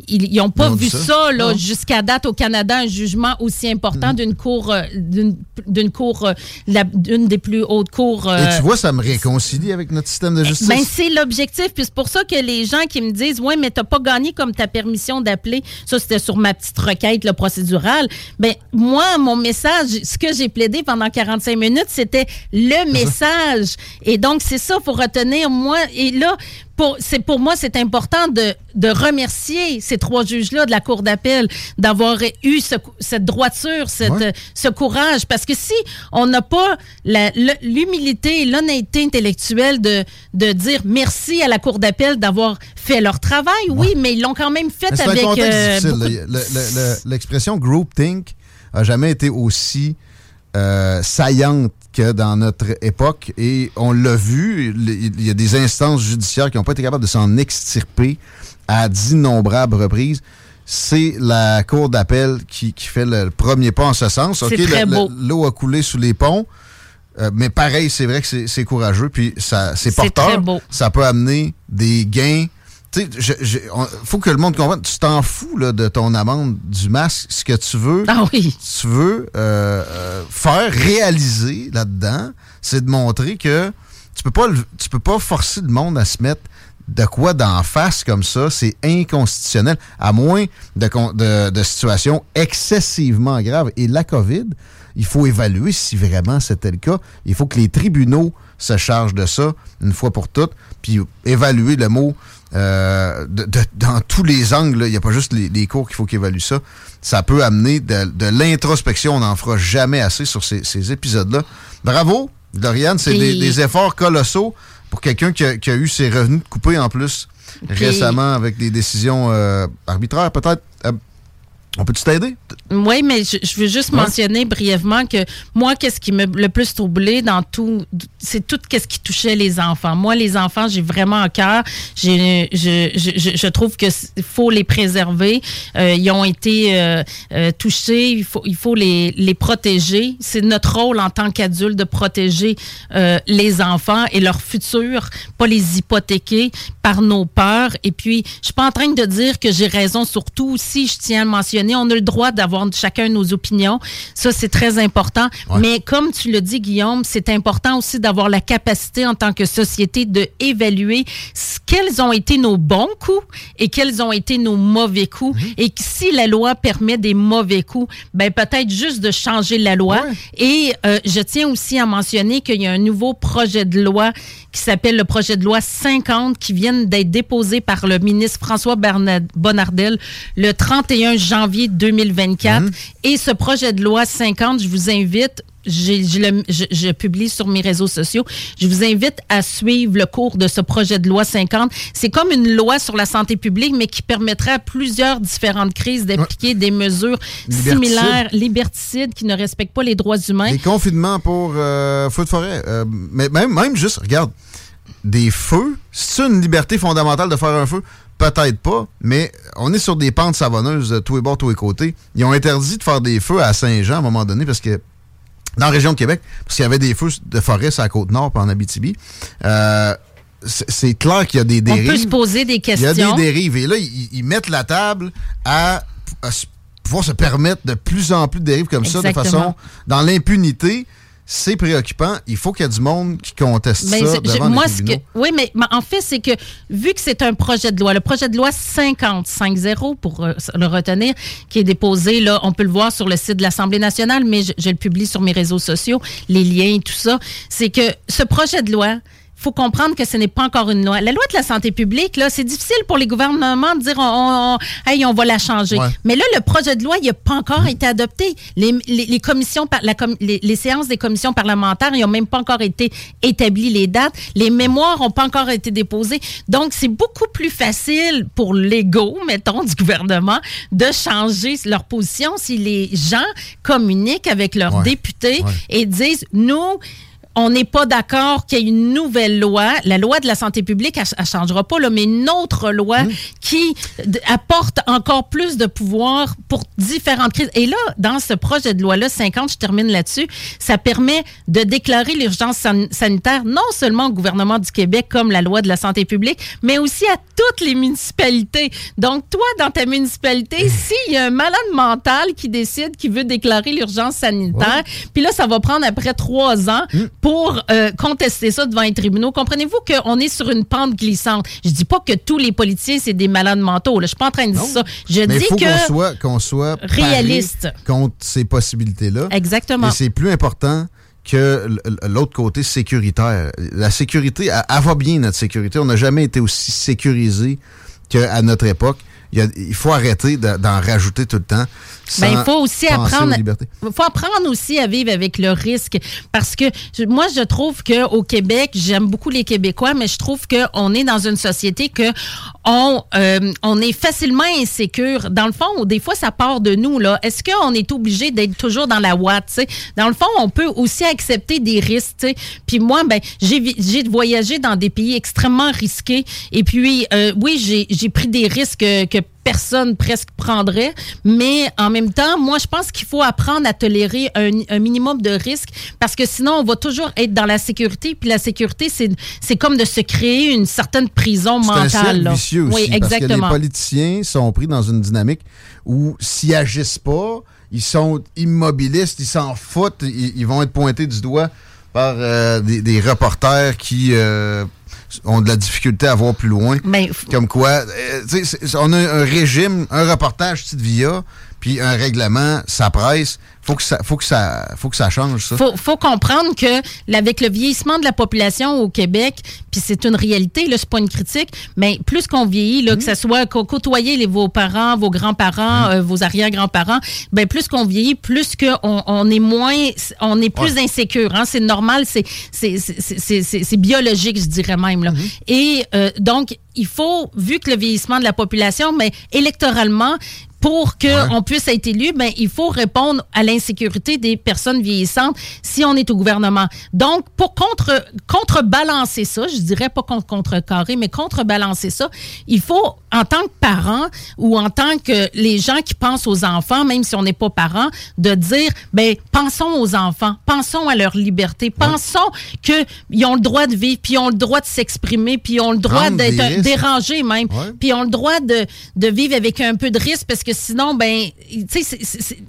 ils n'ont pas Ils ont dit vu ça? ça, là, jusqu'à date au Canada, un jugement aussi important d'une cour, d'une, d'une cour, la- d'une des plus hautes cours. et euh, tu vois, ça me réconcilie avec notre système de justice. ben, c'est l'objectif. Puis c'est pour ça que les gens qui me disent Ouais, mais t'as pas gagné comme ta permission d'appeler. Ça, c'était sur ma petite requête là, procédurale. Ben, moi, mon message, ce que j'ai plaidé pendant 45 minutes, c'était le message. Et donc, c'est ça, faut retenir. Moi, et là, pour, c'est pour moi, c'est important de, de remercier ces trois juges-là de la Cour d'appel d'avoir eu ce- cette droiture, cette, Ouais. ce courage. Parce que si on n'a pas l'humilité et l'honnêteté intellectuelle de, de dire merci à la Cour d'appel d'avoir fait leur travail, oui, mais ils l'ont quand même fait Mais avec. euh, de- Le- le- le- L'expression groupthink a jamais été aussi euh, saillante que dans notre époque et on l'a vu, il y a des instances judiciaires qui n'ont pas été capables de s'en extirper à d'innombrables reprises. C'est la Cour d'appel qui, qui fait le premier pas en ce sens. OK. L'eau a coulé sous les ponts. Euh, mais pareil, c'est vrai que c'est- courageux, puis ça, c'est C'est porteur. très beau. Ça peut amener des gains. Tu sais, faut que le monde comprenne. Tu t'en fous là, de ton amende du masque. Ce que tu veux, Ah oui. tu veux euh, euh, faire réaliser là-dedans, c'est de montrer que tu peux pas, tu peux pas forcer le monde à se mettre de quoi d'en face comme ça, c'est inconstitutionnel, à moins de, de, de situations excessivement graves. Et la COVID, il faut évaluer si vraiment c'était le cas. Il faut que les tribunaux se chargent de ça une fois pour toutes, puis évaluer le mot euh, de- de- dans tous les angles. Il n'y a pas juste les, les cours qu'il faut qu'ils évaluent ça. Ça peut amener de, de l'introspection. On n'en fera jamais assez sur ces, ces épisodes-là. Bravo, Doriane. C'est des, des efforts colossaux pour quelqu'un qui a, qui a eu ses revenus coupés en plus récemment avec des décisions euh, arbitraires, peut-être. Euh, On peut-tu t'aider? Oui, mais je, je veux juste Ouais. mentionner brièvement que moi, qu'est-ce qui m'a le plus troublé dans tout, c'est tout ce qui touchait les enfants. Moi, les enfants, j'ai vraiment à cœur. Je, je, je, trouve qu'il faut les préserver. Euh, ils ont été euh, euh, touchés. Il faut, il faut les, les protéger. C'est notre rôle en tant qu'adultes de protéger les enfants et leur futur, pas les hypothéquer par nos peurs. Et puis, je suis pas en train de dire que j'ai raison sur tout. Si je tiens à le mentionner, on a le droit d'avoir chacun nos opinions. Ça, c'est très important. Mais comme tu le dis, Guillaume, c'est important aussi d'avoir la capacité en tant que société de évaluer ce- quels ont été nos bons coups et quels ont été nos mauvais coups. Et que si la loi permet des mauvais coups, ben peut-être juste de changer la loi. Et euh, je tiens aussi à mentionner qu'il y a un nouveau projet de loi qui s'appelle le projet de loi 50 qui vient d'être déposé par le ministre François Bernard- Bonnardel le 31 janvier 2024. Et ce projet de loi 50, je vous invite j'ai- je, le- je- je publie sur mes réseaux sociaux. Je vous invite à suivre le cours de ce projet de loi 50. C'est comme une loi sur la santé publique, mais qui permettrait à plusieurs différentes crises d'appliquer des mesures similaires, liberticides, qui ne respectent pas les droits humains. Les confinements pour euh, feu de forêt. euh, mais même, même juste, regarde, des feux, c'est une liberté fondamentale de faire un feu? Peut-être pas, mais on est sur des pentes savonneuses de tous les bords, tous les côtés. Ils ont interdit de faire des feux à Saint-Jean à un moment donné parce que dans la région de Québec, parce qu'il y avait des feux de forêt sur la côte nord puis en Abitibi. Euh, c'est clair qu'il y a des On dérives. peut se poser des Il y questions. a des dérives. Et là, ils, ils mettent la table à, à pouvoir se permettre de plus en plus de dérives comme ça, de façon dans l'impunité. C'est préoccupant. Il faut qu'il y ait du monde qui conteste Mais ça je- moi, les que, oui, mais, mais en fait, c'est que vu que c'est un projet de loi, le projet de loi 50, 5-0 pour euh, le retenir, qui est déposé, là, on peut le voir sur le site de l'Assemblée nationale, mais je, je le publie sur mes réseaux sociaux, les liens, tout ça, c'est que ce projet de loi, faut comprendre que ce n'est pas encore une loi. La loi de la santé publique, là, c'est difficile pour les gouvernements de dire on, on, hey, on va la changer. Ouais. Mais là, le projet de loi, il n'a pas encore été adopté. Les, les, les commissions, la les, les séances des commissions parlementaires, ils n'ont même pas encore été établies les dates. Les mémoires n'ont pas encore été déposées. Donc, c'est beaucoup plus facile pour l'ego, mettons, du gouvernement, de changer leur position si les gens communiquent avec leurs Ouais. députés Ouais. et disent, nous, on n'est pas d'accord qu'il y ait une nouvelle loi. La loi de la santé publique, elle ne changera pas, là, mais une autre loi qui d- apporte encore plus de pouvoir pour différentes crises. Et là, dans ce projet de loi-là, 50, je termine là-dessus, ça permet de déclarer l'urgence san- sanitaire non seulement au gouvernement du Québec comme la loi de la santé publique, mais aussi à toutes les municipalités. Donc, toi, dans ta municipalité, s'il y a un malade mental qui décide qu'il veut déclarer l'urgence sanitaire, puis là, ça va prendre après trois ans pour euh, contester ça devant les tribunaux. Comprenez-vous qu'on est sur une pente glissante? Je dis pas que tous les policiers, c'est des malades mentaux. Là. Je suis pas en train de dire ça. Je Mais dis faut que... qu'on soit, qu'on soit réaliste. contre ces possibilités-là. Exactement. Et c'est plus important que l'autre côté sécuritaire. La sécurité, elle, elle va bien, notre sécurité. On n'a jamais été aussi sécurisé qu'à notre époque. Il, y a- il faut arrêter de- d'en rajouter tout le temps. Ben, il faut aussi apprendre. Il faut apprendre aussi à vivre avec le risque. Parce que moi, je trouve qu'au Québec, j'aime beaucoup les Québécois, mais je trouve qu'on est dans une société que on, euh, on est facilement insécure. Dans le fond, des fois, ça part de nous. là. Est-ce qu'on est obligé d'être toujours dans la ouate? Dans le fond, on peut aussi accepter des risques. tu sais. Puis moi, ben, j'ai voyagé dans des pays extrêmement risqués. Et puis, euh, oui, j'ai pris des risques que personne presque prendrait. Mais en même temps, moi, je pense qu'il faut apprendre à tolérer un, un minimum de risques parce que sinon, on va toujours être dans la sécurité. Puis la sécurité, c'est c'est comme de se créer une certaine prison C'est un mentale. cercle là. vicieux aussi. oui, Parce que les exactement. politiciens sont pris dans une dynamique où s'ils agissent pas, ils sont immobilistes, ils s'en foutent, ils, ils vont être pointés du doigt par euh, des, des reporters qui euh, ont de la difficulté à voir plus loin. Comme quoi, euh, on a un régime, un reportage petite via, puis un règlement, ça presse. Faut que ça, faut que ça, faut que ça change ça. faut, faut comprendre que avec le vieillissement de la population au Québec, puis c'est une réalité, là, c'est pas une critique, mais plus qu'on vieillit, là, que ce soit côtoyer les, vos parents, vos grands-parents, euh, vos arrière-grands-parents, ben plus qu'on vieillit, plus qu'on on est moins, on est plus insécure. Hein, c'est normal, c'est c'est- biologique, je dirais même. Là. Et euh, donc, il faut, vu que le vieillissement de la population, mais électoralement, pour qu'on puisse être élu, ben, il faut répondre à l'insécurité des personnes vieillissantes si on est au gouvernement. Donc, pour contre, contrebalancer ça, je dirais pas contre contrecarrer, mais contrebalancer ça, il faut, en tant que parent ou en tant que les gens qui pensent aux enfants, même si on n'est pas parent, de dire, ben, pensons aux enfants, pensons à leur liberté, pensons qu'ils ont le droit de vivre, puis ils ont le droit de s'exprimer, puis ils ont le droit d'être dérangés même, puis ils ont le droit de, de vivre avec un peu de risque, parce que sinon, ben, tu sais,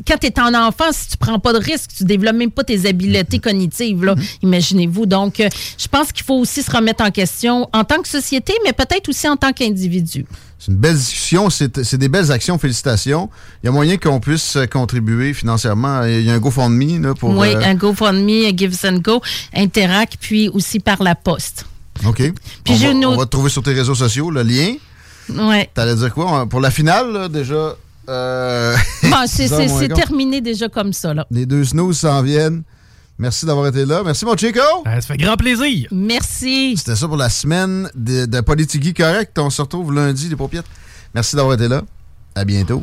quand tu es un enfant, si tu prends pas de risque, tu développes même pas tes habiletés cognitives, là. Imaginez-vous. Donc, euh, je pense qu'il faut aussi se remettre en question en tant que société, mais peut-être aussi en tant qu'individu. C'est une belle discussion, c'est des belles actions, félicitations. Il y a moyen qu'on puisse euh, contribuer financièrement. Il y a un GoFundMe là, pour. oui, euh, un GoFundMe, un Give and Go, Interact, puis aussi par la poste. OK. Puis on, va, une on va te trouver sur tes réseaux sociaux le lien. Ouais. T'allais dire quoi? Pour la finale, là, déjà. Euh, Bon, c'est 10 heures c'est- terminé déjà comme ça, là. Les deux snooze s'en viennent. Merci d'avoir été là. Merci, mon Chico. ça fait grand plaisir. Merci. C'était ça pour la semaine de, de Politigui Correct. On se retrouve lundi, les paupiètes. Merci d'avoir été là. À bientôt.